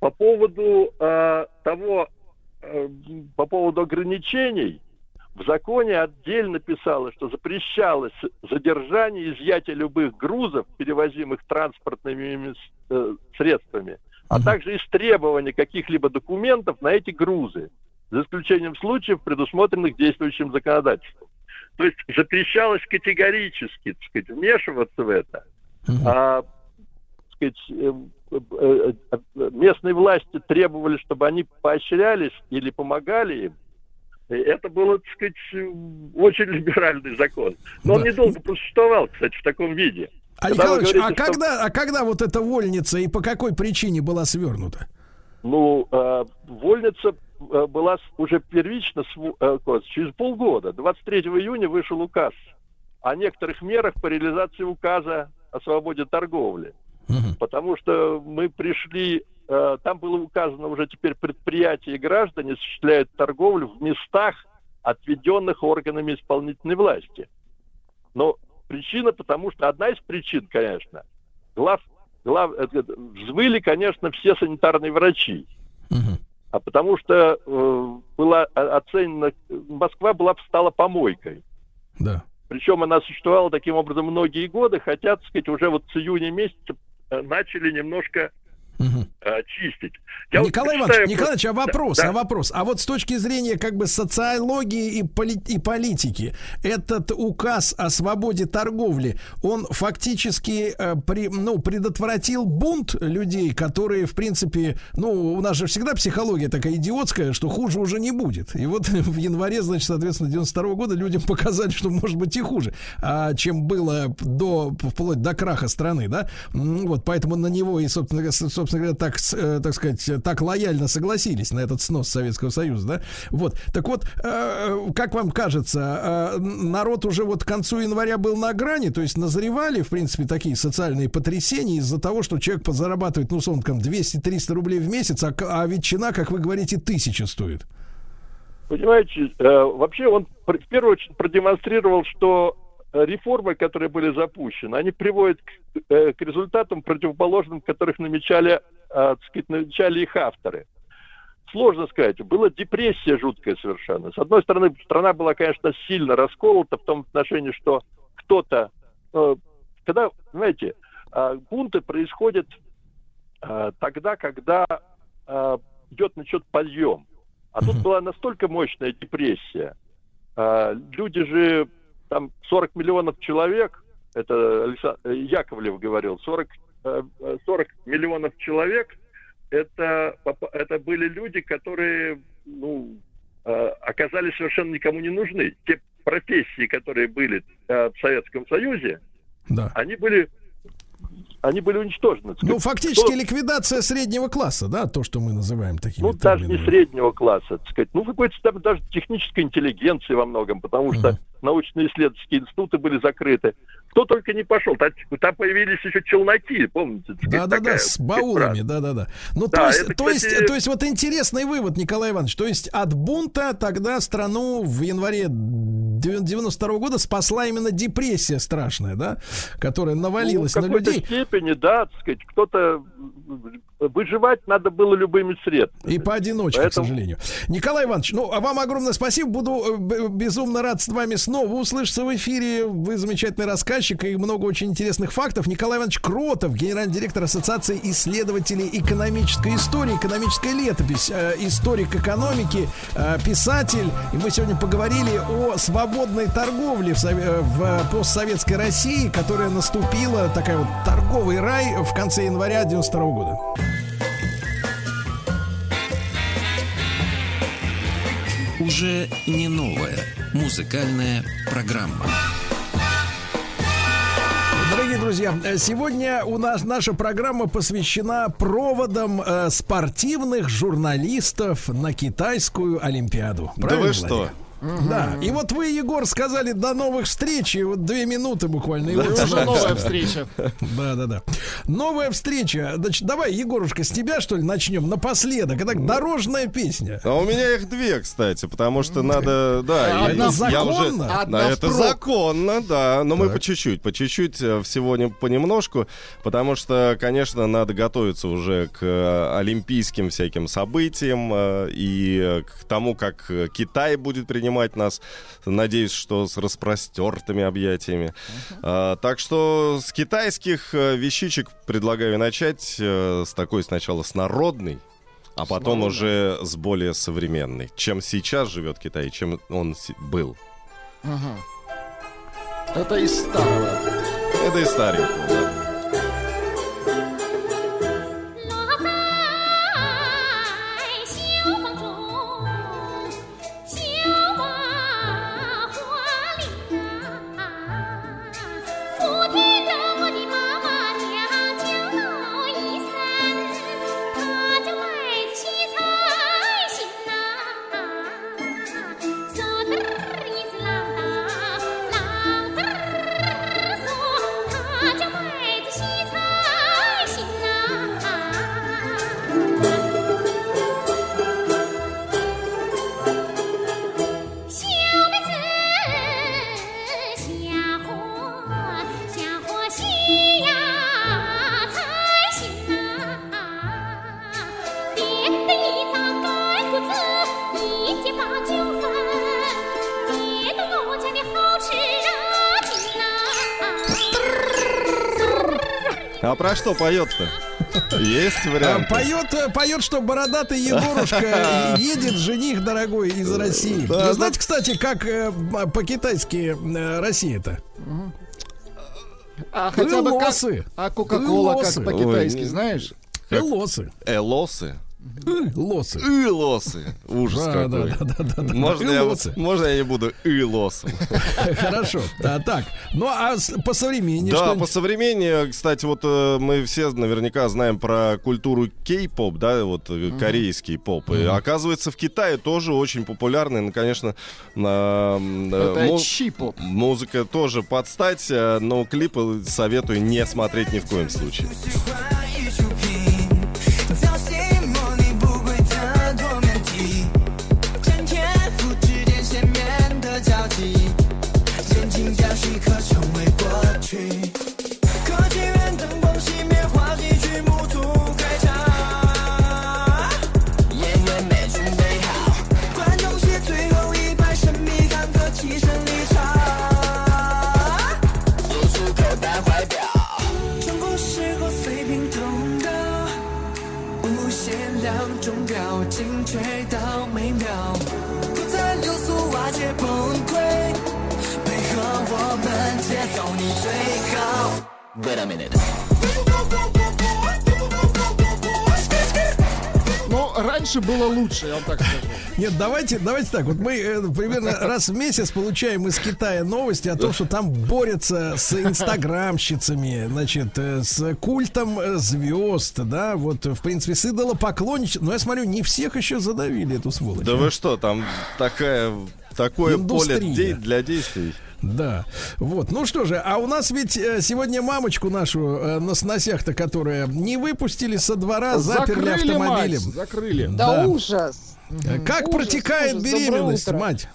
По поводу того, по поводу ограничений, в законе отдельно писалось, что запрещалось задержание и изъятие любых грузов, перевозимых транспортными э, средствами, а также истребование каких-либо документов на эти грузы, за исключением случаев, предусмотренных действующим законодательством. То есть запрещалось категорически так сказать, вмешиваться в это. А, сказать, э, э, э, местные власти требовали, чтобы они поощрялись или помогали им, это было, так сказать, очень либеральный закон. Но он недолго просуществовал, кстати, в таком виде. А, Когда Николаевич, а говорите, что- когда, а когда вот эта вольница и по какой причине была свернута? Ну, э, вольница э, была уже первично э, через полгода. 23 июня вышел указ о некоторых мерах по реализации указа о свободе торговли. Потому что мы пришли, там было указано уже теперь предприятия и граждане осуществляют торговлю в местах, отведенных органами исполнительной власти. Но причина, потому что одна из причин, конечно, глав, глав, э, э, взвыли, конечно, все санитарные врачи. А потому что э, была оценена, Москва была стала помойкой. Да. Причем она существовала таким образом многие годы, хотя, так сказать, уже вот с июня месяца э, начали немножко чистить. Я вот Николай почитаю Иванович, Николай Иванович, а вопрос, Да, а вопрос. А вот с точки зрения как бы социологии и, поли- и политики, этот указ о свободе торговли, он фактически э, при- ну, предотвратил бунт людей, которые, в принципе, ну, у нас же всегда психология такая идиотская, что хуже уже не будет. И вот [laughs] в январе, значит, соответственно, 92 года людям [laughs] показали, что может быть и хуже, а, чем было до, вплоть до краха страны, да? Вот, поэтому на него и, собственно, говоря, с- собственно говоря, так, э, так сказать, э, так лояльно согласились на этот снос Советского Союза, да? Вот, так вот, э, как вам кажется, э, народ уже вот к концу января был на грани, то есть назревали, в принципе, такие социальные потрясения из-за того, что человек зарабатывает, ну, условно, там, 200-300 рублей в месяц, а, а ветчина, как вы говорите, тысяча стоит. Понимаете, э, вообще он в первую очередь продемонстрировал, что э, реформы, которые были запущены, они приводят к, э, к результатам противоположным, которых намечали, э, сказать, намечали их авторы. Сложно сказать. Была депрессия жуткая совершенно. С одной стороны, страна была, конечно, сильно расколота в том отношении, что кто-то... э, когда, знаете, э, бунты происходят э, тогда, когда э, идет начет подъем. А тут была настолько мощная депрессия. Люди же, там 40 миллионов человек, это э, Яковлев говорил, 40, э, э, 40 миллионов человек, это, это были люди, которые ну, э, оказались совершенно никому не нужны. Те профессии, которые были э, в Советском Союзе, Да. они были они были уничтожены. Ну, фактически Кто- ликвидация среднего класса, да, то, что мы называем такими ну, даже не терминами. среднего класса, так сказать. Ну, какой-то там даже технической интеллигенции во многом, потому что научно-исследовательские институты были закрыты. Кто только не пошел. Там, там появились еще челноки, помните? Да-да-да, с баулами, да-да-да. Ну, Да, то, есть, это, то, есть, кстати- то есть, вот интересный вывод, Николай Иванович. То есть, от бунта тогда страну в январе 92 года спасла именно депрессия страшная, да, которая навалилась ну, в на какой-то людей. степени, да, так сказать, кто-то... Выживать надо было любыми средствами. И поодиночке, Поэтому- к сожалению. Николай Иванович, ну, а вам огромное спасибо. Буду э, безумно рад с вами снова услышаться в эфире. Вы замечательный рассказчик и много очень интересных фактов. Николай Иванович Кротов, генеральный директор Ассоциации исследователей экономической истории, экономическая летопись, э, историк экономики, э, писатель. И мы сегодня поговорили о свободной торговле в, в постсоветской России, которая наступила, такая вот торговый рай в конце января 92 года. Уже не новая музыкальная программа. Дорогие друзья, э, сегодня у нас наша программа посвящена проводам э, спортивных журналистов на китайскую Олимпиаду. Да Правильно, вы что? Да. И вот вы, Егор, сказали до новых встреч. И вот две минуты буквально. И Да. вот Уже новая встреча. Да, да, да. Новая встреча. Значит, давай, Егорушка, с тебя, что ли, начнем напоследок. Это дорожная песня. А у меня их две, кстати, потому что надо, да, А это я законно? уже- Одна да, это законно, да, но мы по чуть-чуть, по чуть-чуть э, всего не понемножку, потому что, конечно, надо готовиться уже к э, олимпийским всяким событиям э, и к тому, как Китай будет принимать нас, надеюсь, что с распростертыми объятиями. А, Так что с китайских э, вещичек предлагаю начать э, с такой сначала с народной, а потом народной. уже с более современной. Чем сейчас живет Китай, чем он был. Ага. Это из старого. Это и старенького, да. Что поет-то? Есть А, вариант? Поет, э, поет, что бородатый Егорушка [laughs] едет, жених дорогой из России. Да, Вы знаете, кстати, как э, по-китайски э, Россия-то? А хотя бы как... А Кока-Кола как по-китайски, Ой, не- знаешь? Как? Лосы. Элосы? Лосы. Ужас Да, какой. да, да, да, да, да. Можно я, можно я не буду илосом? [laughs] Хорошо. А, так, ну а по современнее Да, по современнее, кстати, вот э, мы все наверняка знаем про культуру кей-поп, да, вот э, корейский поп. И оказывается, в Китае тоже очень популярный, ну, конечно, э, музыка тоже под стать, э, но клипы советую не смотреть ни в коем случае. Minute。Но раньше было лучше, я вам так скажу. Нет, давайте, давайте так. Вот мы э, примерно раз в месяц получаем из Китая новости о том, что там борются с инстаграмщицами, значит, э, с культом э, звезд, да, вот, в принципе, с идолопоклонничеством. Но я смотрю, не всех еще задавили эту сволочь. Да вы что, там такая, такое поле Индустрия. де- для действий. Да, вот. Ну что же, а у нас ведь э, сегодня мамочку нашу э, на сносях-то, которая не выпустили со двора, заперли Закрыли, автомобилем. мать, закрыли. Да, Да. ужас. Э, Как Ужас, протекает ужас. Беременность, утро. мать?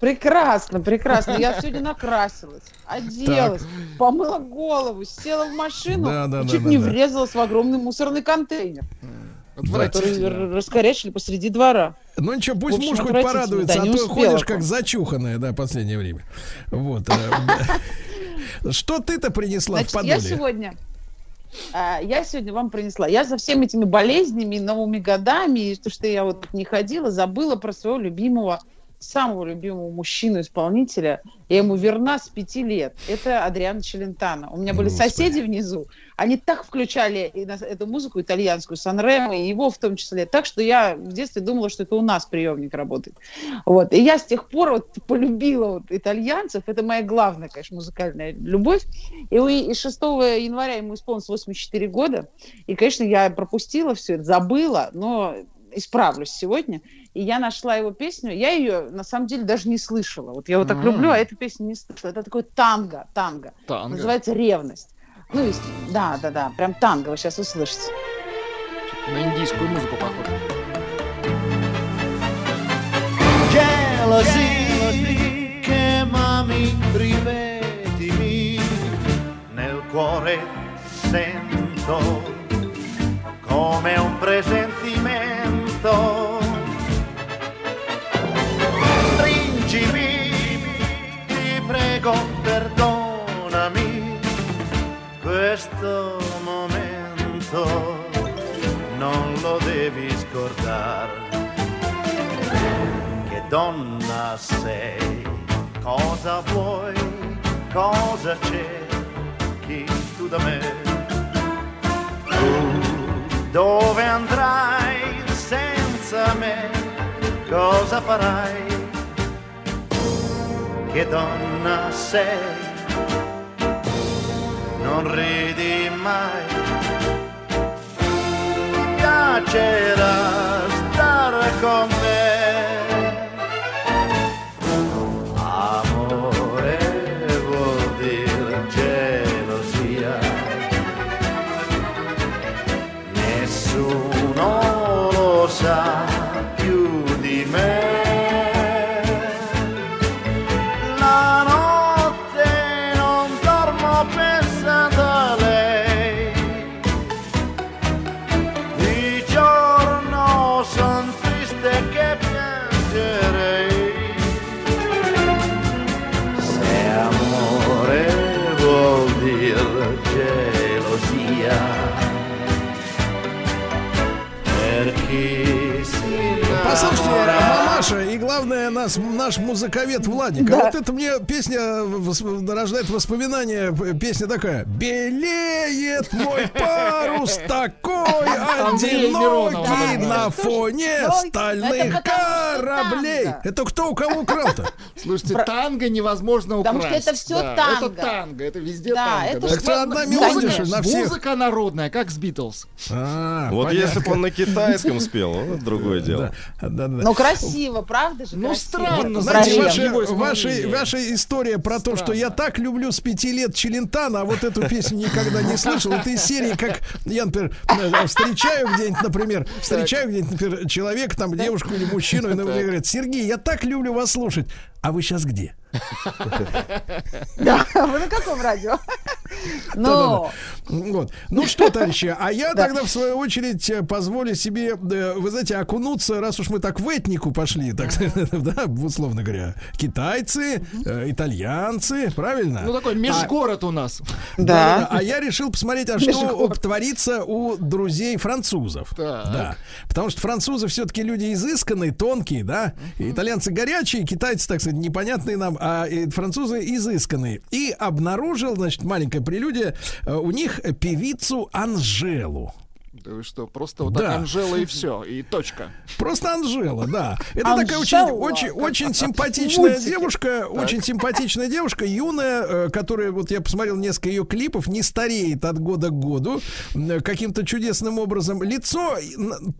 Прекрасно, прекрасно. Я [laughs] сегодня накрасилась, оделась, помыла голову, села в машину Да, да, и да, чуть да, не да. врезалась в огромный мусорный контейнер, р- раскорячили посреди двора. Ну ничего, В пусть общем, муж хоть порадуется, да, а то успела ходишь как зачуханная, да, последнее время. Вот. э, Что ты-то принесла в Значит, я подоле? сегодня, а, я сегодня вам принесла. Я за всеми этими болезнями, новыми годами, и то, что я вот не ходила, забыла про своего любимого, самого любимого мужчину-исполнителя. Я ему верна с пяти лет. Это Адриано Челентано. У меня были Господи. соседи внизу. Они так включали эту музыку итальянскую, Санремо, и его в том числе. Так что я в детстве думала, что это у нас приемник работает. Вот. И я с тех пор вот полюбила вот итальянцев. Это моя главная, конечно, музыкальная любовь. И, и 6 января ему исполнилось 84 года. И, конечно, я пропустила все это, забыла, но исправлюсь сегодня. И я нашла его песню. Я ее, на самом деле, даже не слышала. Вот я его так М. люблю, а эту песню не слышала. Это такой танго, танго. Танго. Называется «Ревность». Ну, есть, да, да, да, прям танго вы сейчас услышите. На индийскую музыку похоже. Jealousy, chiamami, ripetimi, nel cuore sento come un presentimento. Sei, cosa vuoi, cosa cerchi tu da me. Tu dove andrai senza me, cosa farai? Che donna sei, non ridi mai. Ti piacerà stare con me. Наш музыковед Владик. А Да. вот это мне песня рождает воспоминания. Песня такая. Белеет мой парус такой одинокий на фоне стальных что кораблей. танго. Это кто у кого украл-то? [laughs] Слушайте, танго невозможно Потому украсть. что это всё Да, танго. Это танго, это везде Да, танго. это Так это одна мелодия на всех. Музыка народная, как с Битлз. А, Вот понятно. если бы он на китайском спел, вот другое дело. Да, да, да. Ну, красиво, правда же? Ну, красиво. странно, Знаете, ваша, ваша, ваша история про то, что я так люблю с пяти лет Челентана, а вот эту песню никогда не слышал. Это из серии, как я, например, встречаю где-нибудь, например, встречаю где-нибудь, например, человека, там, девушку или мужчину, и он мне говорит, Сергей, я так люблю вас слушать. А вы сейчас где? [laughs] Да, вы на каком радио? [laughs] Ну, Вот. Ну что, товарищи, а я тогда, в свою очередь, э, позволю себе, э, вы знаете, окунуться, раз уж мы так в этнику пошли, так, да, [laughs] условно говоря, китайцы, э, итальянцы, правильно? Ну, такой межгород у нас. Да. А я решил посмотреть, а что творится у друзей французов. Да. Потому что французы все-таки люди изысканные, тонкие, да. Итальянцы горячие, китайцы, так сказать, непонятные нам, а французы изысканные. И обнаружил, значит, маленькая прелюдия, э, у них певицу Анжелу. Да вы что, просто вот Да. так Анжела и все, и точка. Просто Анжела, да. Это такая очень, Анжела. очень, очень симпатичная девушка, очень симпатичная девушка, юная, э, которая, вот я посмотрел несколько ее клипов, не стареет от года к году, каким-то чудесным образом. Лицо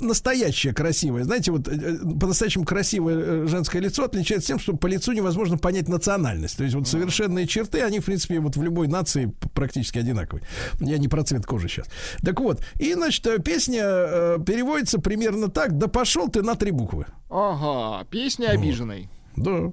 настоящее красивое. Знаете, вот э, э, по-настоящему красивое э, женское лицо отличается тем, что по лицу невозможно понять национальность. То есть вот совершенные черты, они, в принципе, вот в любой нации практически одинаковые. Я не про цвет кожи сейчас. Так вот, и, значит, э, песня э, переводится примерно так. Да пошел ты на три буквы. Ага, песня обиженной. Да.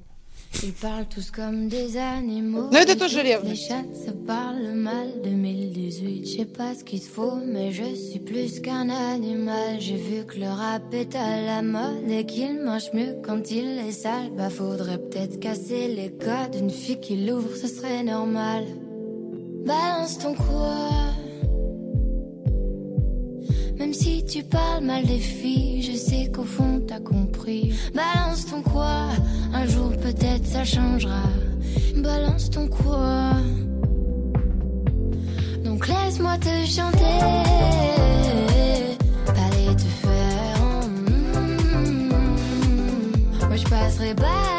Ну, это тоже ревность. chats se parlent mal 2018. Je sais pas ce qu'il te faut, mais je suis plus qu'un animal. J'ai vu que le rap est à la mode et qu'il mange mieux quand il est sale. Bah, faudrait peut-être casser les codes. Une fille qui l'ouvre, ce serait normal. Balance ton quoi. Même si tu parles mal des filles, je sais qu'au fond t'as compris. Balance ton quoi, un jour peut-être ça changera. Balance ton quoi. Donc laisse-moi te chanter. Te faire. Moi je passerai pas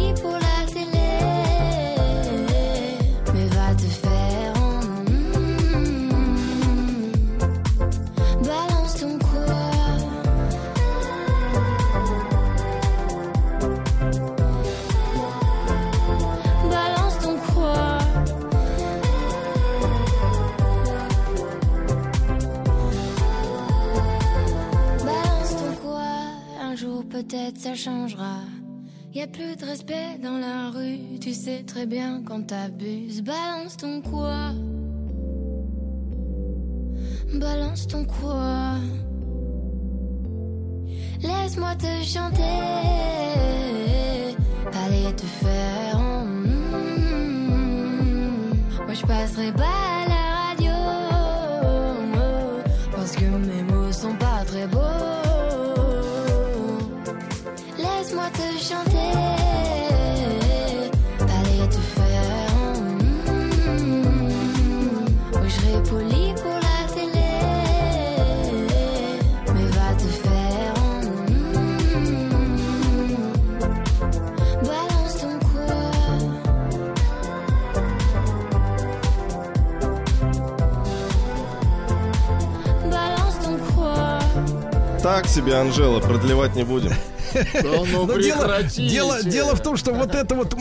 changera. Y a plus de respect dans la rue. Tu sais très bien quand t'abuses. Balance ton quoi? Balance ton quoi? Laisse-moi te chanter. Allez te faire. Moi je passerai pas mm, mm. Так себе, Анжела, продлевать не будем. Да ну Но дело, дело, дело в том, что вот это вот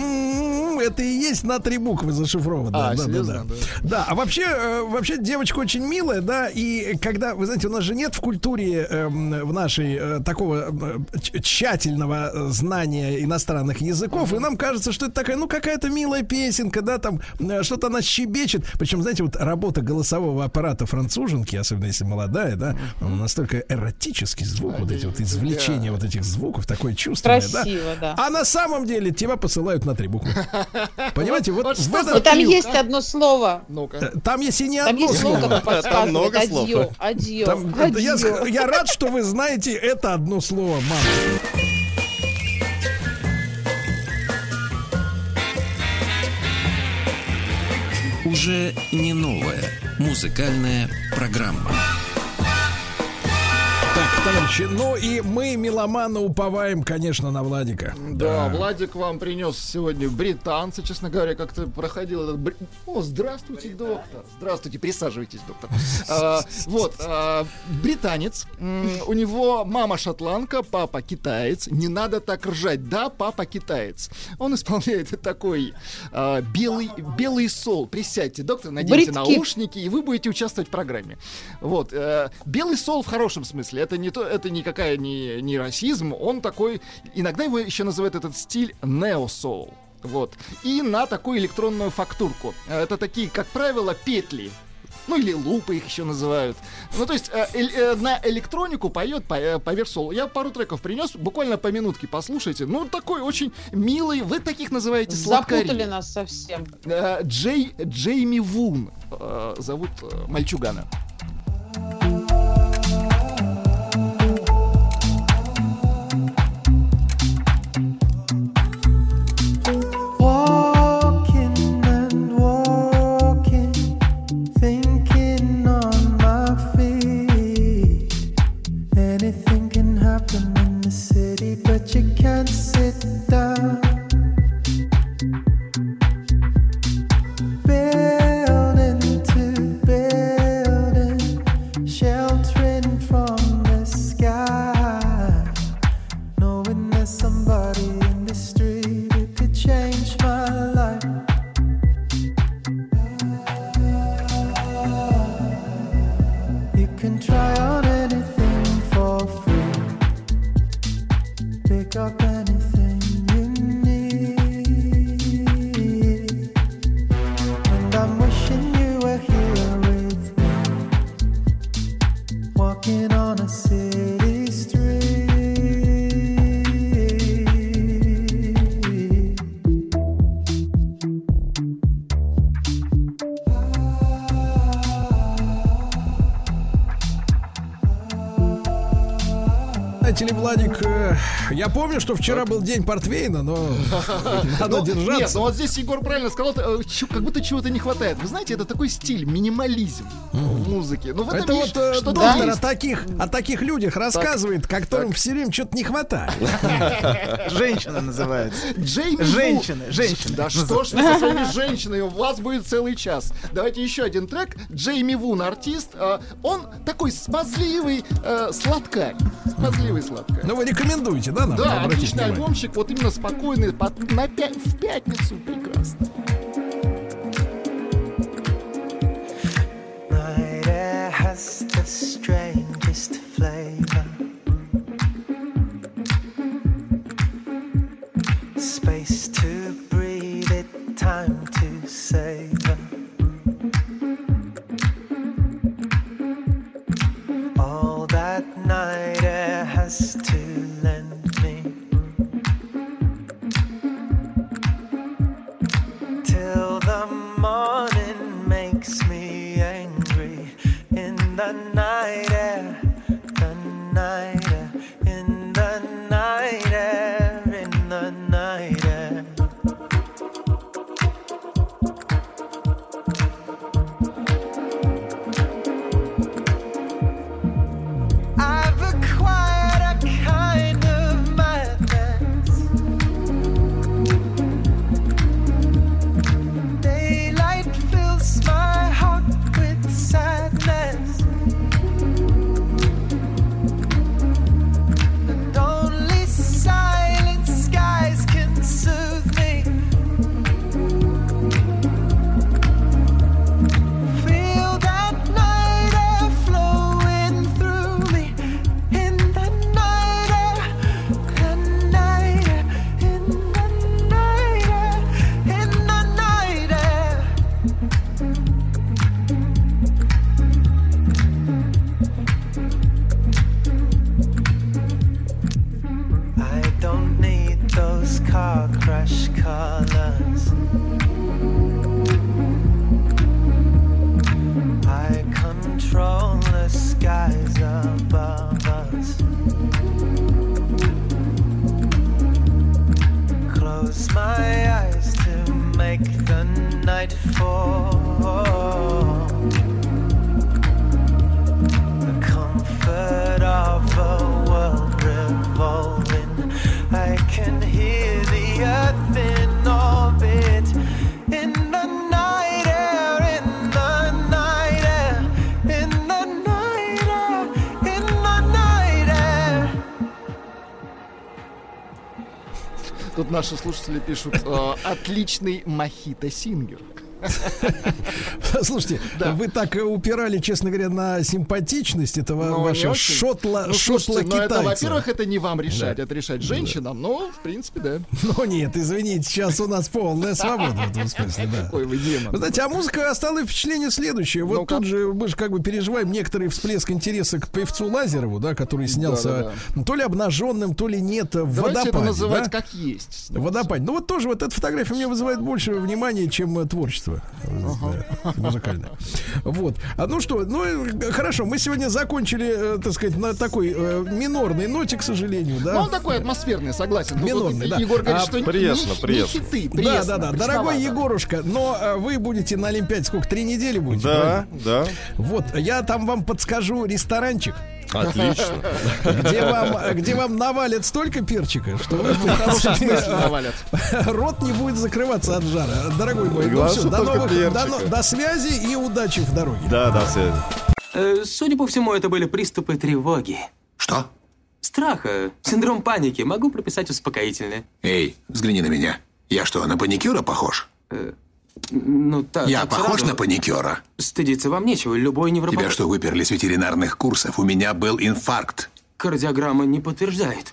буквы это и есть на три буквы зашифровано. А, да, да, серьезно? да. Да, а вообще, э, вообще девочка очень милая, да, и когда, вы знаете, у нас же нет в культуре эм, в нашей э, такого э, тщательного э, знания иностранных языков, и нам кажется, что это такая, ну, какая-то милая песенка, да, там э, что-то она щебечет. Причем, знаете, вот работа голосового аппарата француженки, особенно если молодая, да, настолько эротический звук, вот эти вот извлечения вот этих звуков, такое чувственное, Красиво, да. А на самом деле тебя посылают на три буквы. [laughs] Понимаете, вот, в этом- И там есть одно слово. Э, Там есть и не Там одно есть слово, слово. которое подсказывает. Адьё, адьё, Там- это я, адьё. ск- я рад, что вы знаете это одно слово, мама. Уже не новая музыкальная программа. Товарищи, ну и мы, меломаны, уповаем, конечно, на Владика. Да, Владик вам принес сегодня британца, честно говоря, как-то проходил этот... бри- О, здравствуйте, доктор. Здравствуйте, присаживайтесь, доктор. А, [laughs] вот, а, британец, у него мама шотландка, папа китаец. Не надо так ржать, да, папа китаец. Он исполняет [laughs] такой а, белый, белый сол. Присядьте, доктор, наденьте наушники, и вы будете участвовать в программе. Вот, э, белый сол в хорошем смысле. Это не то, это никакая не, не расизм. Он такой, иногда его еще называют этот стиль неосол. Вот. И на такую электронную фактурку. Э, Это такие, как правило, петли. Ну или лупы их еще называют. Ну то есть э, эль- э, на электронику поет по, э, поверх соло. Я пару треков принес, буквально по минутке послушайте. Ну такой очень милый. Вы таких называете сладкари. Запутали нас совсем. Э, Джей, Джейми Вун э, зовут э, мальчугана. Whoa. Я помню, что вчера был день портвейна, но [laughs] надо Ну, Нет, держаться. ну вот здесь Егор правильно сказал, э, как будто чего-то не хватает. Вы знаете, это такой стиль, минимализм в музыке. Ну в этом вот э, что-то доктор о таких, о таких людях рассказывает, которым все время что-то не хватает. [laughs] Женщина называется. Джейми. Женщины, женщины. Да что ж вы со своими женщинами, у вас будет целый час. Давайте еще один трек. Джейми Вун, артист. э, Он такой смазливый сладкарь. Смазливый сладкарь. Ну вы рекомендуете, да, нам Да, обратить отличный внимание? альбомчик, вот именно спокойный, под- на пя- в пятницу прекрасно. Night air has the strangest flavor. Наши слушатели пишут, э, отличный мохито-сингер. [laughs] [laughs] Слушайте, вы так упирали, честно говоря, на симпатичность этого Ну, не вашего шотла, Ну, слушайте, но это, шотла-китайца. во-первых, это не вам решать, Да. это решать женщинам, но, в принципе, да. [laughs] Ну нет, извините, сейчас у нас полная свобода в этом смысле, да. Какой вы демон. Вы знаете, а музыка оставила впечатление следующее. Вот тут же мы же как бы переживаем некоторый всплеск интереса к певцу Лазерову, да, который снялся ну, то ли обнаженным, то ли нет в Давайте водопаде. это называть да? как есть. Водопад. Ну вот тоже вот эта фотография мне вызывает больше внимания, чем творчество да, музыкальное. Вот. А ну что, ну э, хорошо, мы сегодня закончили, э, так сказать, на такой э, минорной ноте, к сожалению, да. Ну, он такой атмосферный, согласен. Вот Минорный, да. Егор говорит, А, что не- приятно, не, приятно. не хиты, Да, пресно, да, да. пресновато. Дорогой Егорушка, но э, вы будете на Олимпиаде сколько? Три недели будете? Да, правильно? да. Вот, я там вам подскажу ресторанчик. Отлично. Где вам, где вам навалят столько перчика, что вы в хорошем принципе, смысле навалят. рот не будет закрываться от жара. Дорогой мой, ну все, до, новых, до, до связи и удачи в дороге. Да, да, связи. Э, Судя по всему, это были приступы тревоги. Что? Страха, синдром паники. Могу прописать успокоительное. Эй, взгляни на меня. Я что, на паникюра похож? Ну, так. Я так похож сразу. на паникюра? Стыдиться вам нечего. Любой невропат... Тебя что, выперли с ветеринарных курсов? У меня был инфаркт. Кардиограмма не подтверждает.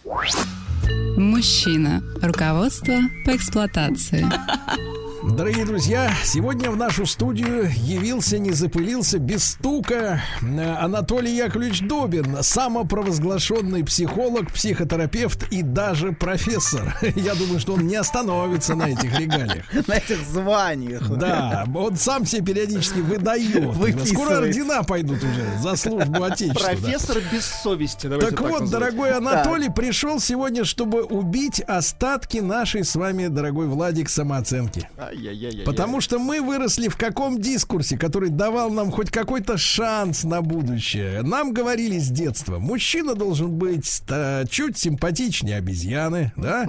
Мужчина. Руководство по эксплуатации. [laughs] Дорогие друзья, сегодня в нашу студию явился, не запылился, без стука э, Анатолий Яковлевич Добин, самопровозглашенный психолог, психотерапевт и даже профессор. [laughs] Я думаю, что он не остановится на этих регалиях. [laughs] На этих званиях. Да, он сам себе периодически выдает. Выписывает. Скоро ордена пойдут уже за службу Отечеству. да. Профессор без совести. Так вот, дорогой Анатолий пришел сегодня, чтобы убить остатки нашей с вами, дорогой Владик, самооценки. Ай-яй-яй-яй. Потому что мы выросли в каком дискурсе, который давал нам хоть какой-то шанс на будущее. Нам говорили с детства, мужчина должен быть э, чуть симпатичнее обезьяны, да?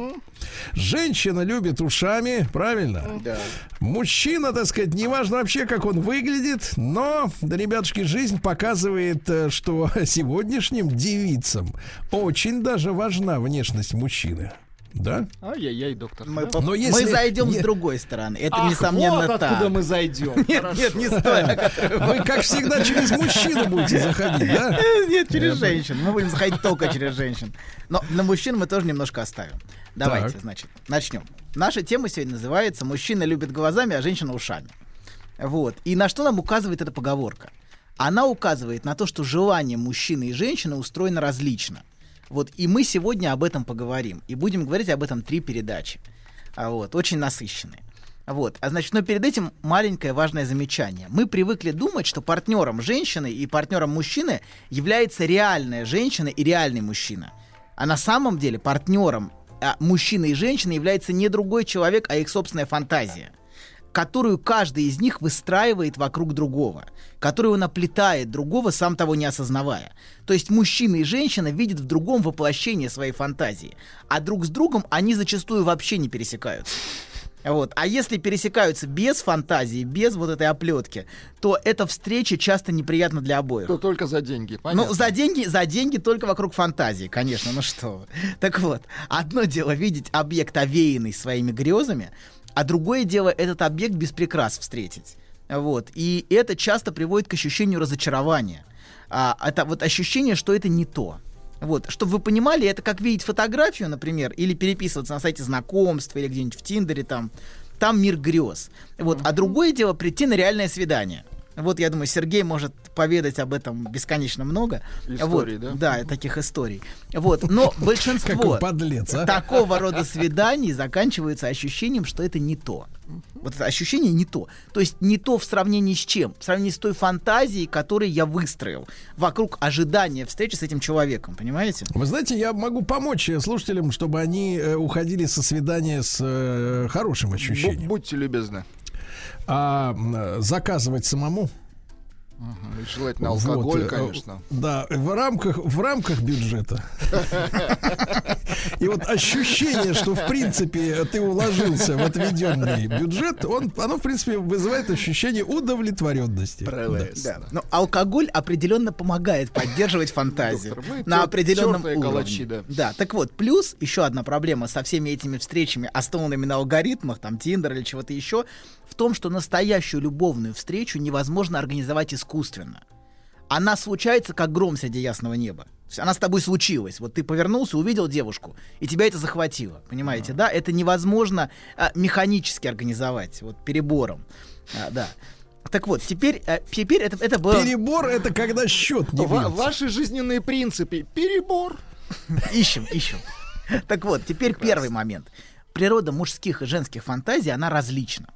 Женщина любит ушами, правильно? Да. Мужчина, так сказать, неважно вообще, как он выглядит, но, да, ребятушки, жизнь показывает, э, что [laughs] сегодняшним девицам очень даже важна внешность мужчины. Да? Ай-яй-яй, доктор. Мы, Да? Но если- мы зайдем не- с другой стороны. Это Ах, несомненно вот так. откуда мы зайдем. [laughs] Нет, Хорошо. нет, не стоит. на которую- Вы, как всегда, через мужчину будете заходить, да? Нет, через женщин. Мы будем заходить только через женщин. Но на мужчин мы тоже немножко оставим. Давайте, Так. значит, начнем. Наша тема сегодня называется «Мужчина любит глазами, а женщина ушами». Вот. И на что нам указывает эта поговорка? Она указывает на то, что желание мужчины и женщины устроено различно. Вот. И мы сегодня об этом поговорим. И будем говорить об этом три передачи. А Вот. Очень насыщенные. Вот. А значит, но перед этим маленькое важное замечание. Мы привыкли думать, что партнером женщины и партнером мужчины является реальная женщина и реальный мужчина. А на самом деле партнером а, мужчины и женщины является не другой человек, а их собственная фантазия которую каждый из них выстраивает вокруг другого, которую он оплетает другого, сам того не осознавая. То есть мужчина и женщина видят в другом воплощение своей фантазии, а друг с другом они зачастую вообще не пересекаются. Вот. А если пересекаются без фантазии, без вот этой оплетки, то эта встреча часто неприятна для обоих. То только за деньги. Понятно. Ну, за деньги, за деньги только вокруг фантазии, конечно, ну что. Так вот, одно дело видеть объект, овеянный своими грезами, а другое дело этот объект без прикрас встретить. Вот. И это часто приводит к ощущению разочарования. А, это вот ощущение, что это не то. Вот, чтобы вы понимали, это как видеть фотографию, например, или переписываться на сайте знакомств, или где-нибудь в Тиндере, там, там мир грез. Вот, а другое дело прийти на реальное свидание. Вот, я думаю, Сергей может поведать об этом бесконечно много. Историй, вот, да? Да, таких историй. Вот, но [laughs] большинство подлец, а? такого [laughs] рода свиданий заканчиваются ощущением, что это не то. Вот это ощущение не то. То есть не то в сравнении с чем? В сравнении с той фантазией, которую я выстроил вокруг ожидания встречи с этим человеком, понимаете? Вы знаете, я могу помочь э, слушателям, чтобы они э, уходили со свидания с э, хорошим ощущением. Бу- Будьте любезны. А заказывать самому и желательно алкоголь, Вот, э, конечно. Да, в рамках, в рамках бюджета. И вот ощущение, что в принципе ты уложился в отведенный бюджет, он, оно в принципе вызывает ощущение удовлетворенности. Да. Но алкоголь определенно помогает поддерживать фантазию Доктор, на определенном уровне. калачи, да. Да, так вот, плюс еще одна проблема со всеми этими встречами, основанными на алгоритмах, там, Тиндер или чего-то еще, том, что настоящую любовную встречу невозможно организовать искусственно. Она случается, как гром среди ясного неба. То есть она с тобой случилась. Вот ты повернулся, увидел девушку, и тебя это захватило. Понимаете, да? Это невозможно а, механически организовать, вот перебором. А, да. Так вот, теперь, а, теперь это, это было... Перебор это когда счет не Ва- ваши жизненные принципы. Перебор. Ищем, ищем. Так вот, теперь первый момент. Природа мужских и женских фантазий, она различна.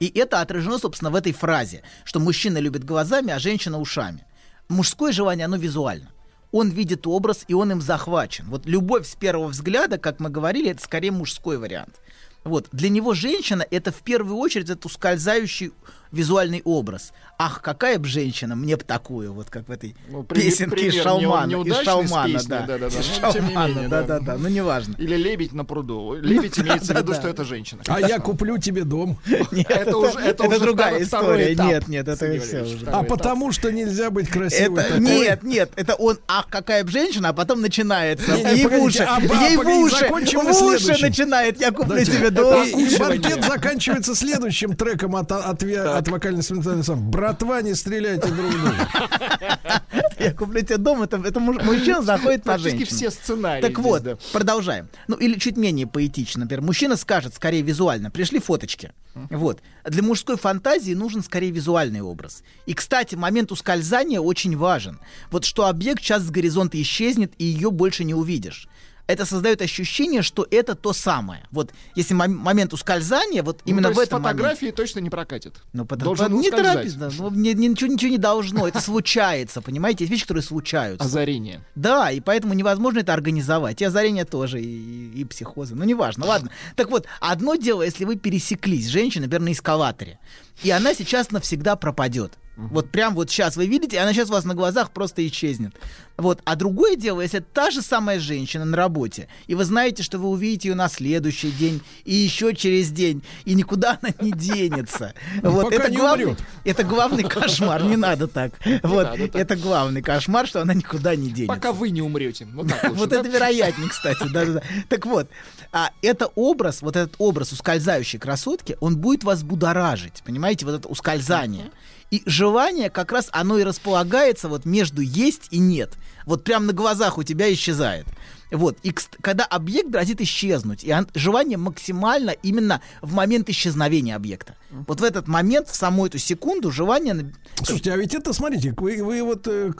И это отражено, собственно, в этой фразе, что мужчина любит глазами, а женщина ушами. Мужское желание, оно визуально. Он видит образ, и он им захвачен. Вот любовь с первого взгляда, как мы говорили, это скорее мужской вариант. Вот. Для него женщина — это в первую очередь это ускользающий визуальный образ. Ах, какая бы женщина, мне бы такую, вот как в этой Ну, при- песенке из Шалмана. не- из Шалмана, песней, да. да-да-да. Из Ну, тем не Шалмана, менее, да. да-да-да. Ну, неважно. Или лебедь на пруду. Лебедь [laughs] имеется в виду, что это женщина. А я куплю тебе дом. [laughs] Нет, Это уже- это уже другая второй- второй история. этап, Нет, нет, это все уже. А потому что нельзя быть красивой Это, нет, нет, это он, ах, какая бы женщина, а потом начинается. Не, ей в уши, а, ей в уши, в уши начинает, я куплю тебе дом. И банкет заканчивается следующим треком от, от, от вокальной инструментальной ансамбля. Братва, не стреляйте друг в друга. [laughs] Я куплю тебе дом, это, это муж- мужчина заходит по Практически женщину. все сценарии. Так вот, да. продолжаем. Ну, или чуть менее поэтично, например. Мужчина скажет, скорее визуально, пришли фоточки. Вот. Для мужской фантазии нужен скорее визуальный образ. И, кстати, момент ускользания очень важен. Вот что объект сейчас с горизонта исчезнет, и ее больше не увидишь. Это создает ощущение, что это то самое. Вот если мом- момент ускользания, вот Ну, именно то в есть этом моменте. фотографии точно не прокатит. Ну, потому Должен что не торопись, да, ну, не- не- ничего, ничего не должно. Это случается, понимаете? Есть вещи, которые случаются. Озарение. Да, и поэтому невозможно это организовать. И озарение тоже, и, и психозы. Ну, неважно, ладно. Так вот, одно дело, если вы пересеклись с женщиной, например, на эскалаторе, и она сейчас навсегда пропадет. Вот прям вот сейчас вы видите, она сейчас у вас на глазах просто исчезнет. Вот. А другое дело, если это та же самая женщина на работе, и вы знаете, что вы увидите ее на следующий день, и еще через день, и никуда она не [laughs] денется. Вот. Пока это, не главный, умрет. это главный кошмар, не надо так. Вот. надо так. Это главный кошмар, что она никуда не денется. Пока вы не умрете. Вот так [laughs] лучше, Вот да? это вероятнее, кстати, да-да-да. Так вот, а, это образ, вот этот образ ускользающей красотки, он будет вас будоражить, понимаете, вот это ускользание. И желание как раз оно и располагается вот между есть и нет. Вот прям на глазах у тебя исчезает. Вот. И когда объект грозит исчезнуть, и желание максимально именно в момент исчезновения объекта. Вот в этот момент, в саму эту секунду, желание... Слушайте, а ведь это, смотрите, вы, вы вот, э,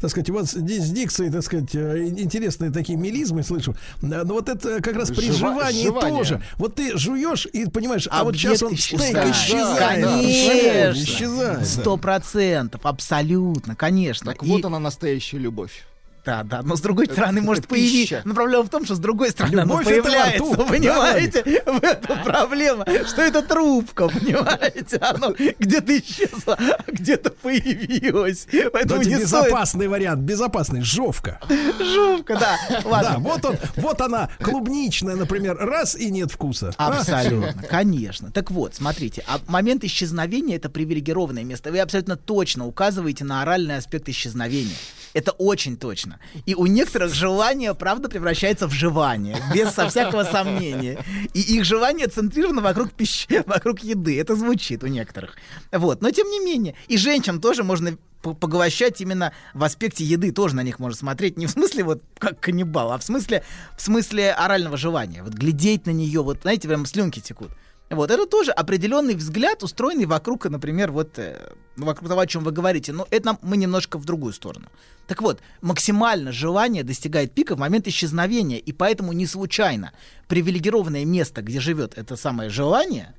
так сказать, у вас здесь с дикцией, так сказать, э, интересные такие мелизмы слышу. Но вот это как раз при Жива- жевании жевание. тоже. Вот ты жуешь и понимаешь, а вот сейчас он стейк исчезает. исчезает. Конечно. Исчезает. Сто процентов, абсолютно, конечно. Так И- вот она настоящая любовь. Да, да, но с другой стороны может появиться. Но проблема в том, что с другой стороны Любовь она появляется, рту. понимаете? В этом проблема, что это трубка, понимаете? Оно где-то исчезло, а где-то появилось. Поэтому не стоит... безопасный вариант, безопасный, жовка. Жопка, да. [laughs] Да, Ладно. вот он, вот она, клубничная, например, раз и нет вкуса. А? Абсолютно, конечно. Так вот, смотрите, а момент исчезновения это привилегированное место. Вы абсолютно точно указываете на оральный аспект исчезновения. Это очень точно. И у некоторых желание, правда, превращается в желание, без со всякого сомнения. И их желание центрировано вокруг пищи, [laughs] вокруг еды. Это звучит у некоторых. Вот. Но тем не менее, и женщин тоже можно по- поглощать именно в аспекте еды тоже на них можно смотреть не в смысле вот как каннибал, а в смысле в смысле орального желания. Вот глядеть на нее, вот знаете, прям слюнки текут. Вот это тоже определенный взгляд, устроенный вокруг, например, вот э, ну, вокруг того, о чем вы говорите. Но это нам- мы немножко в другую сторону. Так вот, максимально желание достигает пика в момент исчезновения, и поэтому не случайно привилегированное место, где живет это самое желание,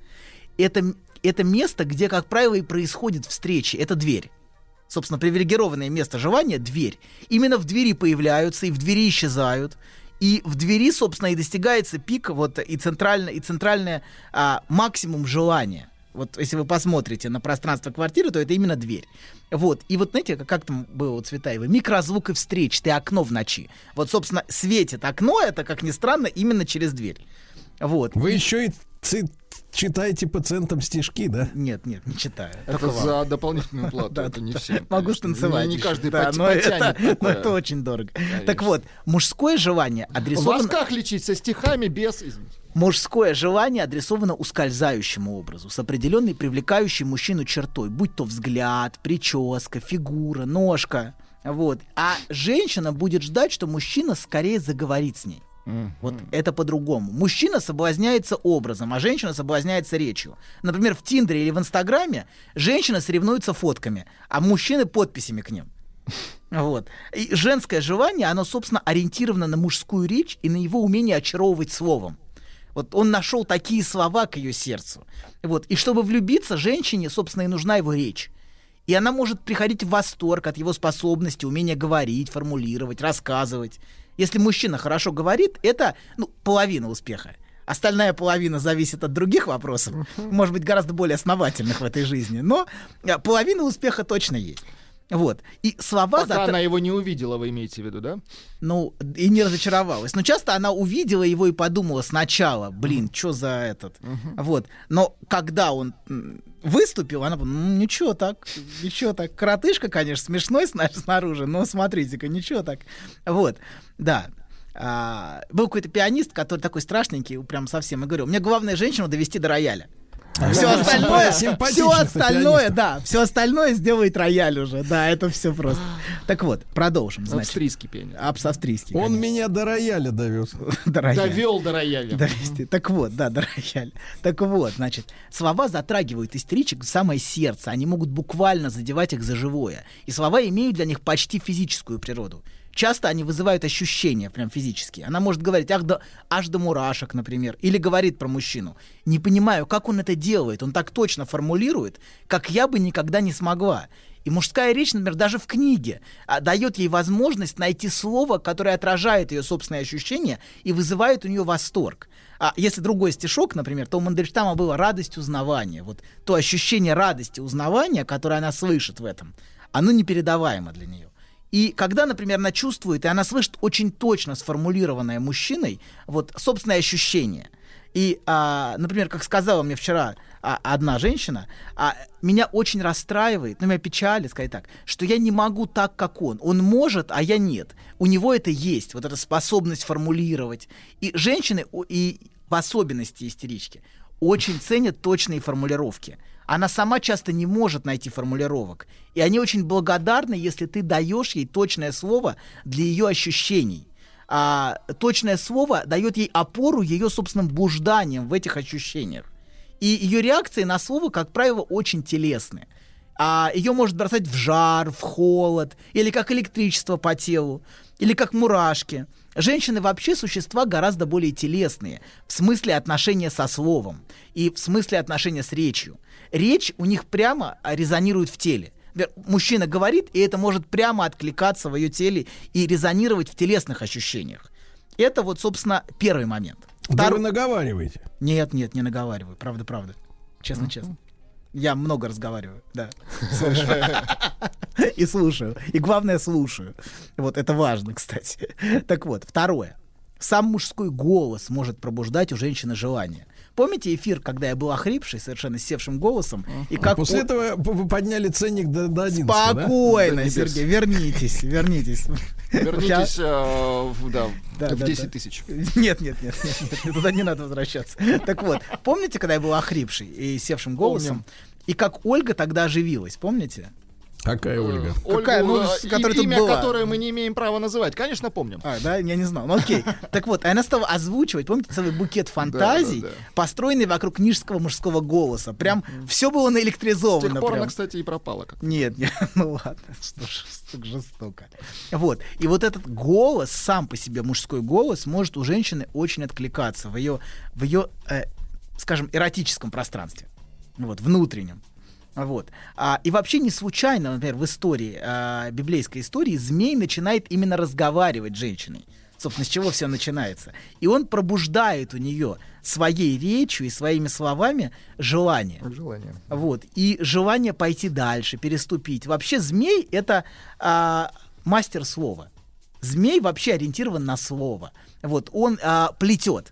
это, это место, где, как правило, и происходит встречи, это дверь. Собственно, привилегированное место желания — дверь. Именно в двери появляются и в двери исчезают. И в двери, собственно, и достигается пик вот и центральное, и центральное а, максимум желания. Вот если вы посмотрите на пространство квартиры, то это именно дверь. Вот. И вот знаете, как, как там было у Цветаева? Микрозвук и встреч, ты окно в ночи. Вот, собственно, светит окно, это, как ни странно, именно через дверь. Вот. Вы еще и ци- читаете пациентам стишки, да? Нет, нет, не читаю. Это Только вам. за дополнительную [laughs] плату, Да, это не все. Могу конечно. станцевать. Не, каждый да, но это, потянет [laughs] но такое. это очень дорого. Так вот, мужское желание В адресовано... восках лечить со стихами без... Мужское желание адресовано ускользающему образу, с определенной привлекающей мужчину чертой, будь то взгляд, прическа, фигура, ножка. Вот. А женщина будет ждать, что мужчина скорее заговорит с ней. Вот это по-другому. Мужчина соблазняется образом, а женщина соблазняется речью. Например, в Тиндере или в Инстаграме женщина соревнуется фотками, а мужчины подписями к ним. [laughs] Вот. И женское желание, оно, собственно, ориентировано на мужскую речь и на его умение очаровывать словом. Вот он нашел такие слова к ее сердцу. Вот. И чтобы влюбиться, женщине, собственно, и нужна его речь. И она может приходить в восторг от его способности, умения говорить, формулировать, рассказывать. Если мужчина хорошо говорит, это ну, половина успеха. Остальная половина зависит от других вопросов, может быть, гораздо более основательных в этой жизни. Но а, половина успеха точно есть. Вот. И слова... Пока затра- она его не увидела, вы имеете в виду, да? ну, и не разочаровалась. Но часто она увидела его и подумала сначала, блин, что за этот. Вот. Но когда он выступил, она «Ну, ничего так, ничего так. Коротышка, конечно, смешной сна- снаружи, но смотрите-ка, ничего так. Вот, да. А, был какой-то пианист, который такой страшненький, прям совсем, и говорил, мне главное женщину довести до рояля. Все остальное, все остальное, да, все остальное сделает рояль уже, да, это все просто. Так вот, продолжим. Значит. Австрийский пианист. Абс- австрийский. Он меня до рояля довез. [laughs] До рояля. Довел до рояля. Так вот, да, до рояля. Так вот, значит, слова затрагивают истеричек в самое сердце. Они могут буквально задевать их за живое. И слова имеют для них почти физическую природу. Часто они вызывают ощущения прям физические. Она может говорить ах, да, аж до мурашек, например. Или говорит про мужчину. Не понимаю, как он это делает. Он так точно формулирует, как я бы никогда не смогла. И мужская речь, например, даже в книге а, дает ей возможность найти слово, которое отражает ее собственные ощущения и вызывает у нее восторг. А если другой стишок, например, то у Мандельштама было радость узнавания. Вот то ощущение радости узнавания, которое она слышит в этом, оно непередаваемо для нее. И когда, например, она чувствует, и она слышит очень точно сформулированное мужчиной, вот собственное ощущение. И, а, например, как сказала мне вчера а, одна женщина, а, меня очень расстраивает, ну, меня печалит, сказать так, что я не могу так, как он. Он может, а я нет. У него это есть, вот эта способность формулировать. И женщины, и в особенности истерички, очень ценят точные формулировки. Она сама часто не может найти формулировок. И они очень благодарны, если ты даешь ей точное слово для ее ощущений. А точное слово дает ей опору ее собственным блужданием в этих ощущениях. И ее реакции на слово, как правило, очень телесные. А ее может бросать в жар, в холод, или как электричество по телу, или как мурашки. Женщины вообще существа гораздо более телесные, в смысле отношения со словом и в смысле отношения с речью. Речь у них прямо а, резонирует в теле. Мужчина говорит, и это может прямо откликаться в ее теле и резонировать в телесных ощущениях. Это вот, собственно, первый момент. Да Втор- вы наговариваете. Нет, нет, не наговариваю. Правда, правда. Честно, честно. Я много разговариваю, да. И слушаю. И главное, слушаю. Вот это важно, кстати. Так вот, второе. Сам мужской голос может пробуждать у женщины желание. Помните эфир, когда я был охрипший, совершенно севшим голосом? И как А После он- этого вы подняли ценник до, до 11, да? Спокойно, небес. Сергей, вернитесь, [laughs] вернитесь. Вернитесь э, в, да, Да, в да, 10 да. тысяч. Нет, нет, нет, нет, нет, туда не надо возвращаться. Так вот, помните, когда я был охрипший и севшим голосом? И как Ольга тогда оживилась, помните? Какая Ольга? Какая, Ольгу, ну, э, с- и- которая тут имя, была. которое мы не имеем права называть. Конечно, помним. А, да, я не знал. Ну окей. [laughs] Так вот, она стала озвучивать, помните, целый букет фантазий, да, да. построенный вокруг нижского мужского голоса. Прям все было С наэлектризовано. тех пор она, кстати, и пропала. Как Нет, нет, [laughs] ну ладно, что ж, так жестоко. Вот, и вот этот голос, сам по себе мужской голос, может у женщины очень откликаться в ее, в ее э, скажем, эротическом пространстве, вот, внутреннем. Вот. А, и вообще не случайно, например, в истории, а, библейской истории, змей начинает именно разговаривать с женщиной. собственно, с чего все начинается. И он пробуждает у нее своей речью и своими словами желание. Желание. Вот. И желание пойти дальше, переступить. Вообще змей — это а, мастер слова. Змей вообще ориентирован на слово. Вот. Он а, плетет.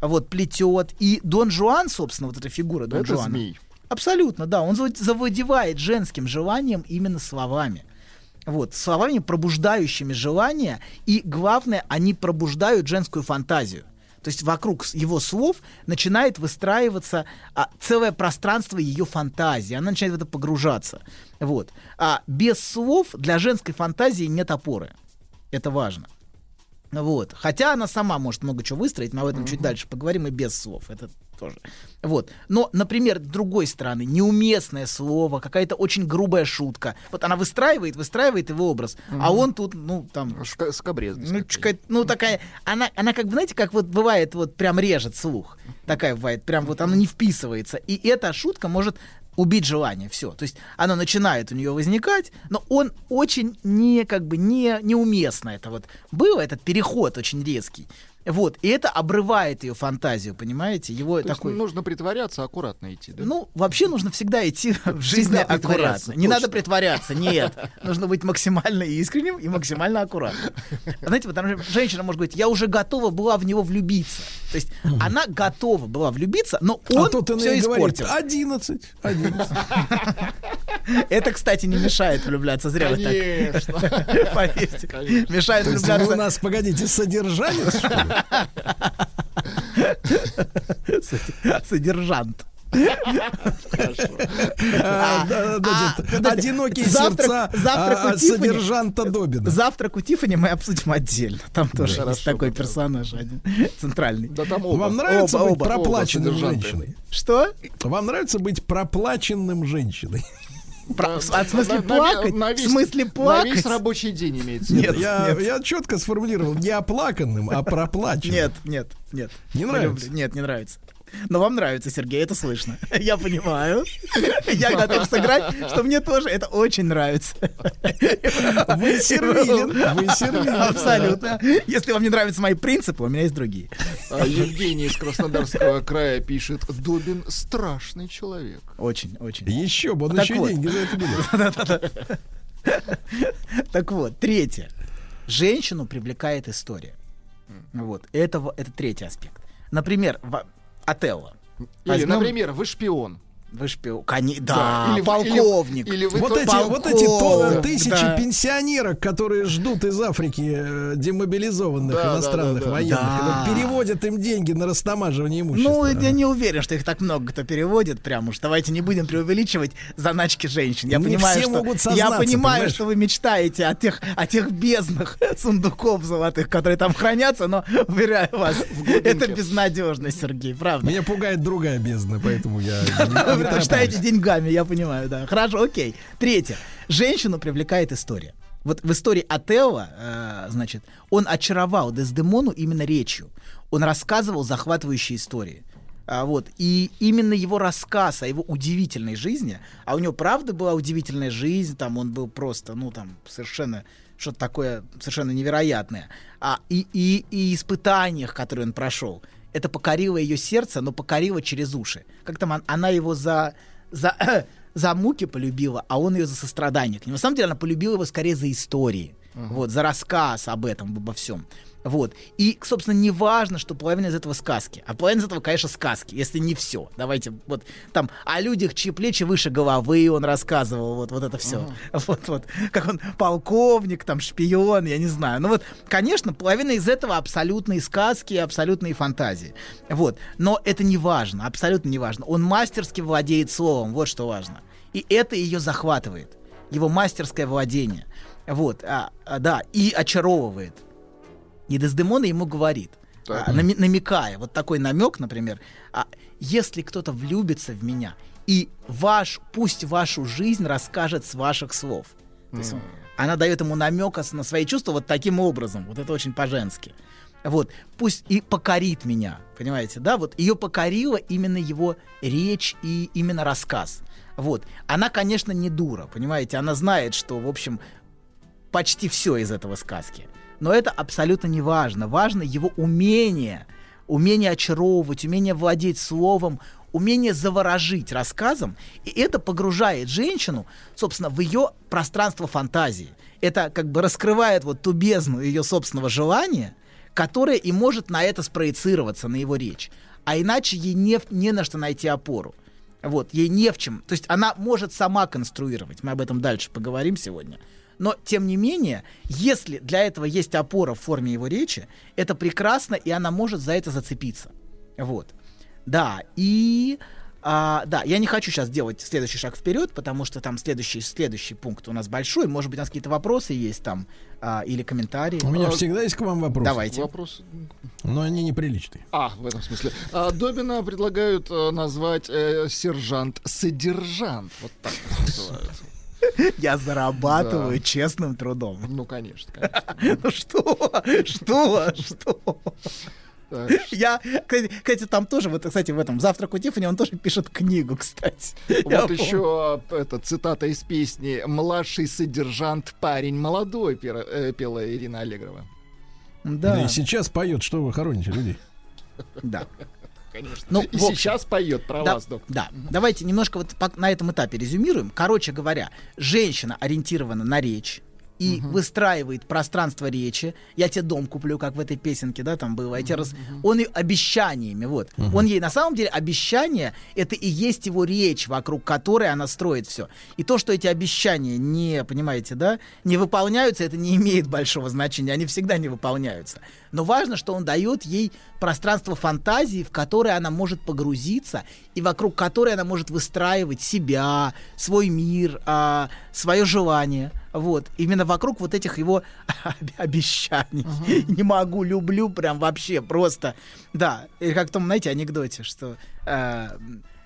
Вот, плетет. И Дон Жуан, собственно, вот эта фигура Дон Это Жуана. змей. Абсолютно, да. Он завладевает женским желанием именно словами. Вот, словами, пробуждающими желание, и главное, они пробуждают женскую фантазию. То есть вокруг его слов начинает выстраиваться а, целое пространство ее фантазии. Она начинает в это погружаться. Вот. А без слов для женской фантазии нет опоры. Это важно. Вот. Хотя она сама может много чего выстроить, мы об этом чуть дальше поговорим, и без слов. Это тоже. Вот. Но, например, с другой стороны, неуместное слово, какая-то очень грубая шутка. Вот она выстраивает, выстраивает его образ, а Мгм. он тут, ну, там... Скобрезность. Ну, чка- ну, такая, она, она как бы, знаете, как вот бывает, вот прям режет слух. Такая бывает, прям вот она не вписывается. И эта шутка может убить желание, все. То есть оно начинает у нее возникать, но он очень не, как бы, не, неуместно это вот было, этот переход очень резкий. Вот, и это обрывает ее фантазию, понимаете? Его То есть такой... нужно притворяться, аккуратно идти, да? Ну, вообще нужно всегда идти [laughs] в жизни аккуратно. Не точно. надо притворяться, нет. Нужно быть максимально искренним и максимально аккуратным. Знаете, потому что женщина может говорить, я уже готова была в него влюбиться. То есть она готова была влюбиться, но он а тут она все и говорит, испортил. 11, 11. [laughs] Это, кстати, не мешает влюбляться, зря вы Конечно. так. [laughs] Поверьте. Мешает То есть влюбляться. вы у нас, погодите, содержанец, что ли? Содержант. Одинокие завтрак- сердца содержанта Добина. Завтрак у Тиффани мы обсудим отдельно. Там тоже есть такой персонаж один, центральный. Вам нравится быть проплаченным женщиной? Что? Вам нравится быть проплаченным женщиной? Про- а в смысле На- на- плакать? на весь- В смысле На плакать? весь рабочий день имеется. Нет, я, я четко сформулировал, не оплаканным, а проплаченным. Нет, нет, нет. Не нравится? Люблю. Нет, не нравится. Но вам нравится, Сергей, это слышно. [laughs] Я понимаю. [laughs] Я готов сыграть, что мне тоже это очень нравится. Вы [laughs] сервилен, вы сервилен. Абсолютно. Если вам не нравятся мои принципы, у меня есть другие. А Евгений из Краснодарского края пишет, Добин страшный человек. Очень, очень. Еще бы, он Так еще вот. деньги за это берет. Да-да-да. Так вот, третье. Женщину привлекает история. Вот. Это, это третий аспект. Например, Отелло. Или, Возьмем- например, вы шпион. Вы шпион. Кони- Да, Да, или полковник. или- или вы Вот то- эти, вот эти то- Полковник, тысячи да. пенсионерок, которые ждут из Африки э, демобилизованных Да, да, иностранных да, да. военных, Да. переводят им деньги на растамаживание имущества. Ну, я не уверен, что их так много кто переводит, прям уж. Давайте не будем преувеличивать заначки женщин. Я Не понимаю, что могут я понимаю, понимаешь? что вы мечтаете о тех, о тех безднах [laughs] сундуков золотых, которые там хранятся, но уверяю вас, это безнадежно, Сергей, правда. Меня пугает другая бездна, поэтому я [laughs] Вы тороплюсь. предпочитаете деньгами, я понимаю, да. Хорошо, окей. Третье. Женщину привлекает история. Вот в истории Отелло, э, значит, он очаровал Дездемону именно речью. Он рассказывал захватывающие истории. А, вот. И именно его рассказ о его удивительной жизни, а у него правда была удивительная жизнь, там он был просто, ну там, совершенно что-то такое совершенно невероятное. А, и, и, и испытаниях, которые он прошел. Это покорило ее сердце, но покорило через уши. Как там он- она его за, за, [clears throat] за муки полюбила, а он ее за сострадание к нему. На самом деле она полюбила его скорее за истории, вот, за рассказ об этом, обо всем. Вот. И, собственно, не важно, что половина из этого сказки. А половина из этого, конечно, сказки, если не все. Давайте вот там о людях, чьи плечи выше головы он рассказывал, вот, вот это все. Вот, вот. Как он полковник, там, шпион, я не знаю. Ну вот, конечно, половина из этого абсолютные сказки и абсолютные фантазии. Вот. Но это не важно, абсолютно не важно. Он мастерски владеет словом, вот что важно. И это ее захватывает. Его мастерское владение. Вот, а, а, да, и очаровывает. И Дездемона ему говорит, Так. а, нами- намекая, вот такой намек, например, а, если кто-то влюбится в меня, и ваш, пусть вашу жизнь расскажет с ваших слов. То есть М. она дает ему намек на свои чувства вот таким образом. Вот это очень по-женски. Вот, пусть и покорит меня, понимаете, да, вот ее покорила именно его речь и именно рассказ. Вот, она, конечно, не дура, понимаете, она знает, что, в общем, почти все из этого сказки. Но это абсолютно не важно. Важно его умение, умение очаровывать, умение владеть словом, умение заворожить рассказом, и это погружает женщину, собственно, в ее пространство фантазии. Это как бы раскрывает вот ту бездну ее собственного желания, которое и может на это спроецироваться, на его речь. А иначе ей не, не на что найти опору. Вот, ей не в чем. То есть она может сама конструировать. Мы об этом дальше поговорим сегодня. Но, тем не менее, если для этого есть опора в форме его речи, это прекрасно, и она может за это зацепиться. Вот. Да, и... А, да, я не хочу сейчас делать следующий шаг вперед, потому что там следующий, следующий пункт у нас большой. Может быть, у нас какие-то вопросы есть там а, или комментарии. У меня А, всегда есть к вам вопрос. Давайте. Вопрос. Но они неприличные. А, в этом смысле. А, Добина предлагают э, назвать э, сержант-содержант. Вот так вот называют. [laughs] Я зарабатываю Да. честным трудом. Ну, конечно, конечно. Ну что? Что? Что? Я, кстати, там тоже, вот, кстати, в этом «Завтрак у Тиффани» он тоже пишет книгу, кстати. Вот еще это цитата из песни «Младший содержант, парень молодой» э, пела Ирина Аллегрова. Да. и сейчас поет, что вы хороните людей. Да. Конечно. Ну, И общем, сейчас поет про да, вас, доктор. Да, давайте немножко вот на этом этапе резюмируем. Короче говоря, женщина ориентирована на речь и выстраивает пространство речи. Я тебе дом куплю, как в этой песенке, да, там было. Я тебе раз- Он и обещаниями, вот. Он ей, на самом деле, обещания, это и есть его речь, вокруг которой она строит все. И то, что эти обещания не, понимаете, да, не выполняются, это не имеет большого значения. Они всегда не выполняются. Но важно, что он дает ей пространство фантазии, в которое она может погрузиться и вокруг которой она может выстраивать себя, свой мир, а, свое желание. Вот. Именно вокруг вот этих его об- [laughs] обещаний. Не могу, люблю прям вообще просто. Да, и как в том, знаете, анекдоте, что э,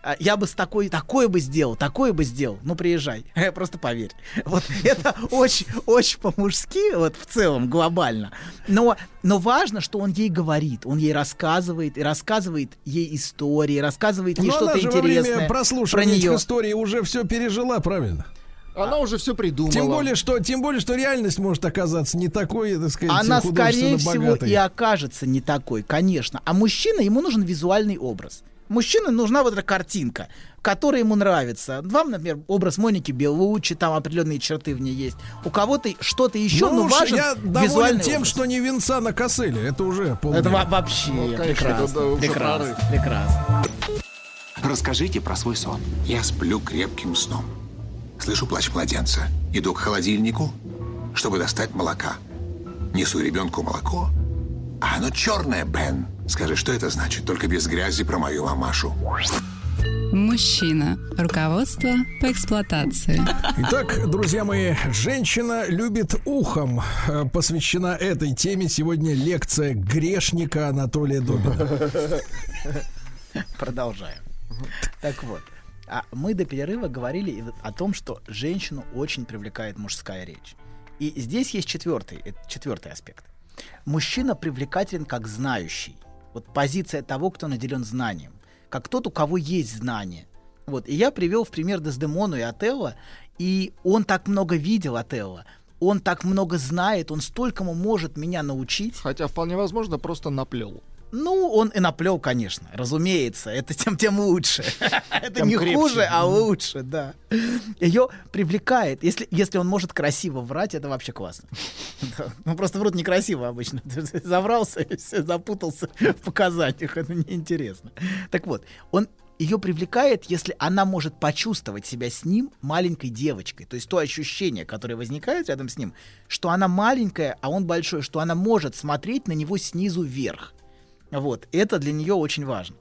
а, я бы с такой, такое бы сделал, такое бы сделал. Ну, приезжай, [laughs] просто поверь. Вот [laughs] это очень, очень по-мужски, вот в целом, глобально. Но, но важно, что он ей говорит, он ей рассказывает, и рассказывает ей истории, рассказывает ей что-то она же во интересное время про прослушивания этих нее. историй уже все пережила, правильно? Она уже все придумала. Тем более, что, тем более, что реальность может оказаться не такой, так сказать, Она, скорее всего, и окажется не такой, конечно. А мужчина, ему нужен визуальный образ. Мужчине нужна вот эта картинка, которая ему нравится. Вам, например, образ Моники Белучи, там определенные черты в ней есть. У кого-то что-то еще, ну, но важен я доволен тем, образ. что не венца на косыле. Это уже полный. Это во- вообще Ну, конечно, прекрасно, это, да, уже прекрасно, прекрасно. Расскажите про свой сон. Я сплю крепким сном. Слышу плач младенца. Иду к холодильнику, чтобы достать молока. Несу ребенку молоко. А оно черное, Бен. Скажи, что это значит? Только без грязи про мою мамашу. Мужчина. Руководство по эксплуатации. Итак, друзья мои, женщина любит ухом. Э, Посвящена этой теме сегодня лекция грешника Анатолия Добина. Продолжаем. Так вот, а мы до перерыва говорили о том, что женщину очень привлекает мужская речь. И здесь есть четвертый, э, четвертый аспект. Мужчина привлекателен как знающий. Вот позиция того, кто наделен знанием. Как тот, у кого есть знание. Вот. И я привел в пример Дездемону и Отелло, и он так много видел Отелло, он так много знает, он столькому может меня научить. Хотя вполне возможно просто наплел. Ну, он и наплел, конечно, разумеется. Это тем тем лучше. [laughs] Это не хуже, а лучше, да. Ее привлекает. Если, если он может красиво врать, это вообще классно. [laughs] Ну, просто врут некрасиво обычно. [laughs] Заврался, запутался в показаниях. Это неинтересно. Так вот, он ее привлекает, если она может почувствовать себя с ним маленькой девочкой. То есть то ощущение, которое возникает рядом с ним, что она маленькая, а он большой, что она может смотреть на него снизу вверх. Вот, это для нее очень важно.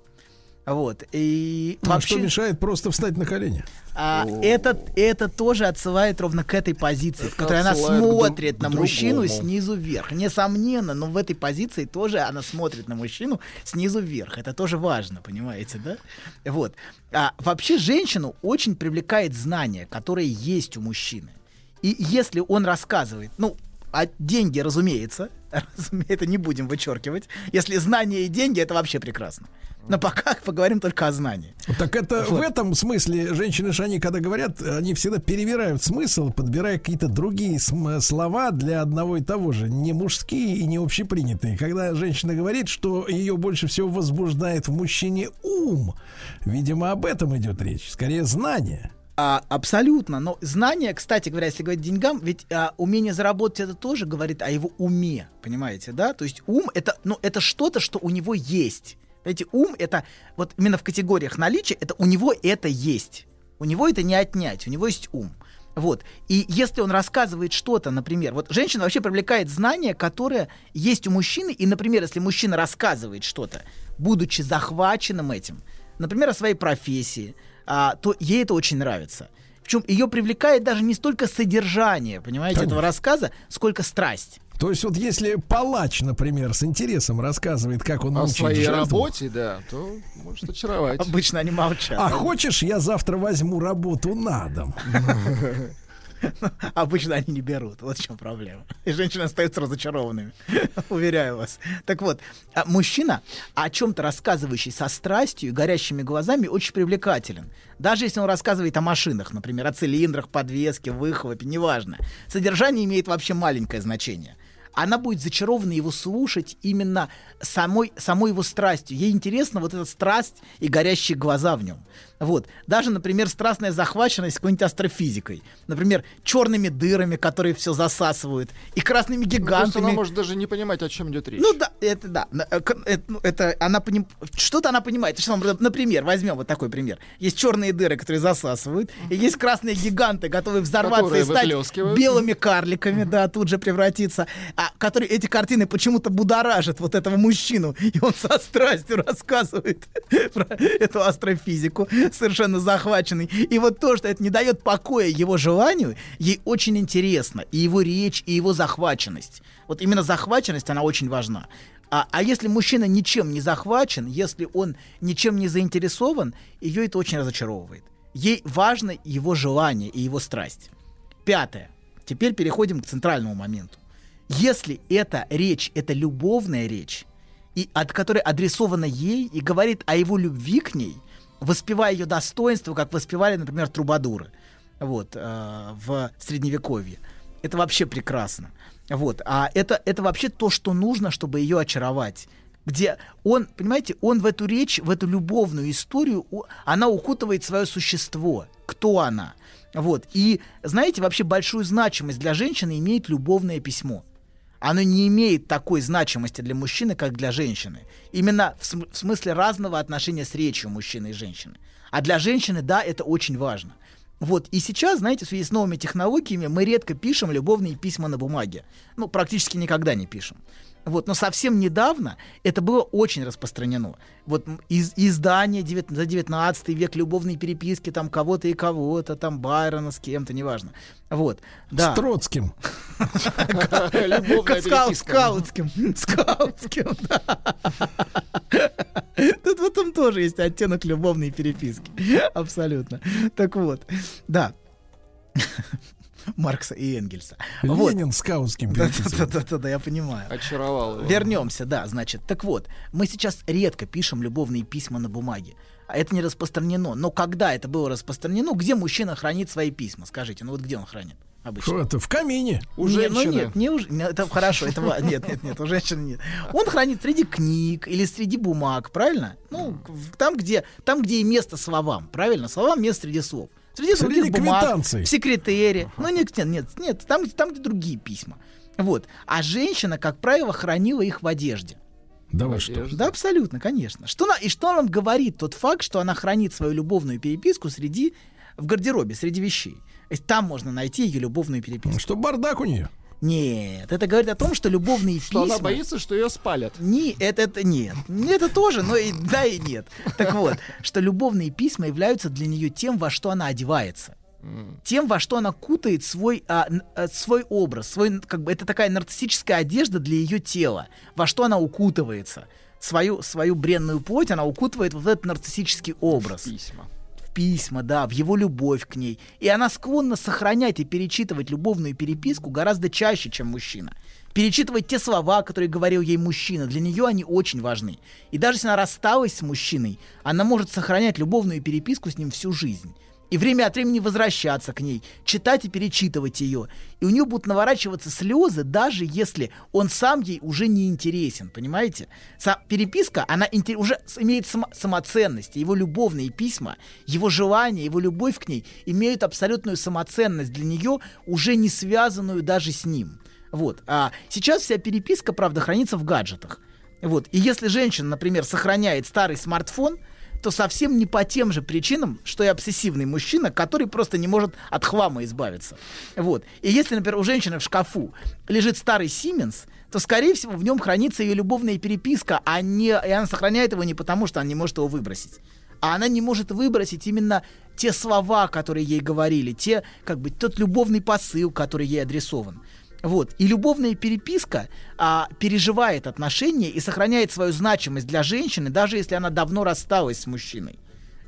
Вот, и А что мешает просто встать на колени? а, это, это тоже отсылает ровно к этой позиции, в которой она смотрит на мужчину другому. снизу вверх. Несомненно, но в этой позиции тоже она смотрит на мужчину снизу вверх. Это тоже важно, понимаете, да? Вот. А, вообще женщину очень привлекает знание, которое есть у мужчины. И если он рассказывает, ну, а деньги, разумеется, [laughs] это не будем вычеркивать. Если знания и деньги, это вообще прекрасно. Но пока поговорим только о знании. Так это Вот. в этом смысле женщины же они, когда говорят, они всегда перевирают смысл, подбирая какие-то другие слова для одного и того же, не мужские и не общепринятые. Когда женщина говорит, что ее больше всего возбуждает в мужчине ум, видимо, об этом идет речь, скорее знание. А, абсолютно. Но знание, кстати говоря, если говорить деньгам, ведь а, умение заработать это тоже говорит о его уме, понимаете, да? То есть ум это, ну, это что-то, что у него есть. Понимаете, ум это вот именно в категориях наличия, это у него это есть. У него это не отнять, у него есть ум. Вот. И если он рассказывает что-то, например, вот женщина вообще привлекает знания, которые есть у мужчины, и, например, если мужчина рассказывает что-то, будучи захваченным этим, например, о своей профессии, а, то ей это очень нравится. Причем ее привлекает даже не столько содержание, понимаете, этого Конечно. рассказа, сколько страсть. То есть вот если палач, например, с интересом рассказывает, как он О мучает своей жертву, работе, да, то может очаровать. Обычно они молчат. А хочешь, я завтра возьму работу на дом? [laughs] [laughs] Обычно они не берут. Вот в чем проблема. И женщины остаются разочарованными. [laughs] Уверяю вас. Так вот, а мужчина, о чем-то рассказывающий со страстью горящими глазами, очень привлекателен. Даже если он рассказывает о машинах, например, о цилиндрах, подвеске, выхлопе, неважно. Содержание имеет вообще маленькое значение. Она будет зачарована его слушать именно самой, самой его страстью. Ей интересна вот эта страсть и горящие глаза в нем. Вот. Даже, например, страстная захваченность какой-нибудь астрофизикой. Например, черными дырами, которые все засасывают, и красными Ну, гигантами. она может даже не понимать, о чем идет речь. Ну да, это да. На- э, Это, ну, это она поним... что-то она понимает. Что, например, возьмем вот такой пример. Есть черные дыры, которые засасывают, и есть красные гиганты, готовые взорваться Которые и стать белыми карликами, да, тут же превратиться. А которые эти картины почему-то будоражат вот этого мужчину, и он со страстью [laughs] рассказывает [laughs] про эту астрофизику, совершенно захваченный. И вот то, что это не дает покоя его желанию, ей очень интересно. И его речь, и его захваченность. Вот именно захваченность, она очень важна. А, а если мужчина ничем не захвачен, если он ничем не заинтересован, ее это очень разочаровывает. Ей важно его желание и его страсть. Пятое. Теперь переходим к центральному моменту. Если эта речь, это любовная речь, и от которой адресована ей и говорит о его любви к ней, воспевая ее достоинство, как воспевали, например, трубадуры вот, э, в Средневековье. Это вообще прекрасно. Вот. А это, это вообще то, что нужно, чтобы ее очаровать. Где он, понимаете, он в эту речь, в эту любовную историю, она укутывает свое существо. Кто она? Вот. И, знаете, вообще большую значимость для женщины имеет любовное письмо. Оно не имеет такой значимости для мужчины, как для женщины. Именно в, см- в смысле разного отношения с речью мужчины и женщины. А для женщины, да, это очень важно. Вот, и сейчас, знаете, в связи с новыми технологиями мы редко пишем любовные письма на бумаге. Ну, практически никогда не пишем. Вот, но совсем недавно это было очень распространено. Вот из, издания за 19 век, любовные переписки там кого-то и кого-то, там Байрона с кем-то, неважно. Вот, да. С Троцким. Скаутским. Скаутским, [laughs] да. Тут в этом тоже есть оттенок любовной переписки. Абсолютно. Так вот, да. Маркса и Энгельса. Вот. Ленин скаутским Да, переписывал. да, да, да, да, я понимаю. Очаровал его. Вернемся, да, значит. Так вот, мы сейчас редко пишем любовные письма на бумаге. А это не распространено. Но когда это было распространено, где мужчина хранит свои письма? Скажите, ну вот где он хранит? Обычно. Это, в камине? У Не, женщины. Ну нет, не у, это хорошо, это нет, нет, нет, у женщин нет. Он хранит среди книг или среди бумаг, правильно? Ну, там, где, там, где и место словам, правильно? Словам место среди слов. Среди, Среди других бумаг, в секретере. Ну, нет, нет, нет, нет, там, где- там, где другие письма. Вот. А женщина, как правило, хранила их в одежде. Да вы что? Да, абсолютно, конечно. Что на, и что нам говорит тот факт, что она хранит свою любовную переписку среди в гардеробе, среди вещей. Там можно найти ее любовную переписку. Что бардак у нее? Нет, это говорит о том, что любовные Что письма... она боится, что ее спалят. Не, это, это нет. Это тоже, но и да и нет. Так вот, что любовные письма являются для нее тем, во что она одевается. Тем, во что она кутает свой, а, а, свой образ, свой, как бы это такая нарциссическая одежда для ее тела, во что она укутывается. Свою, свою бренную плоть она укутывает в вот этот нарциссический образ. Письма. Письма, да, в его любовь к ней. И она склонна сохранять и перечитывать любовную переписку гораздо чаще, чем мужчина. Перечитывать те слова, которые говорил ей мужчина, для нее они очень важны. И даже если она рассталась с мужчиной, она может сохранять любовную переписку с ним всю жизнь и время от времени возвращаться к ней, читать и перечитывать ее. И у нее будут наворачиваться слезы, даже если он сам ей уже не интересен, понимаете? Са- переписка, она уже имеет само- самоценность. Его любовные письма, его желание, его любовь к ней имеют абсолютную самоценность для нее, уже не связанную даже с ним. Вот. А сейчас вся переписка, правда, хранится в гаджетах. Вот. И если женщина, например, сохраняет старый смартфон, то совсем не по тем же причинам, что и обсессивный мужчина, который просто не может от хлама избавиться. Вот. И если, например, у женщины в шкафу лежит старый Сименс, то, скорее всего, в нем хранится ее любовная переписка, а не, и она сохраняет его не потому, что она не может его выбросить. А она не может выбросить именно те слова, которые ей говорили, те, как бы, тот любовный посыл, который ей адресован. Вот. И любовная переписка а, переживает отношения и сохраняет свою значимость для женщины, даже если она давно рассталась с мужчиной.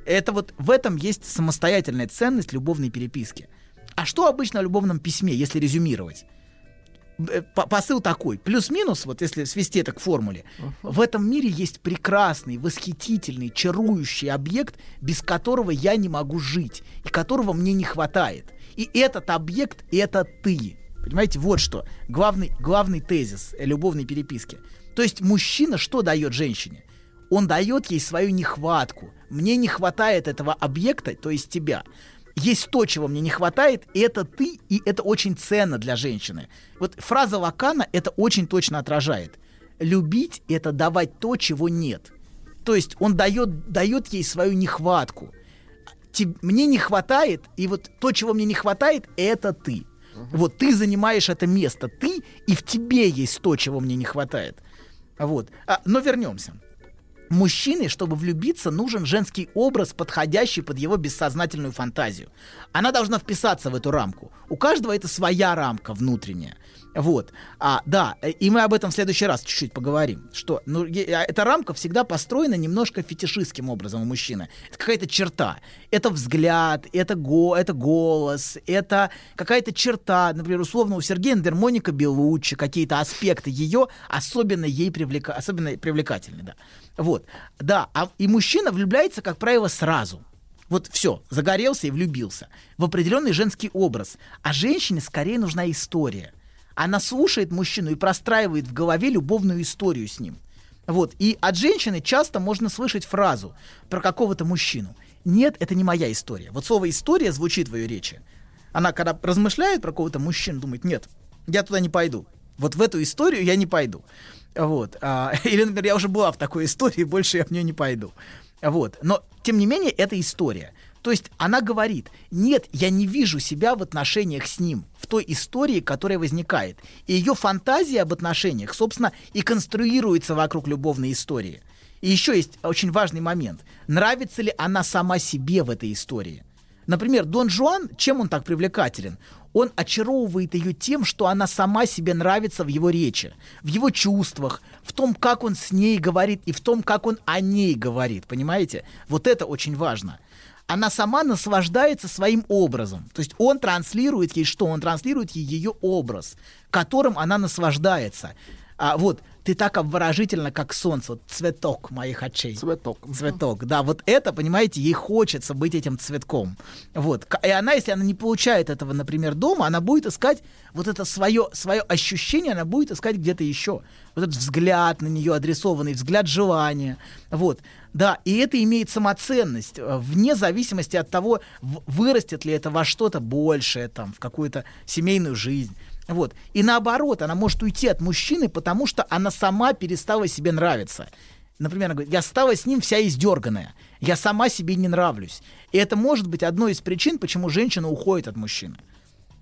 Это вот в этом есть самостоятельная ценность любовной переписки. А что обычно в любовном письме, если резюмировать? Э, по- Посыл такой, плюс-минус, вот если свести это к формуле, в этом мире есть прекрасный, восхитительный, чарующий объект, без которого я не могу жить, и которого мне не хватает. И этот объект — это ты. Понимаете, вот что. Главный, главный тезис э, любовной переписки. То есть мужчина что дает женщине? Он дает ей свою нехватку. Мне не хватает этого объекта, то есть тебя. Есть то, чего мне не хватает, и это ты, и это очень ценно для женщины. Вот фраза Лакана это очень точно отражает. Любить — это давать то, чего нет. То есть он дает, дает ей свою нехватку. Мне не хватает, и вот то, чего мне не хватает, это ты. Вот ты занимаешь это место, ты, и в тебе есть то, чего мне не хватает. Вот. А, но вернемся. Мужчине, чтобы влюбиться, нужен женский образ, подходящий под его бессознательную фантазию. Она должна вписаться в эту рамку. У каждого это своя рамка внутренняя. Вот. А, да, э, и мы об этом в следующий раз чуть-чуть поговорим. Что, ну, а, эта рамка всегда построена немножко фетишистским образом у мужчины. Это какая-то черта. Это взгляд, это, го, это голос, это какая-то черта. Например, условно, у Сергея Андермоника Белуччи какие-то аспекты ее особенно ей привлека... особенно привлекательны. Да. Вот. Да, а, и мужчина влюбляется, как правило, сразу. Вот все, загорелся и влюбился в определенный женский образ. А женщине скорее нужна история. Она слушает мужчину и простраивает в голове любовную историю с ним. Вот. И от женщины часто можно слышать фразу про какого-то мужчину. Нет, это не моя история. Вот слово история звучит в ее речи. Она, когда размышляет про какого-то мужчину, думает, нет, я туда не пойду. Вот в эту историю я не пойду. Вот. А, [laughs] или, например, я уже была в такой истории, [laughs] больше я в нее не пойду. Вот. Но, тем не менее, это история. То есть она говорит, нет, я не вижу себя в отношениях с ним, в той истории, которая возникает. И ее фантазия об отношениях, собственно, и конструируется вокруг любовной истории. И еще есть очень важный момент. Нравится ли она сама себе в этой истории? Например, Дон Жуан, чем он так привлекателен? Он очаровывает ее тем, что она сама себе нравится в его речи, в его чувствах, в том, как он с ней говорит и в том, как он о ней говорит. Понимаете? Вот это очень важно. Она сама наслаждается своим образом. То есть он транслирует ей что? Он транслирует ей ее образ, которым она наслаждается. А, вот, ты так обворожительно, как солнце, вот цветок моих очей. Цветок. Цветок, да, вот это, понимаете, ей хочется быть этим цветком. Вот, и она, если она не получает этого, например, дома, она будет искать вот это свое, свое ощущение, она будет искать где-то еще. Вот этот взгляд на нее адресованный, взгляд желания, вот. Да, и это имеет самоценность, э, вне зависимости от того, вырастет ли это во что-то большее, там, в какую-то семейную жизнь. Вот. И наоборот, она может уйти от мужчины, потому что она сама перестала себе нравиться. Например, она говорит, я стала с ним вся издерганная. Я сама себе не нравлюсь. И это может быть одной из причин, почему женщина уходит от мужчины.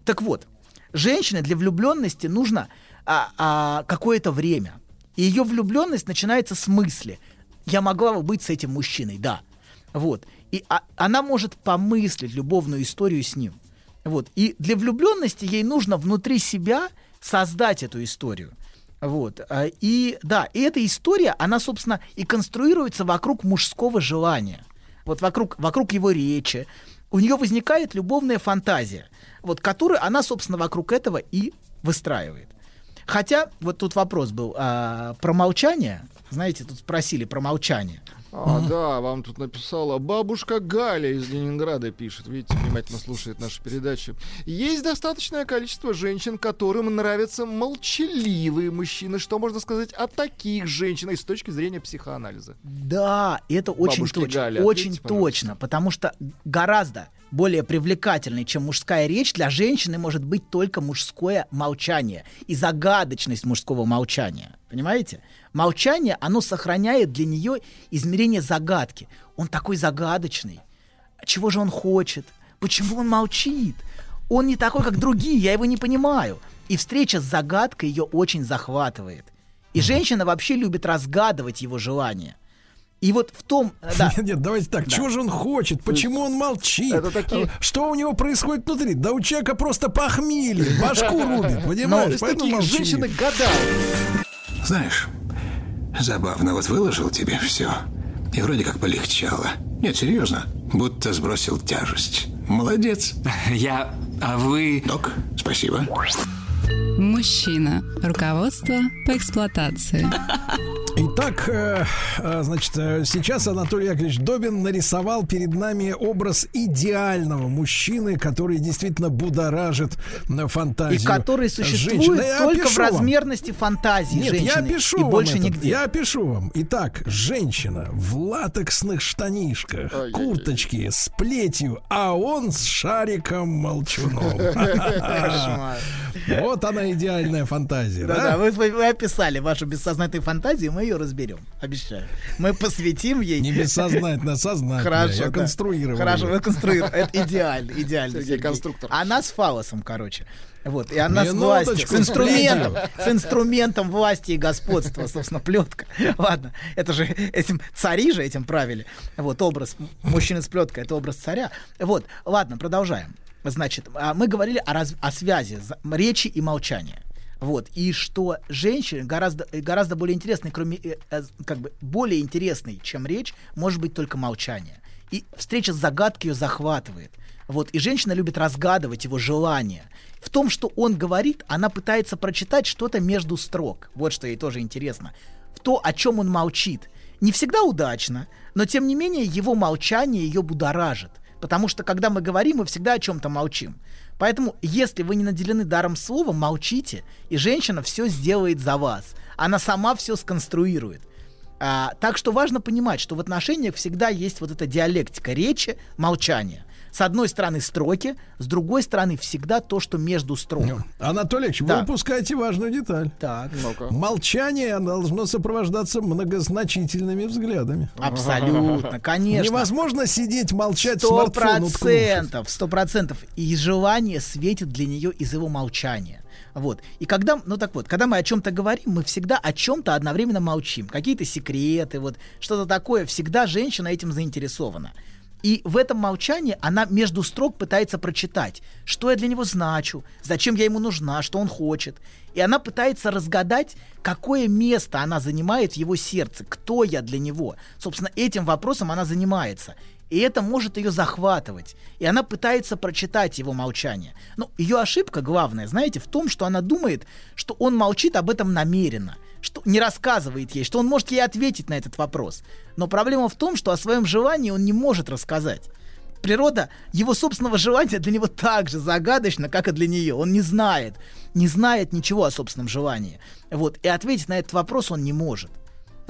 Так вот, женщине для влюбленности нужно а, а, какое-то время. И ее влюбленность начинается с мысли. Я могла бы быть с этим мужчиной, да. Вот. И а- она может помыслить любовную историю с ним. Вот. И для влюбленности ей нужно внутри себя создать эту историю. Вот. А, И да, и эта история, она, собственно, и конструируется вокруг мужского желания. вот вокруг, вокруг его речи, у нее возникает любовная фантазия, вот которую она, собственно, вокруг этого и выстраивает. Хотя, вот тут вопрос был а, про молчание. Знаете, тут спросили про молчание. А, да, вам тут написала бабушка Галя из Ленинграда пишет. Видите, внимательно слушает нашу передачу. Есть достаточное количество женщин, которым нравятся молчаливые мужчины. Что можно сказать о таких женщинах с точки зрения психоанализа? Да, это очень Бабушки точно. Галя, очень ответьте, точно, потому что гораздо более привлекательной, чем мужская речь, для женщины может быть только мужское молчание и загадочность мужского молчания. Понимаете? Молчание, оно сохраняет для нее измерение загадки. Он такой загадочный. Чего же он хочет? Почему он молчит? Он не такой, как другие, я его не понимаю. И встреча с загадкой ее очень захватывает. И женщина вообще любит разгадывать его желания. И вот в том... э, Да. Нет, нет, давайте так. Чего же он хочет? Почему он молчит? Это такие- Что у него происходит внутри? Да у человека просто похмелье, башку рубит, [laughs] Ну, понимаешь? из Поэтому молчит. женщины гадал. Знаешь, забавно, вот выложил тебе все. И вроде как полегчало. Нет, серьезно, будто сбросил тяжесть. Молодец. [laughs] Я... А вы... Док, спасибо. Мужчина. Руководство по эксплуатации. Итак, э, э, значит, э, сейчас Анатолий Яковлевич Добин нарисовал перед нами образ идеального мужчины, который действительно будоражит э, И фантазию. который существует женщины. Я только в размерности фантазии Нет, женщины. я пишу и вам больше этот, нигде. Я пишу вам. Итак, женщина в латексных штанишках, Ай-яй-яй. курточке с плетью, а он с шариком молчуном. [laughs] Вот она идеальная фантазия, Да, да, да? вы, вы- описали вашу бессознательную фантазию, мы ее разберем, обещаю. Мы посвятим ей. Не бессознательно, а сознательно. Хорошо, Я да. конструировал. Хорошо, вы конструируете. Это идеально, идеально. Сергей конструктор. Она с фалосом, короче. Вот, и она с властью, с инструментом, с инструментом власти и господства, собственно, плетка. Ладно, это же этим цари же этим правили. Вот образ мужчины с плеткой, это образ царя. Вот, ладно, продолжаем. Значит, а, мы говорили о, раз- о связи речи и молчания. Вот, и что женщине гораздо, э, гораздо более интересной, кроме, э, э, как бы, более интересной, чем речь, может быть только молчание. И встреча с загадкой ее захватывает. Вот, и женщина любит разгадывать его желания. В том, что он говорит, она пытается прочитать что-то между строк. Вот что ей тоже интересно. В то, о чем он молчит. Не всегда удачно, но тем не менее его молчание ее будоражит. Потому что когда мы говорим, мы всегда о чем-то молчим. Поэтому, если вы не наделены даром слова, молчите, и женщина все сделает за вас. Она сама все сконструирует. А, так что важно понимать, что в отношениях всегда есть вот эта диалектика речи, молчания. С одной стороны строки, с другой стороны всегда то, что между строк. Анатолий Ильич, Да. вы упускаете важную деталь. Так. Молчание должно сопровождаться многозначительными взглядами. Абсолютно, конечно. Невозможно сидеть, молчать, Сто процентов, сто процентов. И желание светит для нее из его молчания. Вот. И когда, ну так вот, когда мы о чем-то говорим, мы всегда о чем-то одновременно молчим. Какие-то секреты, вот что-то такое. Всегда женщина этим заинтересована. И в этом молчании она между строк пытается прочитать, что я для него значу, зачем я ему нужна, что он хочет. И она пытается разгадать, какое место она занимает в его сердце, кто я для него. Собственно, этим вопросом она занимается. И это может ее захватывать. И она пытается прочитать его молчание. Но ее ошибка главная, знаете, в том, что она думает, что он молчит об этом намеренно, что не рассказывает ей, что он может ей ответить на этот вопрос. Но проблема в том, что о своем желании он не может рассказать. Природа его собственного желания для него так же загадочна, как и для нее. Он не знает, не знает ничего о собственном желании. Вот. И ответить на этот вопрос он не может.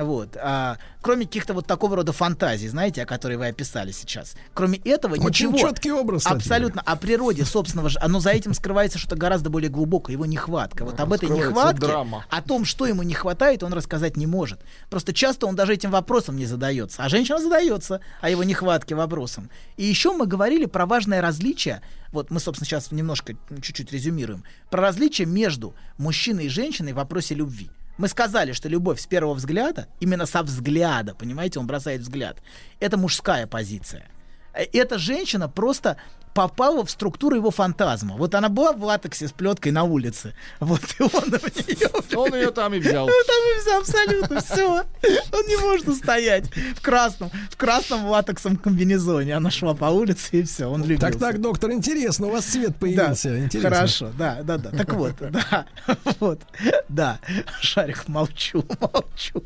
Вот. А, кроме каких-то вот такого рода фантазий, знаете, о которой вы описали сейчас. Кроме этого Очень ничего. четкий образ, кстати Абсолютно. О природе собственного же. Оно за этим скрывается что-то гораздо более глубокое. Его нехватка. Вот об этой нехватке, драма. о том, что ему не хватает, он рассказать не может. Просто часто он даже этим вопросом не задается. А женщина задается о его нехватке вопросом. И еще мы говорили про важное различие. Вот мы, собственно, сейчас немножко, ну, чуть-чуть резюмируем. Про различие между мужчиной и женщиной в вопросе любви. Мы сказали, что любовь с первого взгляда, именно со взгляда, понимаете, он бросает взгляд, это мужская позиция. Э, эта женщина просто попала в структуру его фантазма. Вот она была в латексе с плеткой на улице. Вот, и он в нее... [laughs] Он ее там и [laughs] взял. Там и взял, абсолютно все. Он не может устоять в красном, в красном латексом комбинезоне. Она шла по улице, и все, он любил. Так, так, доктор, интересно, у вас цвет появился. Да, Интересно. хорошо, да, да, да. Так вот, [laughs] да, вот, да. Шарик, молчу, молчу.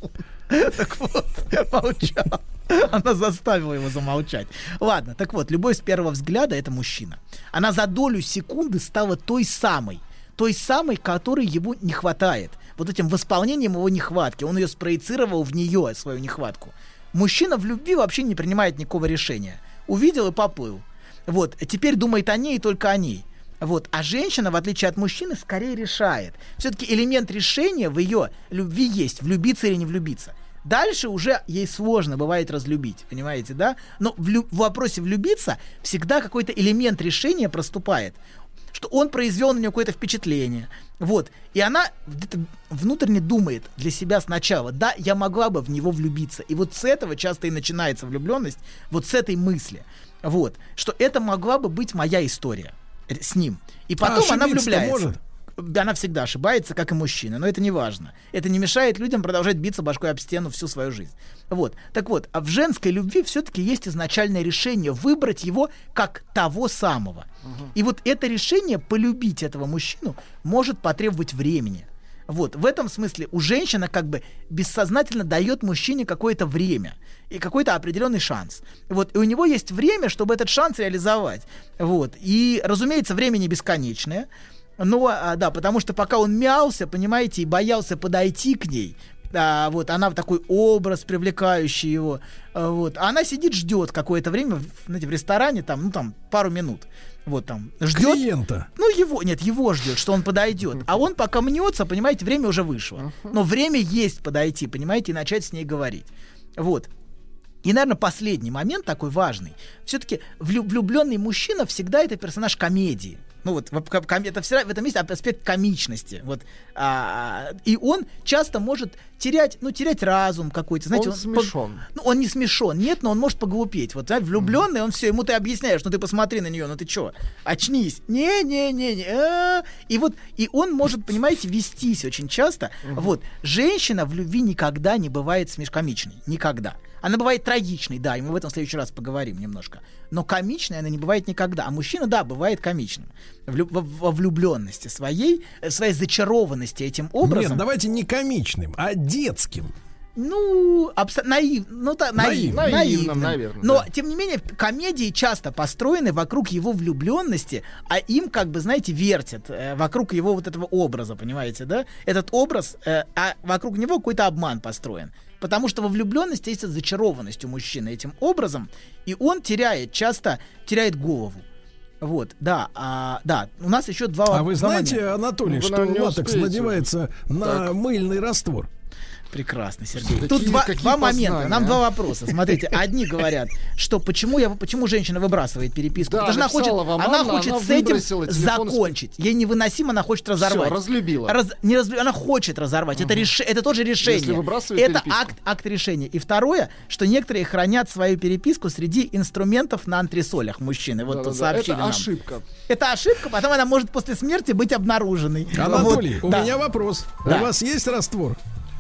Так вот, молчал. [laughs] Она заставила его замолчать. Ладно, так вот, любовь с первого взгляда это мужчина. Она за долю секунды стала той самой, той самой, которой ему не хватает. Вот этим восполнением его нехватки. Он ее спроецировал в нее, свою нехватку. Мужчина в любви вообще не принимает никакого решения. Увидел и поплыл. Вот, теперь думает о ней и только о ней. Вот. А женщина, в отличие от мужчины, скорее решает. Все-таки элемент решения в ее любви есть, влюбиться или не влюбиться. Дальше уже ей сложно бывает разлюбить, понимаете, да? Но в, лю- в вопросе влюбиться всегда какой-то элемент решения проступает что он произвел на нее какое-то впечатление. Вот. И она внутренне думает для себя сначала, да, я могла бы в него влюбиться. И вот с этого часто и начинается влюбленность, вот с этой мысли. Вот. Что это могла бы быть моя история с ним. И потом А она влюбляется. может? Она всегда ошибается, как и мужчина, но это не важно. Это не мешает людям продолжать биться башкой об стену всю свою жизнь. Вот. Так вот, а в женской любви все-таки есть изначальное решение выбрать его как того самого. И вот это решение полюбить этого мужчину может потребовать времени. Вот, в этом смысле у женщины как бы бессознательно дает мужчине какое-то время и какой-то определенный шанс. Вот, и у него есть время, чтобы этот шанс реализовать. Вот, и, разумеется, время не бесконечное. Но, а, да, потому что пока он мялся, понимаете, и боялся подойти к ней, а, вот, она такой образ привлекающий его, а, вот, а она сидит, ждет какое-то время, в- знаете, в ресторане, там, ну, там, пару минут, вот, там, ждет. Клиента. Ну, его, нет, его ждет, что он подойдет. А он пока мнется, понимаете, время уже вышло. Но время есть подойти, понимаете, и начать с ней говорить. Вот. И, наверное, последний момент такой важный. Все-таки влюбленный мужчина всегда это персонаж комедии. Ну вот, это всегда в этом есть аспект комичности. Вот, а, и он часто может терять, ну, терять разум какой-то. Знаете, Он пог- смешон. ну, он не смешон, нет, но он может поглупеть. Вот, знаете, влюбленный, он все, ему ты объясняешь, ну ты посмотри на нее, ну ты что, очнись. Не-не-не-не. а. И вот, и он может, понимаете, вестись очень часто. Вот, женщина в любви никогда не бывает смешкомичной. Никогда. Она бывает трагичной, да, и мы в этом в следующий раз поговорим немножко. Но комичной она не бывает никогда. А мужчина, да, бывает комичным. Влю- во, влюбленности своей, э, своей зачарованности этим образом. Нет, давайте не комичным, а детским. Ну, абсо- наив, ну, та, наив, Наивным. наивным, наверное, Но, да. тем не менее, комедии часто построены вокруг его влюбленности, а им, как бы, знаете, вертят э, вокруг его вот этого образа, понимаете, да? Этот образ, э, а вокруг него какой-то обман построен. Потому что во влюбленности есть зачарованность у мужчины этим образом, и он теряет, часто теряет голову. Вот, да, а, да, у нас еще два А вы знаете, момента. Анатолий, вы что латекс успеете. надевается на Так. мыльный раствор? Прекрасно, Сергей. Какие- Тут два, какие два момента. Нам а? два вопроса. Смотрите, одни говорят, что почему я, почему женщина выбрасывает переписку? Да, Потому что она хочет, вам она, она хочет она с этим закончить. Ей невыносимо, она хочет разорвать. Всё, разлюбила. Раз- не разлю- она хочет разорвать. Это, реш... это тоже решение. Если выбрасывает это переписку. акт, акт решения. И второе, что некоторые хранят свою переписку среди инструментов на антресолях мужчины. Вот Да-да-да, сообщили Это нам. ошибка. Это ошибка, потом она может после смерти быть обнаруженной. Анатолий, Вот, у да. меня вопрос. Да. У вас есть раствор?